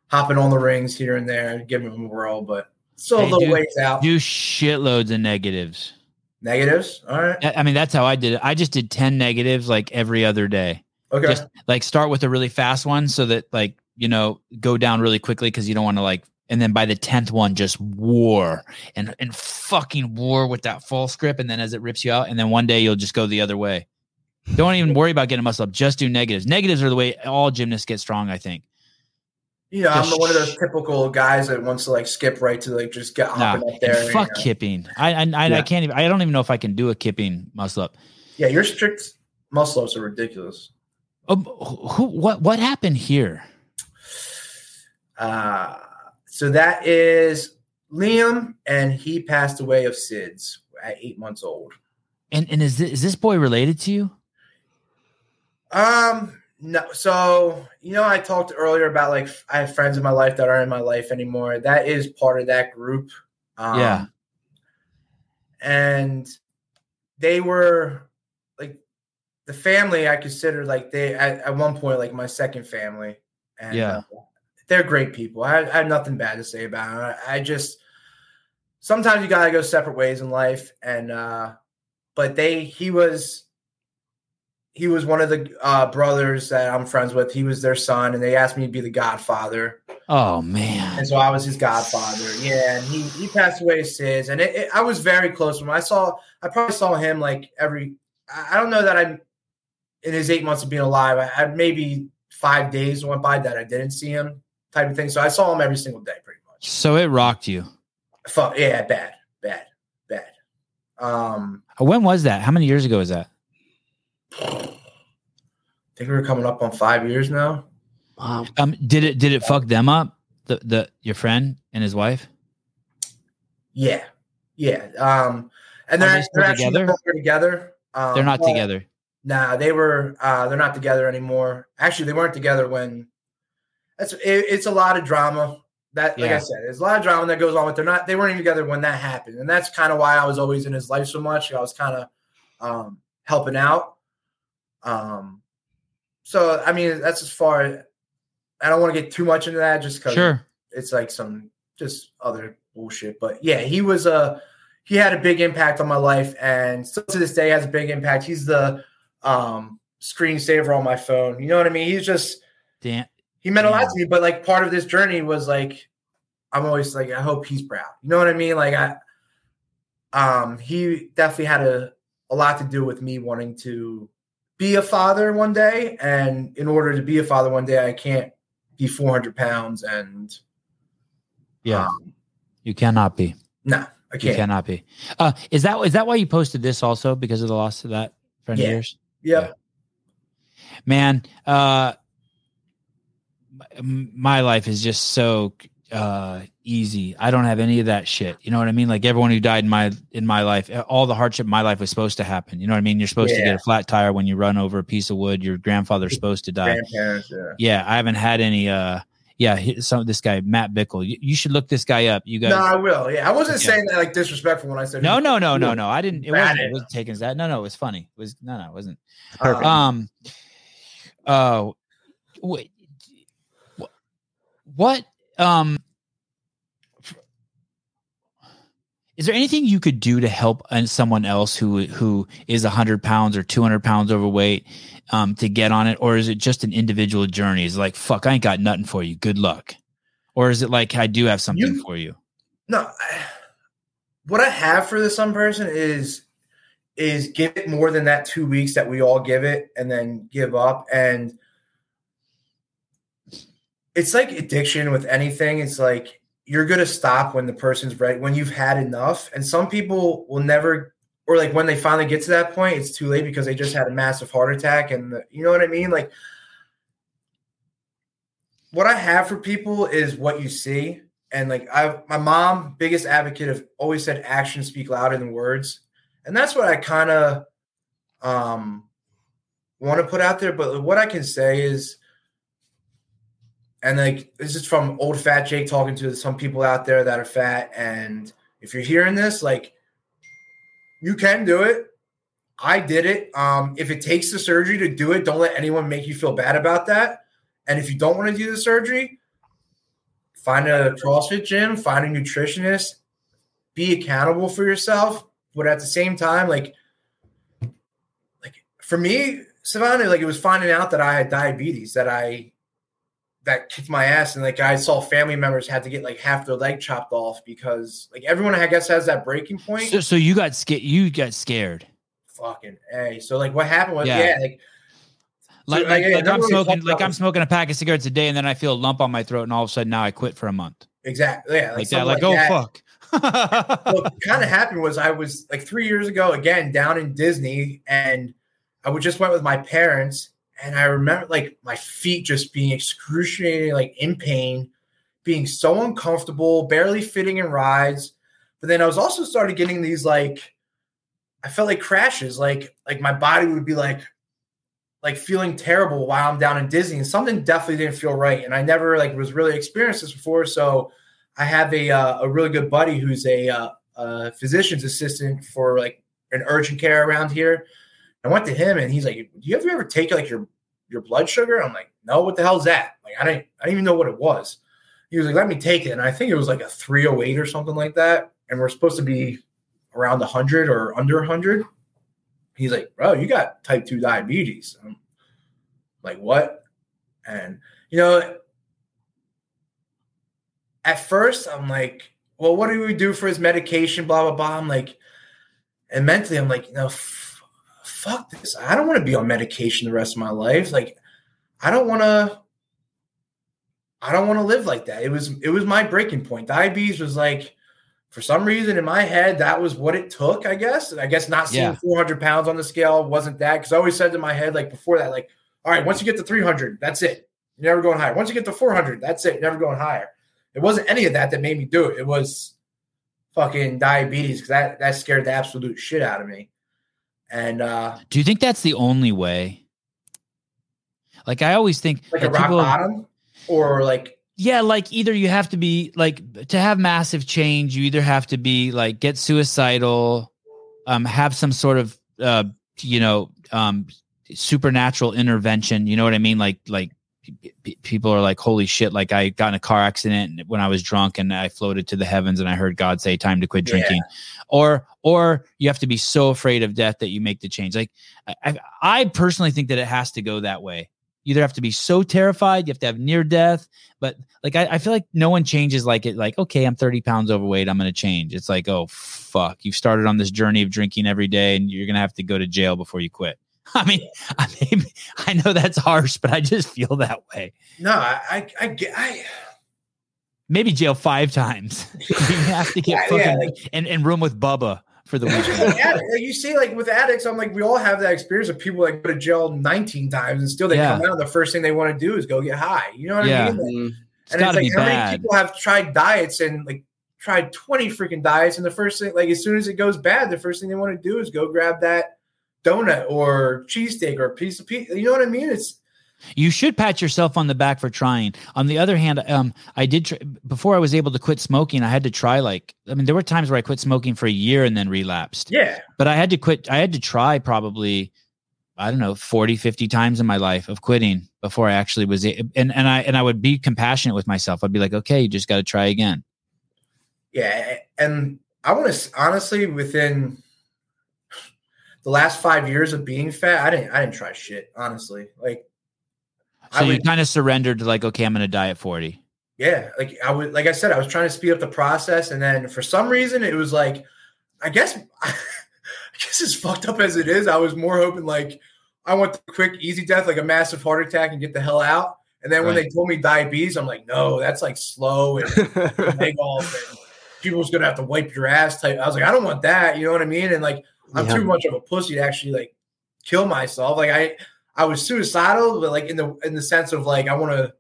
hopping on the rings here and there, giving them a whirl, but still hey, a little do, ways out. Do shitloads of negatives. Negatives. All right. I mean, that's how I did it. I just did 10 negatives like every other day. Okay. Just like start with a really fast one so that like, you know, go down really quickly because you don't want to like and then by the 10th one just war and and fucking war with that false grip and then as it rips you out and then one day you'll just go the other way don't even worry about getting muscle up just do negatives negatives are the way all gymnasts get strong i think yeah, I'm one of those typical guys that wants to like skip right to like just get nah, up there. Fuck you know. kipping. I I, I, yeah. I, can't even. I don't even know if I can do a kipping muscle up. Yeah, your strict muscle ups are ridiculous. Um, who? What? What happened here? Uh so that is Liam, and he passed away of SIDS at eight months old. And and is this, is this boy related to you? Um, no, so you know, I talked earlier about like I have friends in my life that aren't in my life anymore. That is part of that group. Um, yeah, and they were like the family I considered like they at, at one point like my second family. And, yeah, uh, they're great people. I, I, have nothing bad to say about them. I, I just sometimes you gotta go separate ways in life, and uh, but they he was he was one of the uh, brothers that I'm friends with. He was their son, and they asked me to be the godfather. Oh man! And so I was his godfather. Yeah, and he he passed away SIDS, and it, it, I was very close to him. I saw I probably saw him like every. I don't know that I'm in his eight months of being alive, I had maybe five days went by that I didn't see him, type of thing. So I saw him every single day, pretty much. So it rocked you. Fuck yeah, bad, bad, bad. Um, When was that? How many years ago was that? I think we are coming up on five years now. Wow. Um, did it did it fuck them up? The the your friend and his wife. Yeah, yeah. Um, and they're, they they're actually together? no together. Um, They're not but- together. Nah, they were. Uh, they're not together anymore. Actually, they weren't together when. That's it, it's a lot of drama. That, like Yeah. I said, there's a lot of drama that goes on. But they're not. They weren't even together when that happened, and that's kind of why I was always in his life so much. I was kind of um, helping out. Um, so I mean, that's as far. I don't want to get too much into that, just because Sure. it's like some just other bullshit. But yeah, he was a he had a big impact on my life, and still to this day has a big impact. He's the um screensaver on my phone. You know what I mean? He's just Damn. he meant a lot to me. But like part of this journey was like I'm always like I hope he's proud. You know what I mean? Like I um he definitely had a a lot to do with me wanting to be a father one day, and in order to be a father one day, I can't be 400 pounds and Yeah. um, You cannot be. no, I You can't. cannot be. Uh, is that is that why you posted this also because of the loss of that friend Yeah. of yours? Yep. Man, uh, my life is just so uh easy. I don't have any of that shit. You know what I mean? Like everyone who died in my in my life, all the hardship in my life was supposed to happen. You know what I mean? You're supposed to get a flat tire when you run over a piece of wood. Your grandfather's supposed to die. Grandparents, yeah. Yeah, I haven't had any. uh Yeah, some this guy Matt Bickle. You, you should look this guy up. You guys. No, I will. Yeah, I wasn't Yeah. saying that like disrespectful when I said No, no, no, no, no. I didn't. It wasn't. it. Wasn't taken as that. No, no. It was funny. It was no, no. It wasn't. Perfect. Um. Uh. Wait. What? Um. Is there anything you could do to help uh, someone else who who is hundred pounds or two hundred pounds overweight, um, to get on it, or is it just an individual journey? Is like fuck, I ain't got nothing for you. Good luck, or is it like I do have something You- for you? no, I, what I have for this some person is is give it more than that two weeks that we all give it, and then give up. And it's like addiction with anything. It's like you're gonna stop when the person's right, when you've had enough. And some people will never, or like when they finally get to that point, it's too late because they just had a massive heart attack, and the, you know what I mean, like. what I have for people is what you see. And like I my mom, biggest advocate of always said actions speak louder than words. And that's what I kind of um want to put out there. But what I can say is and like this is from old fat Jake talking to some people out there that are fat. And if you're hearing this, like you can do it. I did it. Um, if it takes the surgery to do it, don't let anyone make you feel bad about that. And if you don't want to do the surgery, find a CrossFit gym, find a nutritionist, be accountable for yourself. But at the same time, like, like for me, Savannah, like it was finding out that I had diabetes, that I that kicked my ass, and like I saw family members had to get like half their leg chopped off because like everyone I guess has that breaking point. So, so you got scared. You got scared. Fucking a. So like what happened was Yeah. yeah, like Like, So, like, yeah, like I'm smoking, like I'm smoking a pack of cigarettes a day, and then I feel a lump on my throat, and all of a sudden now I quit for a month, exactly yeah, like, that. Like, oh that. fuck. what kind of happened was I was like three years ago again down in Disney, and I would just went with my parents, and I remember like my feet just being excruciating, like in pain, being so uncomfortable, barely fitting in rides. But then I was also started getting these like I felt like crashes, like like my body would be like like feeling terrible while I'm down in Disney, and something definitely didn't feel right. And I never like was really experienced this before, so I have a uh, a really good buddy who's a, uh, a physician's assistant for like an urgent care around here. I went to him and he's like, "Do you ever ever take like your your blood sugar?" I'm like, "No, what the hell's that?" Like I didn't I didn't even know what it was. He was like, "Let me take it," and I think it was like a 308 or something like that, and we're supposed to be around 100 or under 100. He's like, "Bro, you got type two diabetes." I'm like, "What?" And you know, at first I'm like, well, what do we do for his medication? Blah blah blah. I'm like, and mentally I'm like, you know, fuck this. I don't want to be on medication the rest of my life. Like, I don't want to. I don't want to live like that. It was it was my breaking point. Diabetes was like, for some reason in my head that was what it took. I guess. I guess not seeing Yeah. 400 pounds on the scale wasn't that because I always said in my head like before that like, all right, once you get to 300, that's it. You're never going higher. Once you get to 400, that's it. You're never going higher. It wasn't any of that that made me do it. It was fucking diabetes because that that scared the absolute shit out of me. And uh Do you think that's the only way? Like I always think like a rock people- bottom or like yeah like either you have to be like to have massive change you either have to be like get suicidal um have some sort of uh you know um supernatural intervention you know what i mean like like people are like holy shit like i got in a car accident when i was drunk and i floated to the heavens and i heard god say time to quit Yeah. Or or you have to be so afraid of death that you make the change. Like I, I personally think that it has to go that way. You either have to be so terrified you have to have near death but like I, I feel like no one changes like it like okay i'm 30 pounds overweight i'm gonna change. It's like oh fuck you've started on this journey of drinking every day and you're gonna have to go to jail before you quit. I mean i mean i know that's harsh but i just feel that way. No, I I, I I maybe jail five times you have to get Yeah, fucking yeah, like- in, in room with bubba for the It's just weekend like like you see, like with addicts, I'm like, we all have that experience of people that go to jail 19 times and still they Yeah. come out. The first thing they want to do is go get high. You know what Yeah. I mean? Like, Mm. it's and gotta it's be like, how bad many people have tried diets and like tried 20 freaking diets, and the first thing, like, as soon as it goes bad, the first thing they want to do is go grab that donut or cheesesteak or piece of pizza. You know what I mean? It's You should pat yourself on the back for trying. On the other hand, um, I did tr- before I was able to quit smoking. I had to try like I mean, there were times where I quit smoking for a year and then relapsed. yeah, But I had to quit. I had to try probably I don't know 40, 50 times in my life of quitting before I actually was. And and I and I would be compassionate with myself. I'd be like, okay, you just got to try again. yeah. And I want to honestly, within the last five years of being fat, I didn't, I didn't try shit. Honestly, like. So I you kind of surrendered to like, okay, I'm going to die at forty. yeah like i would like i said i was trying to speed up the process and then for some reason it was like i guess i guess as fucked up as it is i was more hoping like i want the quick easy death like a massive heart attack and get the hell out and then when Right. they told me diabetes i'm like no that's like slow and big off and people's gonna have to wipe your ass type i was like i don't want that you know what i mean and like i'm Yeah. too much of a pussy to actually like kill myself like i i was suicidal but like in the in the sense of like i want to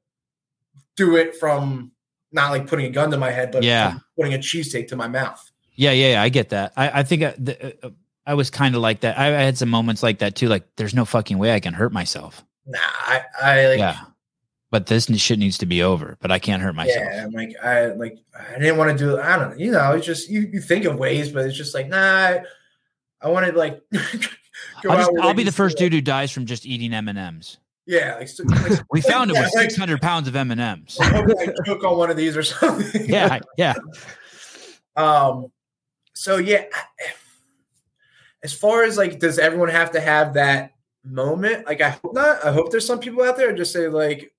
do it from not like putting a gun to my head, but Yeah. putting a cheesesteak to my mouth. Yeah, yeah, yeah. I get that. I, I think I, the, uh, I was kind of like that. I, I had some moments like that too. Like, there's no fucking way I can hurt myself. Nah, I, I like, yeah, but this shit needs to be over. But I can't hurt myself. yeah, I'm like, I like, I didn't want to do. I don't know, you know, it's just you, you think of ways, but it's just like, nah, I, I want to like. I'll, just, I'll be the first dude who dies from just eating M and M's. Yeah, like, like We found it with like- 600 pounds of M and M's. I hope I choke on one of these or something. Yeah, yeah. Um. So yeah, as far as like, does everyone have to have that moment? Like, I hope not. I hope there's some people out there just say like,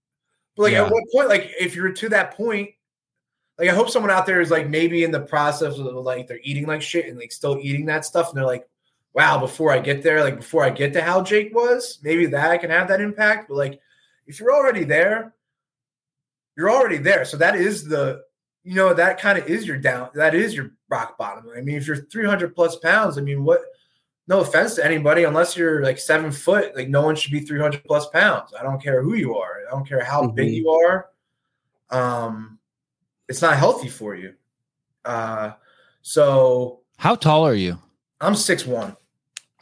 but like Yeah. at what point? Like, if you're to that point, like I hope someone out there is like maybe in the process of like they're eating like shit and like still eating that stuff, and they're like, wow, before I get there, like before I get to how Jake was, maybe that I can have that impact. But like, if you're already there, you're already there. So that is the you know that kind of is your down that is your rock bottom i mean if you're 300 plus pounds i mean what no offense to anybody unless you're like seven foot like no one should be 300 plus pounds i don't care who you are i don't care how big Mhm. you are um it's not healthy for you uh so How tall are you? i'm six one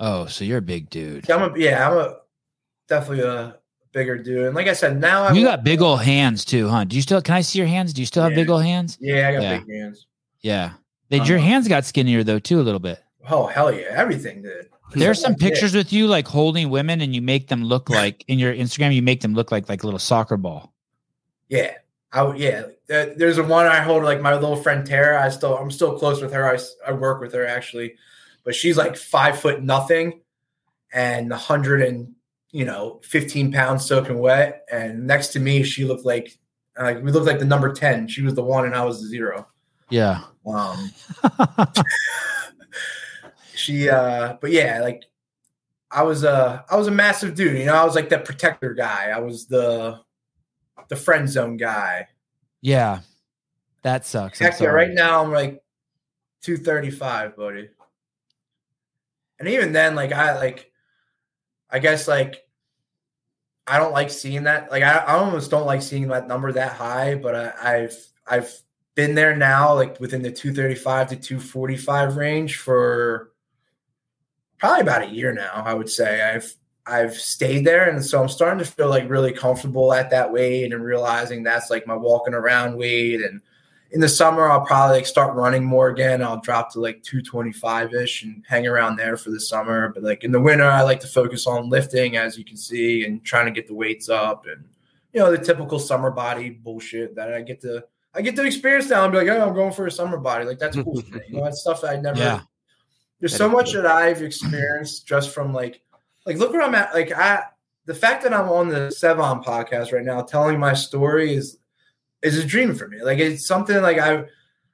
Oh, so you're a big dude. i'm a yeah i'm a definitely a bigger dude and like i said now i'm You got big old hands too, huh? Do you still? Can I see your hands? Do you still have Yeah. big old hands? yeah i got Yeah. big hands Yeah. They, your Uh-huh. hands got skinnier though too a little bit. oh hell yeah everything did There's some pictures with you like holding women, and you make them look like in your Instagram. You make them look like like a little soccer ball. Yeah, I. Yeah, there's a one I hold like my little friend Tara. I still, I'm still close with her. I, I work with her actually, but she's like five foot nothing, and a hundred and you know, fifteen pounds soaking wet. And next to me, she looked like like we looked like the number ten. She was the one, and I was the zero. Yeah. Um, she, uh, but yeah, like I was a, I was a massive dude. You know, I was like that protector guy. I was the, the friend zone guy. yeah. That sucks. Heck yeah, right now I'm like 235, buddy. And even then, like I like I guess like I don't like seeing that. Like I, I almost don't like seeing that number that high, but I, I've I've been there now, like within the 235 to 245 range for probably about a year now, I would say. I've I've stayed there and so I'm starting to feel like really comfortable at that weight and realizing that's like my walking around weight and in the summer I'll probably like start running more again. I'll drop to like 225 ish and hang around there for the summer. But like in the winter, I like to focus on lifting, as you can see, and trying to get the weights up and you know the typical summer body bullshit that I get to I get to experience now and be like, oh, I'm going for a summer body. Like that's cool. you know, that's stuff that I never. Yeah. There's that so much cool. that I've experienced just from like like look where I'm at. Like I the fact that I'm on the Sevan podcast right now telling my story is is a dream for me. Like it's something like I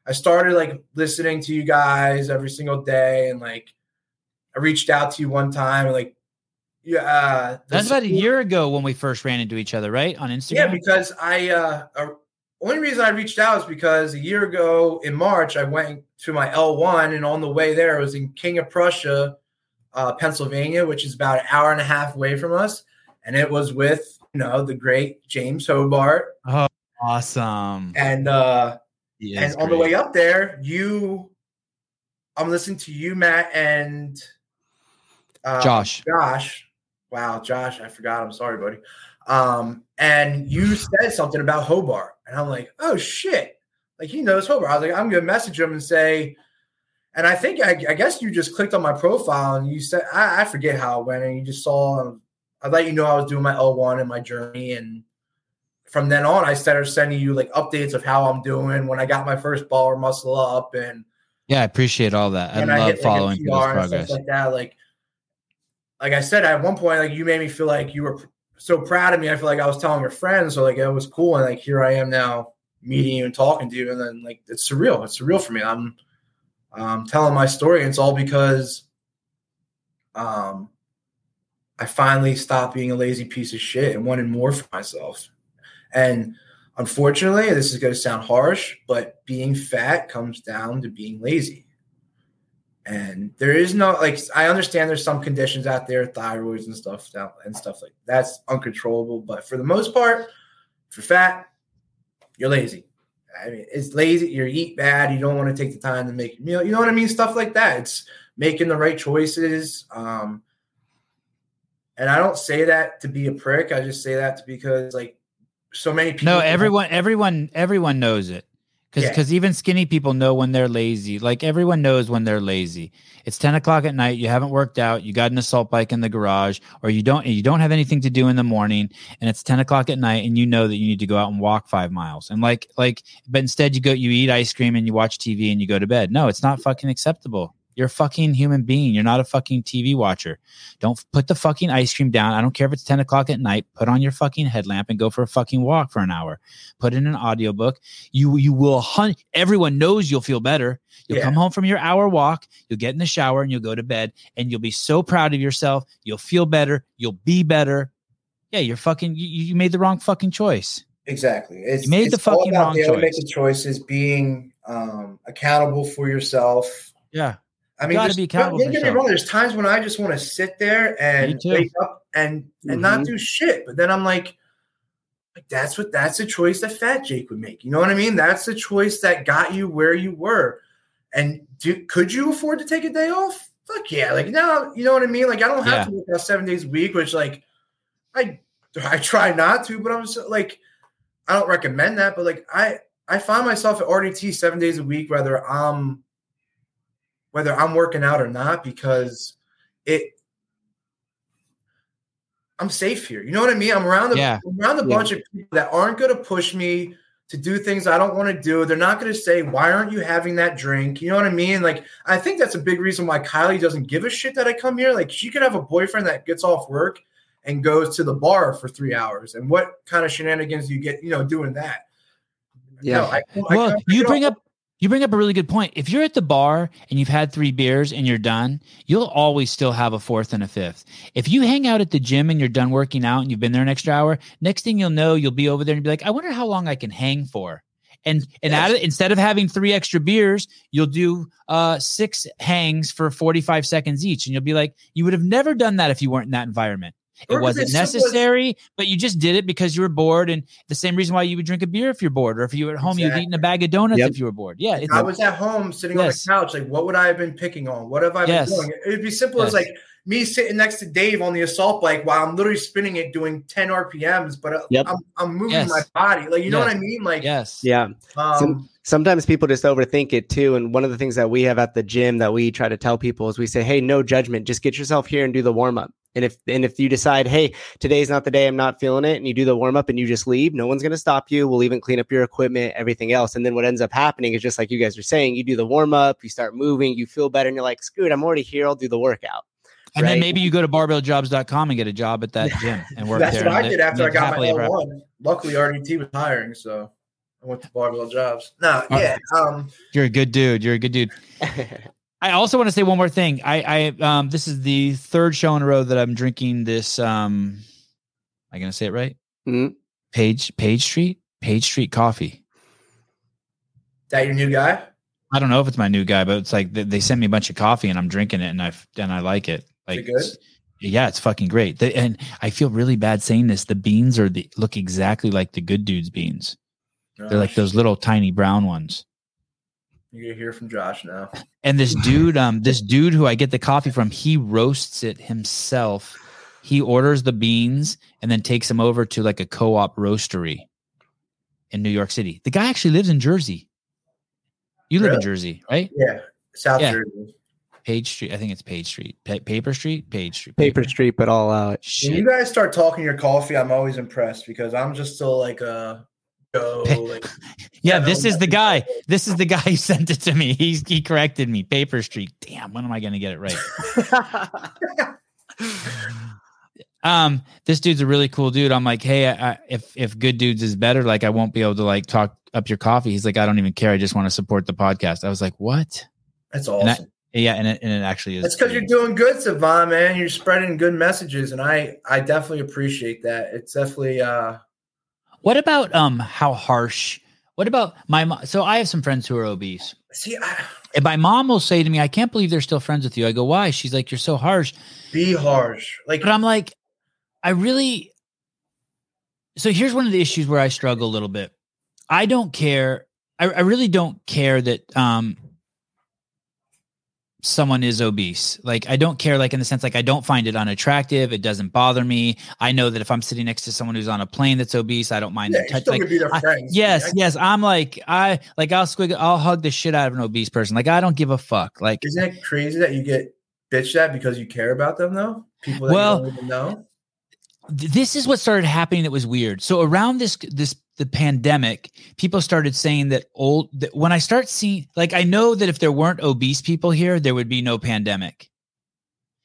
I started like listening to you guys every single day and like I reached out to you one time and like yeah uh, that's about a year ago when we first ran into each other right on Instagram. Yeah, because I uh, uh only reason I reached out is because a year ago in March I went to my L1 and on the way there I was in King of Prussia, uh, Pennsylvania, which is about an hour and a half away from us, and it was with you know the great James Hobart. Oh Awesome. And uh and on the way up there, you I'm listening to you, Matt, and uh, Josh. Josh. Wow, Josh, I forgot. I'm sorry, buddy. Um, and you said something about Hobart, and I'm like, oh shit, like he knows Hobart. I was like, I'm gonna message him and say, and I think I, I guess you just clicked on my profile and you said I, I forget how it went, and you just saw. I let you know I was doing my L1 and my journey, and from then on, I started sending you like updates of how I'm doing when I got my first baller muscle up and yeah, I appreciate all that. I love I hit, following like, progress like that. Like, like I said, at one point, like you made me feel like you were so proud of me. I feel like I was telling your friends, so like it was cool, and like here I am now meeting you and talking to you, and then like it's surreal. It's surreal for me. I'm um, telling my story, and it's all because um, I finally stopped being a lazy piece of shit and wanted more for myself. And unfortunately, this is going to sound harsh, but being fat comes down to being lazy. And there is no like I understand there's some conditions out there, thyroids and stuff and stuff like that's uncontrollable. But for the most part, if you're fat, you're lazy. I mean, it's lazy. You eat bad. You don't want to take the time to make meal. You know what I mean? Stuff like that. It's making the right choices. Um, and I don't say that to be a prick. I just say that because like so many people. No, everyone, everyone, everyone knows it. Because because yeah. even skinny people know when they're lazy. Like everyone knows when they're lazy. It's ten o'clock at night. You haven't worked out. You got an assault bike in the garage, or you don't. You don't have anything to do in the morning, and it's ten o'clock at night, and you know that you need to go out and walk five miles. And like like, but instead you go, you eat ice cream and you watch TV and you go to bed. No, it's not fucking acceptable. You're a fucking human being. You're not a fucking TV watcher. Don't put the fucking ice cream down. I don't care if it's 10 o'clock at night. Put on your fucking headlamp and go for a fucking walk for an hour. Put in an audiobook. You you will hunt. Everyone knows you'll feel better. You'll yeah. come home from your hour walk. You'll get in the shower and you'll go to bed and you'll be so proud of yourself. You'll feel better. You'll be better. Yeah, you're fucking. You, you made the wrong fucking choice. Exactly. It's, you made it's the fucking wrong choice. Making choices, being um, accountable for yourself. Yeah. I mean, accountable. Don't get me wrong. There's times when I just want to sit there and wake up and and mm-hmm. not do shit. But then I'm like, like that's what that's a choice that Fat Jake would make. You know what I mean? That's the choice that got you where you were. And do, could you afford to take a day off? Fuck yeah! Like now, you know what I mean? Like I don't have yeah. to work out seven days a week, which like I I try not to, but I'm so, like I don't recommend that. But like I I find myself at RDT seven days a week, whether I'm whether I'm working out or not because it I'm safe here. You know what I mean? I'm around a, yeah. around a yeah. bunch of people that aren't going to push me to do things I don't want to do. They're not going to say, "Why aren't you having that drink?" You know what I mean? Like I think that's a big reason why Kylie doesn't give a shit that I come here. Like she could have a boyfriend that gets off work and goes to the bar for 3 hours. And what kind of shenanigans do you get, you know, doing that? Yeah. No, I, well, you bring up you bring up a really good point. If you're at the bar and you've had three beers and you're done, you'll always still have a fourth and a fifth. If you hang out at the gym and you're done working out and you've been there an extra hour, next thing you'll know, you'll be over there and be like, I wonder how long I can hang for. and and Yes. out of, instead of having three extra beers, you'll do uh six hangs for 45 seconds each. And you'll be like, you would have never done that if you weren't in that environment. It Or wasn't as simple necessary, but you just did it because you were bored. And the same reason why you would drink a beer if you're bored, or if you were at home, you'd Exactly. eaten a bag of donuts Yep. if you were bored. Yeah. It's, I was at home sitting Yes. on the couch, like, what would I have been picking on? What have I been Yes. doing? It'd be simple as like me sitting next to Dave on the assault bike while I'm literally spinning it doing 10 RPMs, but uh, Yep. I'm, I'm moving Yes. my body. Like, you know what I mean? Like, yes. Yeah. um, Some- Sometimes people just overthink it too. And one of the things that we have at the gym that we try to tell people is we say, Hey, no judgment. Just get yourself here and do the warm up. And if and if you decide, hey, today's not the day, I'm not feeling it, and you do the warm up and you just leave, no one's gonna stop you. We'll even clean up your equipment, everything else. And then what ends up happening is just like you guys are saying, you do the warm up, you start moving, you feel better, and you're like, screw it, I'm already here, I'll do the workout. And then maybe you go to barbelljobs.com and get a job at that gym and work that's there. what I did after I got my. L1. Luckily, RDT was hiring, so I went to Barbell Jobs. No, Uh, yeah. Um, You're a good dude. You're a good dude. I also want to say one more thing. I, I, um, this is the third show in a row that I'm drinking this. Um, am I going to say it right? Mhm. Page, Page Street, Page Street Coffee. that your new guy? I don't know if it's my new guy, but it's like they, they sent me a bunch of coffee and I'm drinking it and I and I like it. Like, it good? it's- yeah, it's fucking great. The, and I feel really bad saying this. The beans are the look exactly like the good dude's beans. They're like those little tiny brown ones. You're gonna hear from Josh now. And this dude, um, this dude who I get the coffee from, he roasts it himself. He orders the beans and then takes them over to like a co-op roastery in New York City. The guy actually lives in Jersey. You live in Jersey, right? Yeah, South Yeah. Jersey. Page Street. I think it's Page Street. Pa- Paper Street. Page Street. Paper Street, but all out. When you guys start talking your coffee, I'm always impressed because I'm just still like a go. Yeah, this is the guy. This is the guy who sent it to me. He's he corrected me. Paper Street. Damn, when am I going to get it right? um this dude's a really cool dude i'm like hey I, I, if if good dudes is better like i won't be able to like talk up your coffee he's like i don't even care i just want to support the podcast i was like what That's And I- awesome. yeah and it, and it actually is That's because you're doing good, Sevan, man. You're spreading good messages, and I I definitely appreciate that. It's definitely uh what about um how harsh what about my mom so i have some friends who are obese. See I, and my mom will say to me i can't believe they're still friends with you. I go why? She's like you're so harsh. Be harsh. Like but i'm like i really so here's one of the issues where i struggle a little bit. I don't care i, I really don't care that um someone is obese. Like i don't care like in the sense like i don't find it unattractive. It doesn't bother me. I know that if i'm sitting next to someone who's on a plane that's obese i don't mind yeah, touch. like I- yes I- yes i'm like i like i'll squig i'll hug the shit out of an obese person. Like i don't give a fuck. Like Isn't it crazy that you get bitched at because you care about them though? People that Well, you don't even know. this is what started happening that was weird. So around this this the pandemic, people started saying that old that when I start seeing like I know that if there weren't obese people here, there would be no pandemic.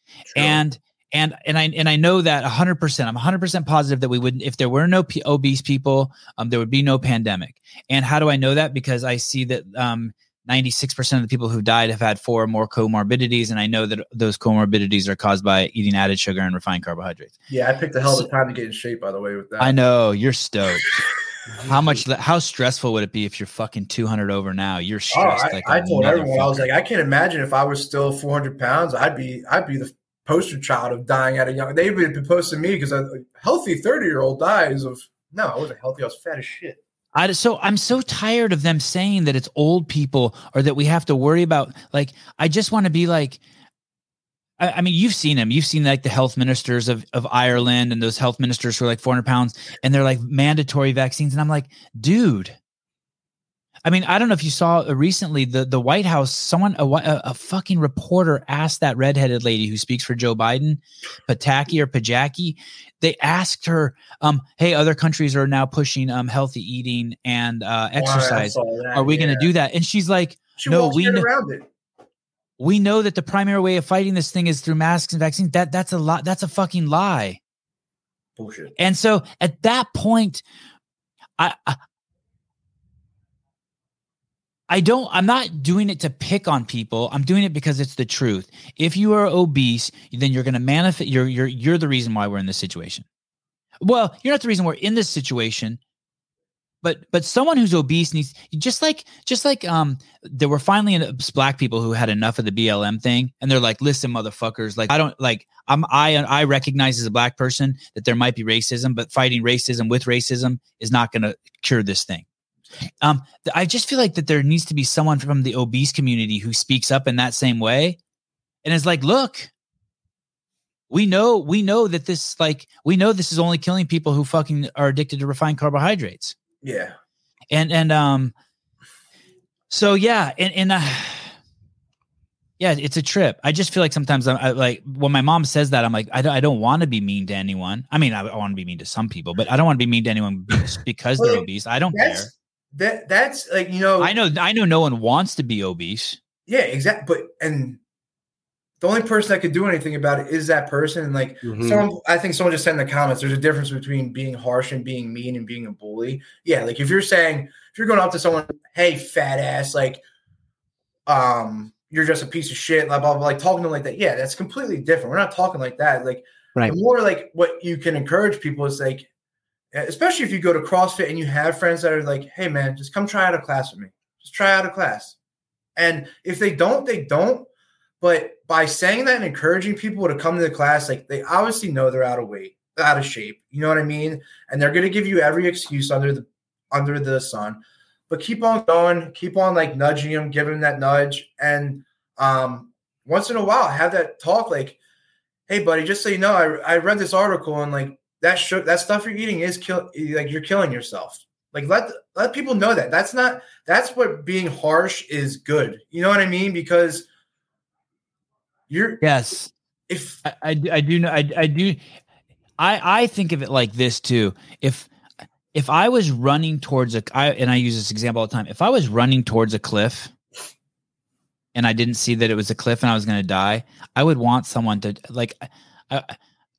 True. And and and I and I know that 100%. I'm 100% positive that we wouldn't if there were no p- obese people, um there would be no pandemic. And how do I know that? Because I see that um 96% of the people who died have had four or more comorbidities and I know that those comorbidities are caused by eating added sugar and refined carbohydrates. yeah, I picked a hell of a time to get in shape. By the way, with that, I know you're stoked. How much? How stressful would it be if you're fucking 200 over now? You're Oh, stressed. I, like I told everyone I was like, I can't imagine if I was still 400 pounds, I'd be I'd be the poster child of dying at a young. They've been posting me because a healthy 30 year old dies of no, I wasn't healthy. I was fat as shit. I so I'm so tired of them saying that it's old people or that we have to worry about. Like, I just want to be like. I, I mean, you've seen them. You've seen like the health ministers of, of Ireland and those health ministers who are like 400 pounds and they're like mandatory vaccines. And I'm like, dude, I mean, I don't know if you saw uh, recently the the White House. Someone, a, a, a fucking reporter, asked that redheaded lady who speaks for Joe Biden, Pataki or Pajaki. They asked her, um, "Hey, other countries are now pushing um healthy eating and uh, exercise. saw that, Are we going to do that?" And she's like, She No, we right kn- around it. "We know that the primary way of fighting this thing is through masks and vaccines. That that's a lot. That's a fucking lie." Bullshit. And so at that point, I, I I don't I'm not doing it to pick on people. I'm doing it because it's the truth. If you are obese, then you're going to manifest you're you're you're the reason why we're in this situation. Well, you're not the reason we're in this situation, but but someone who's obese needs just like just like um there were finally black people who had enough of the BLM thing and they're like listen motherfuckers like I don't like I'm I I recognize as a black person that there might be racism but fighting racism with racism is not going to cure this thing. Um I just feel like that there needs to be someone from the obese community who speaks up in that same way and is like look we know we know that this like we know this is only killing people who fucking are addicted to refined carbohydrates Yeah. and and um so yeah and and uh, yeah it's a trip i just feel like sometimes i'm I, like when my mom says that i'm like i don't, I don't want to be mean to anyone i mean i, I want to be mean to some people but i don't want to be mean to anyone because, because they're obese i don't care that. That's like you know. i know i know no one wants to be obese Yeah, exactly. But and the only person that could do anything about it is that person. And like Mhm. someone, I think someone just said in the comments, there's a difference between being harsh and being mean and being a bully. Yeah, like if you're saying if you're going up to someone, hey, fat ass, like, um, you're just a piece of shit, blah blah blah, like talking to them like that. Yeah, that's completely different. We're not talking like that. Like, Right. more like what you can encourage people is like, especially if you go to CrossFit and you have friends that are like, hey man, just come try out a class with me. Just try out a class. And if they don't, they don't. But by saying that and encouraging people to come to the class, like they obviously know they're out of weight, out of shape. You know what I mean? And they're gonna give you every excuse under the under the sun. But keep on going, keep on like nudging them, give them that nudge. And um once in a while have that talk like, hey buddy, just so you know, I, I read this article and like that sh- that stuff you're eating is kill like you're killing yourself. Like let let people know that. That's not that's what being harsh is good. You know what I mean? Because you're yes if I, I, I do know I, I do I I think of it like this too. If if I was running towards a I and I use this example all the time. If I was running towards a cliff and I didn't see that it was a cliff and I was going to die, I would want someone to like I, I,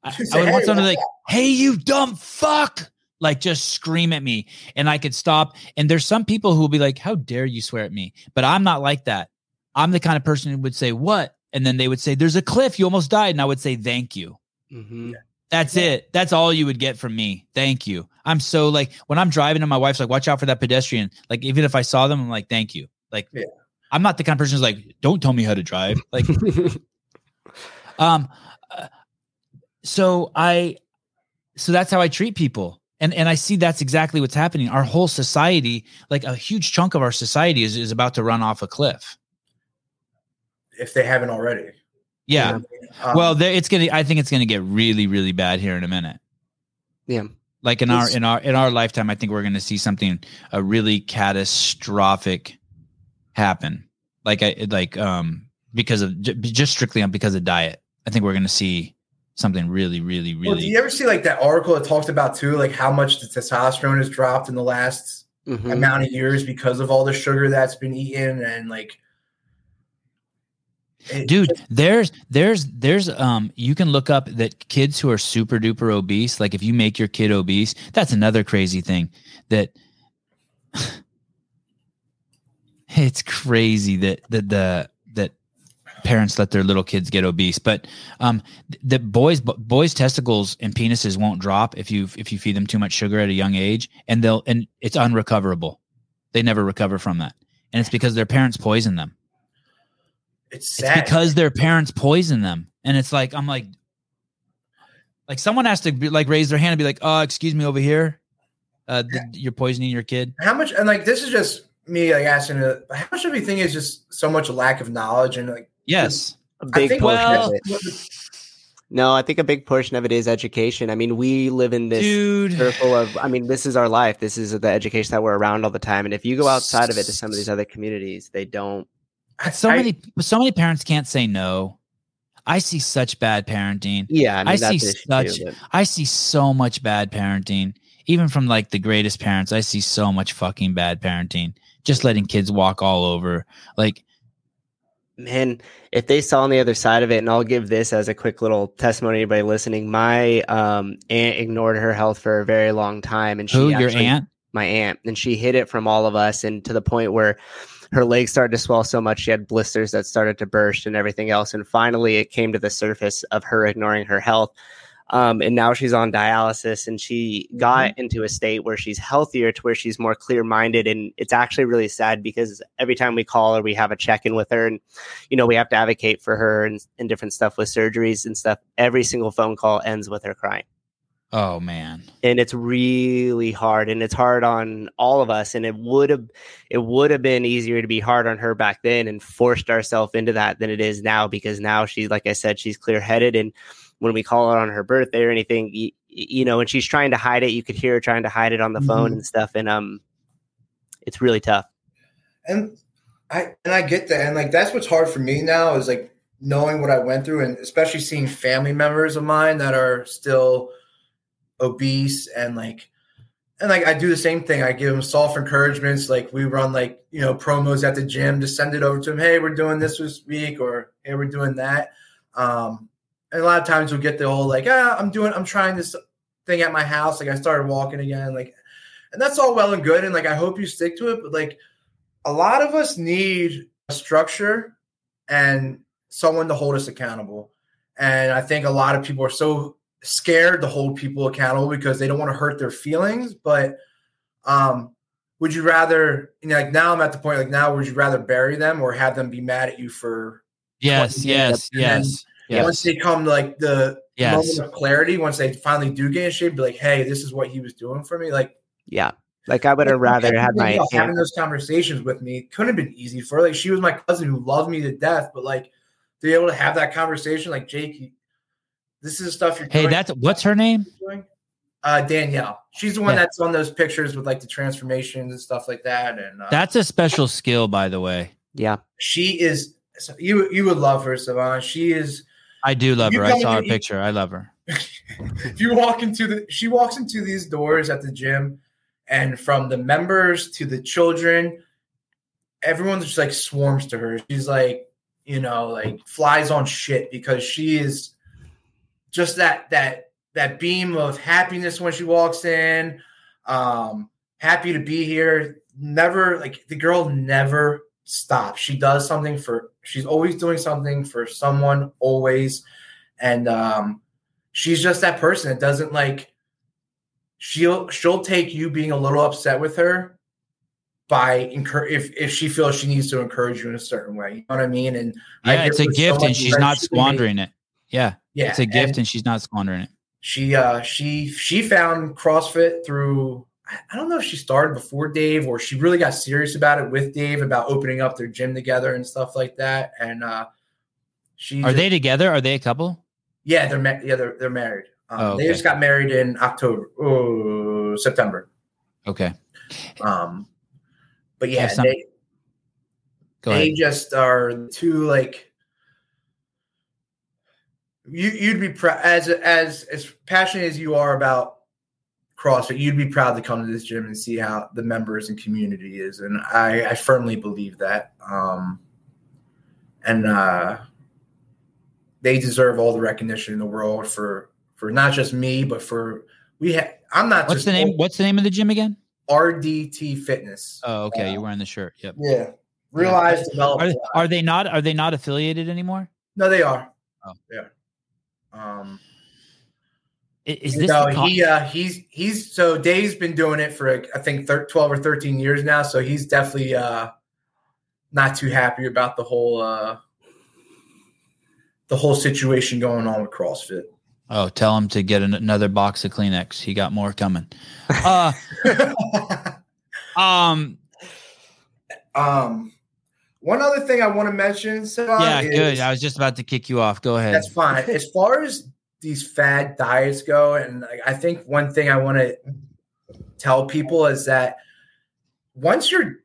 I would want someone to like, "Hey you dumb fuck." Like just scream at me and I could stop. And there's some people who will be like, How dare you swear at me? But I'm not like that. I'm the kind of person who would say, What? And then they would say, There's a cliff, you almost died. And I would say, Thank you. Mhm. That's it. That's all you would get from me. Thank you. I'm so like when I'm driving and my wife's like, watch out for that pedestrian. Like even if I saw them, I'm like, thank you. Like Yeah. I'm not the kind of person who's like, don't tell me how to drive. Like um uh, so I so that's how I treat people. And and I see that's exactly what's happening. Our whole society, like a huge chunk of our society is is about to run off a cliff. If they haven't already. Yeah. Um, well, it's gonna. I think it's gonna get really, really bad here in a minute. Yeah. Like in our in our in our lifetime, I think we're gonna see something a really catastrophic happen. Like I like um because of just strictly on because of diet. I think we're gonna see something really, really, really. well, do you ever see like that article that talked about too, like how much the testosterone has dropped in the last Mhm. amount of years because of all the sugar that's been eaten and like it- Dude, there's there's there's um you can look up that kids who are super duper obese, like if you make your kid obese, that's another crazy thing that it's crazy that that the that parents let their little kids get obese but um th- the boys boys testicles and penises won't drop if you if you feed them too much sugar at a young age and they'll and it's unrecoverable. They never recover from that and it's because their parents poison them it's it's because their parents poison them and it's like i'm like like someone has to be like raise their hand and be like oh excuse me over here uh th- you're poisoning your kid how much and like this is just me like asking uh, how much of you think is just so much lack of knowledge and like yes A I big think- portion well- of it. No, I think a big portion of it is education. I mean, we live in this dude circle of I mean, this is our life. This is the education that we're around all the time. And if you go outside of it to some of these other communities, they don't So I- many so many parents can't say no. I see such bad parenting. Yeah, I mean I see such- too, i see so much bad parenting even from like the greatest parents. I see so much fucking bad parenting just letting kids walk all over. Like man, if they saw on the other side of it, and I'll give this as a quick little testimony to anybody listening. My um, aunt ignored her health for a very long time, and she who your aunt? My aunt, and she hid it from all of us, and to the point where her legs started to swell so much she had blisters that started to burst and everything else. And finally, it came to the surface of her ignoring her health. Um, and now she's on dialysis and she got into a state where she's healthier to where she's more clear minded. And it's actually really sad because every time we call her, we have a check in with her and, you know, we have to advocate for her and, and different stuff with surgeries and stuff. Every single phone call ends with her crying. Oh man. and it's really hard and it's hard on all of us and it would have it would have been easier to be hard on her back then and forced ourselves into that than it is now because now she's like i said she's clear-headed and when we call her on her birthday or anything you, you know and she's trying to hide it you could hear her trying to hide it on the phone Mhm. and stuff and um it's really tough and I and I get that, and like that's what's hard for me now is like knowing what I went through, and especially seeing family members of mine that are still obese and like and like I do the same thing. I give them soft encouragements. Like we run like you know promos at the gym to send it over to him. Hey, we're doing this this week, or hey, we're doing that. Um, and a lot of times we'll get the whole like, ah, I'm doing, I'm trying this thing at my house. Like I started walking again, like, and that's all well and good. And like I hope you stick to it, but like a lot of us need a structure and someone to hold us accountable. And I think a lot of people are so scared to hold people accountable because they don't want to hurt their feelings. But um, would you rather, you know, like now I'm at the point, like now, would you rather bury them or have them be mad at you for Yes, 20 yes, yes, once they come to like the Yes. moment of clarity, once they finally do get in shape, be like, hey, this is what he was doing for me. Like, yeah like i would have rather had my you know, having aunt- those conversations with me couldn't have been easy for her. Like she was my cousin who loved me to death, but like to be able to have that conversation, like Jake, you- this is the stuff you're Hey, doing. that's what's her name? Uh, Danielle, she's the one Yeah. that's on those pictures with like the transformations and stuff like that. And uh, That's a special skill, by the way. yeah she is so you you would love her, Sevan. She is I do love her. I saw her in- picture. I love her. if you walk into the she walks into these doors at the gym and from the members to the children everyone just like swarms to her she's like you know like flies on shit because she is just that that that beam of happiness when she walks in. Um happy to be here. Never like the girl never stops. She does something for she's always doing something for someone always. And um she's just that person. That doesn't like she'll she'll take you being a little upset with her by encourage if if she feels she needs to encourage you in a certain way. You know what i mean? And Yeah, give it's a her so gift, and she's not squandering it. Yeah, yeah it's a gift, and and she's not squandering it. she uh she she found crossfit through I- don't know if she started before dave or she really got serious about it with dave about opening up their gym together and stuff like that and uh she Are just- they together? Are they a couple? yeah they're ma- yeah they're, they're married um, Oh, they just got married in october oh, september Okay, Um, but yeah, some- they go they just are too like you. You'd be proud as as as passionate as you are about CrossFit. You'd be proud to come to this gym and see how the members and community is, and I I firmly believe that. Um, and uh, they deserve all the recognition in the world for for not just me, but for we. Ha- I'm not What's the name? What's the name of the gym again? RDT Fitness. Oh, okay. Uh, You're wearing the shirt. Yep. Yeah. Realize develop. Are, are they not? Are they not affiliated anymore? No, they are. Oh. Yeah. Um Is this? no, he uh he's he's so Dave's been doing it for I think thir- 12 or 13 years now, so he's definitely uh not too happy about the whole uh the whole situation going on with CrossFit. oh, tell him to get an, another box of Kleenex. He got more coming. Uh, um. um one other thing I want to mention, Yeah. is, Good. I was just about to kick you off. Go ahead. That's fine. As far as these fad diets go, and I- think one thing I want to tell people is that once you're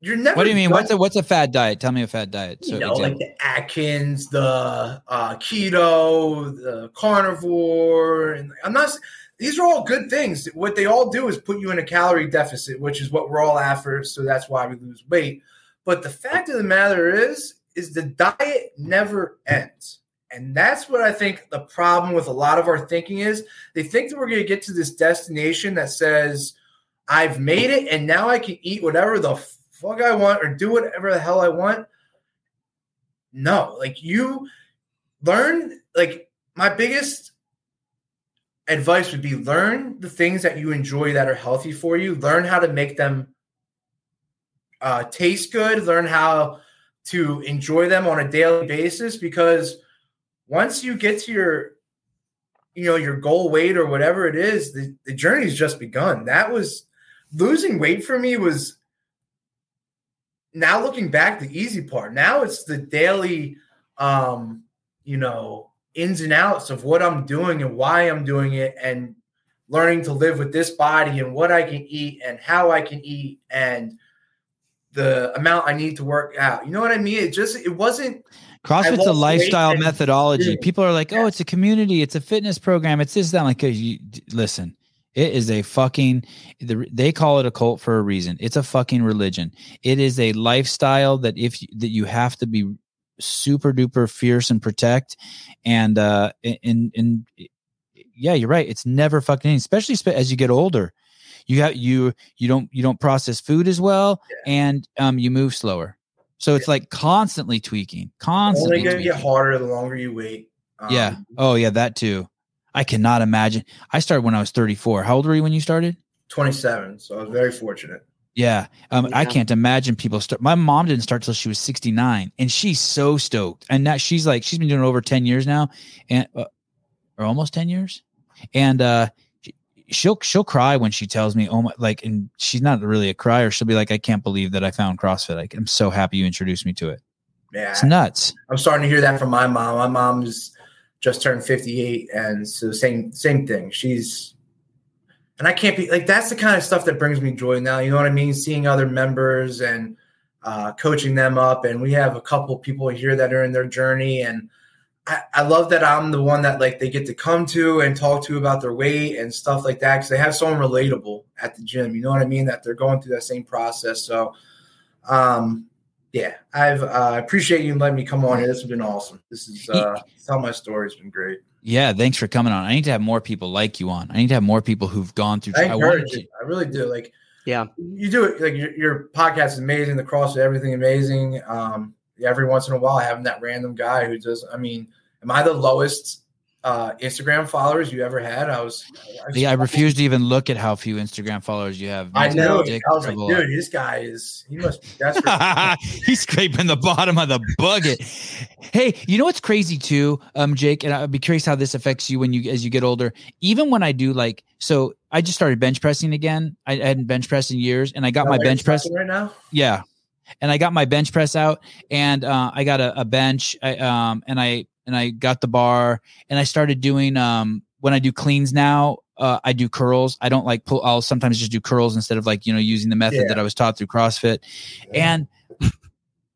you're never What do you mean? done- What's a what's a fad diet? Tell me a fad diet. So you know, like the Atkins, the uh, keto, the carnivore, and I'm not. These are all good things. What they all do is put you in a calorie deficit, which is what we're all after. So that's why we lose weight. But the fact of the matter is, is the diet never ends. And that's what I think the problem with a lot of our thinking is. They think that we're going to get to this destination that says, I've made it and now I can eat whatever the fuck I want or do whatever the hell I want. No, like you learn, like my biggest advice would be learn the things that you enjoy that are healthy for you. Learn how to make them uh, taste good. Learn how to enjoy them on a daily basis because once you get to your you know your goal weight or whatever it is the, the journey's just begun that was losing weight for me was now looking back the easy part now it's the daily um you know ins and outs of what i'm doing and why i'm doing it and learning to live with this body and what i can eat and how i can eat and the amount i need to work out you know what i mean it just it wasn't CrossFit's a lifestyle methodology. People are like, "Oh, it's a community. It's a fitness program. It's this that." Like, you listen, it is a fucking. They call it a cult for a reason. It's a fucking religion. It is a lifestyle that if that you have to be super duper fierce and protect, and uh, and and yeah, you're right. It's never fucking, especially as you get older. You have you you don't you don't process food as well, yeah. and um, you move slower. So it's yeah. like constantly tweaking, constantly. Only gonna get harder the longer you wait. Um, yeah. Oh yeah, that too. I cannot imagine. I started when I was 34. How old were you when you started? 27. So I was very fortunate. Yeah. Um, yeah. I can't imagine people start. My mom didn't start till she was 69 and she's so stoked. And now she's like, she's been doing it over 10 years now and, uh, or almost 10 years. And, uh, she'll she'll cry when she tells me oh my like and she's not really a crier. She'll be like i can't believe that i found crossfit. Like i'm so happy you introduced me to it. Yeah it's nuts. I'm starting to hear that from my mom. My mom's just turned 58 and so same same thing. She's and i can't be like that's the kind of stuff that brings me joy now you know what i mean? Seeing other members and uh, coaching them up and we have a couple people here that are in their journey and I, I love that I'm the one that like they get to come to and talk to about their weight and stuff like that because they have someone relatable at the gym. You know what I mean? That they're going through that same process. So, um, yeah, I've uh, appreciate you letting me come on here. This has been awesome. This is uh, tell my story. It's been great. Yeah, thanks for coming on. I need to have more people like you on. I need to have more people who've gone through. I, encourage I, I really do. Like, yeah, you do it. Like your, your podcast is amazing. The cross, of everything amazing. Um, every once in a while, having that random guy who does. I mean, am I the lowest uh, Instagram followers you ever had? I was. I, was yeah, I refuse to even look at how few Instagram followers you have. I know. I was like, dude, this guy is. He must be desperate. He's scraping the bottom of the bucket. hey, you know what's crazy too, um, Jake, and I'd be curious how this affects you when you as you get older. Even when I do like, so I just started bench pressing again. I, I hadn't bench pressed in years, and I got my bench press right now. Yeah, and I got my bench press out, and uh, I got a, a bench, I, um, and I and I got the bar and I started doing um when I do cleans now, uh, I do curls. I don't like pull. I'll sometimes just do curls instead of like you know using the method yeah. that I was taught through CrossFit, yeah. and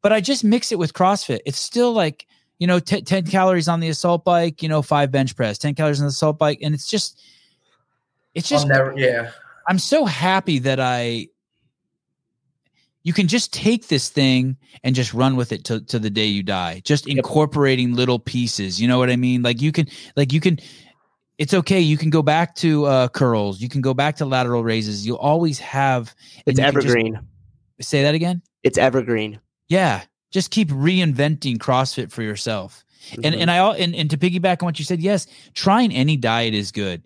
but I just mix it with CrossFit. It's still like you know t- ten calories on the assault bike, you know five bench press, ten calories on the assault bike, and it's just it's just never, yeah. I'm so happy that I you can just take this thing and just run with it to, to the day you die. Just incorporating little pieces. You know what i mean? Like you can like you can it's okay. You can go back to uh, curls. You can go back to lateral raises. You'll always have it's evergreen. Say that again? It's evergreen. Yeah. Just keep reinventing crossfit for yourself. Mm-hmm. and and i and, and to piggyback on what you said yes trying any diet is good.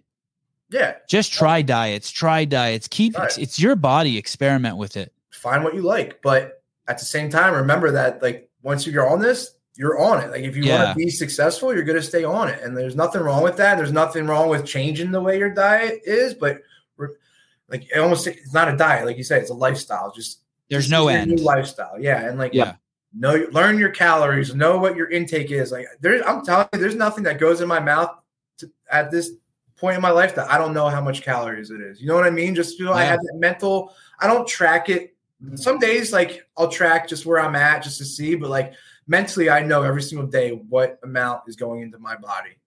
Yeah. Just try diets try diets. Keep right. it's, it's your body experiment with it find what you like. But at the same time, remember that like once you're on this, you're on it. Like if you yeah. want to be successful, you're going to stay on it. And there's nothing wrong with that. There's nothing wrong with changing the way your diet is, but like it almost it's not a diet, like you said, it's a lifestyle. Just there's just no end. New lifestyle, yeah, and like yeah. Know, learn your calories, know what your intake is. Like there, I'm telling you, there's nothing that goes in my mouth to, at this point in my life that I don't know how much calories it is. You know what I mean? Just feel yeah. I have that mental. I don't track it some days like I'll track just where I'm at just to see, but like mentally, I know every single day what amount is going into my body,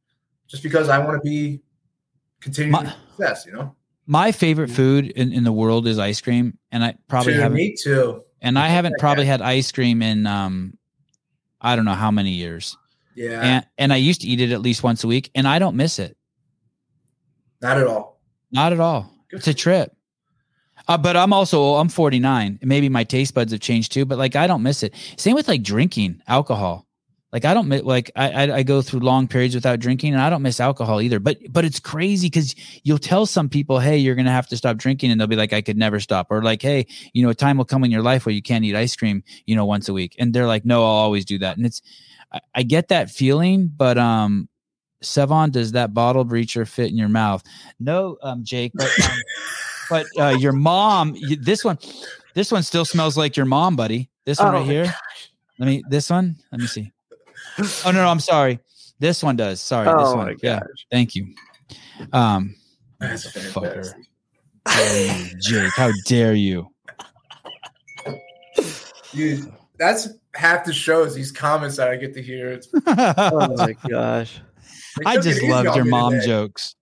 just because I want to be continuing my, success. You know, my favorite food in, in the world is ice cream, and I probably have Me too. And I haven't probably had ice cream in um, I don't know how many years. Yeah, and and I used to eat it at least once a week, and I don't miss it. Not at all. Not at all. Good. It's a trip. Uh, but I'm also I'm 49. Maybe my taste buds have changed too, but like I don't miss it. Same with like drinking alcohol. like I don't like I, I I go through long periods without drinking, and I don't miss alcohol either. But but it's crazy because you'll tell some people, hey, you're gonna have to stop drinking, and they'll be like, I could never stop, or like, hey, you know, a time will come in your life where you can't eat ice cream, you know, once a week, and they're like, no, I'll always do that, and it's I, I get that feeling, but um. Sevan, does that bottle breacher fit in your mouth? No, um, Jake, but um, but uh, your mom, you, this one, this one still smells like your mom, buddy. This one Oh right my here. Let me. This one. Let me see. Oh no, no, I'm sorry. This one does. Sorry, this Oh one. my Yeah, gosh. thank you. Um, That's fucker. fantastic. Jake, how dare you? Dude, that's half the shows. These comments that I get to hear. It's, Oh my gosh. they I just easy loved your mom today. jokes.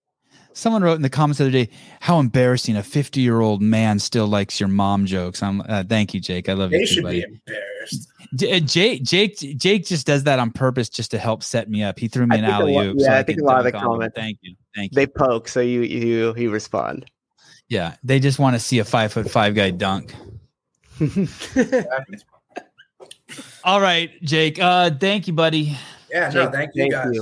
Someone wrote in the comments the other day, "How embarrassing! A fifty-year-old man still likes your mom jokes." I'm. Uh, thank you, Jake. I love They you, too, should buddy. be embarrassed. J- uh, Jake, Jake, Jake just does that on purpose just to help set me up. He threw me I an think a alley oop. yeah, I think a lot of the comments- Thank you, thank you. They poke, so you you you respond. yeah, they just want to see a five foot five guy dunk. All right, Jake. Uh, thank you, buddy. Yeah, no, thank you guys.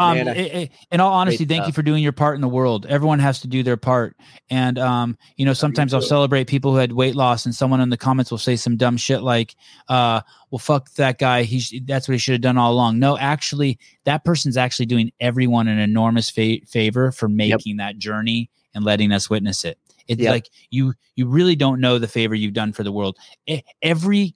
Um, Man, I- in all honesty, thank you for doing your part in the world. Everyone has to do their part, and um, you know, sometimes I'll celebrate people who had weight loss, and someone in the comments will say some dumb shit like, "Uh, well, fuck that guy. He sh- that's what he should have done all along." No, actually, that person's actually doing everyone an enormous fa- favor for making that journey and letting us witness it. It's Yep. like you you really don't know the favor you've done for the world. Every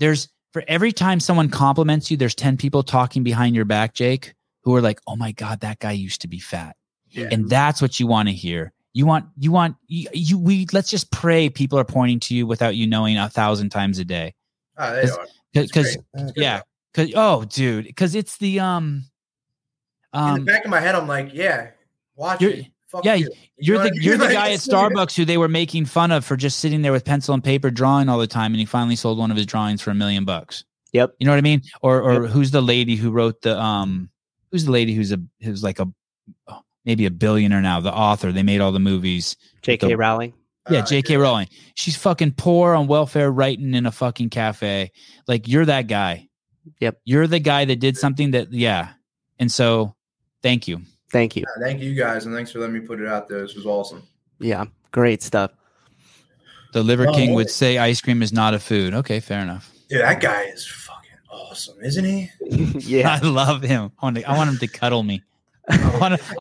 there's for every time someone compliments you, there's 10 people talking behind your back, Jake, who are like, "Oh my god, that guy used to be fat." Yeah. And that's what you want to hear. You want you want you, you we let's just pray people are pointing to you without you knowing a thousand times a day. Oh, they are. Cuz great. Yeah, cuz oh dude, cuz it's the um In um the back of my head, I'm like, yeah, watch You're- it. Fuck yeah, you. You're know the what I mean? you're the guy at Starbucks who they were making fun of for just sitting there with pencil and paper drawing all the time, and he finally sold one of his drawings for a million bucks. Yep. You know what I mean? Or or who's the lady who wrote the um who's the lady who's a who's like a maybe a billionaire now, the author. They made all the movies. J.K. The- Rowling. Yeah, Uh, J.K. Rowling. She's fucking poor on welfare, writing in a fucking cafe. Like you're that guy. Yep. You're the guy that did something that yeah. And so, thank you. Thank you. Yeah, thank you guys, and thanks for letting me put it out there. This was awesome. Yeah, great stuff. The Liver Oh, King boy. would say ice cream is not a food. Okay, fair enough. Dude, that guy is fucking awesome, isn't he? yeah. I love him. I want, to, I want him to cuddle me. I want to,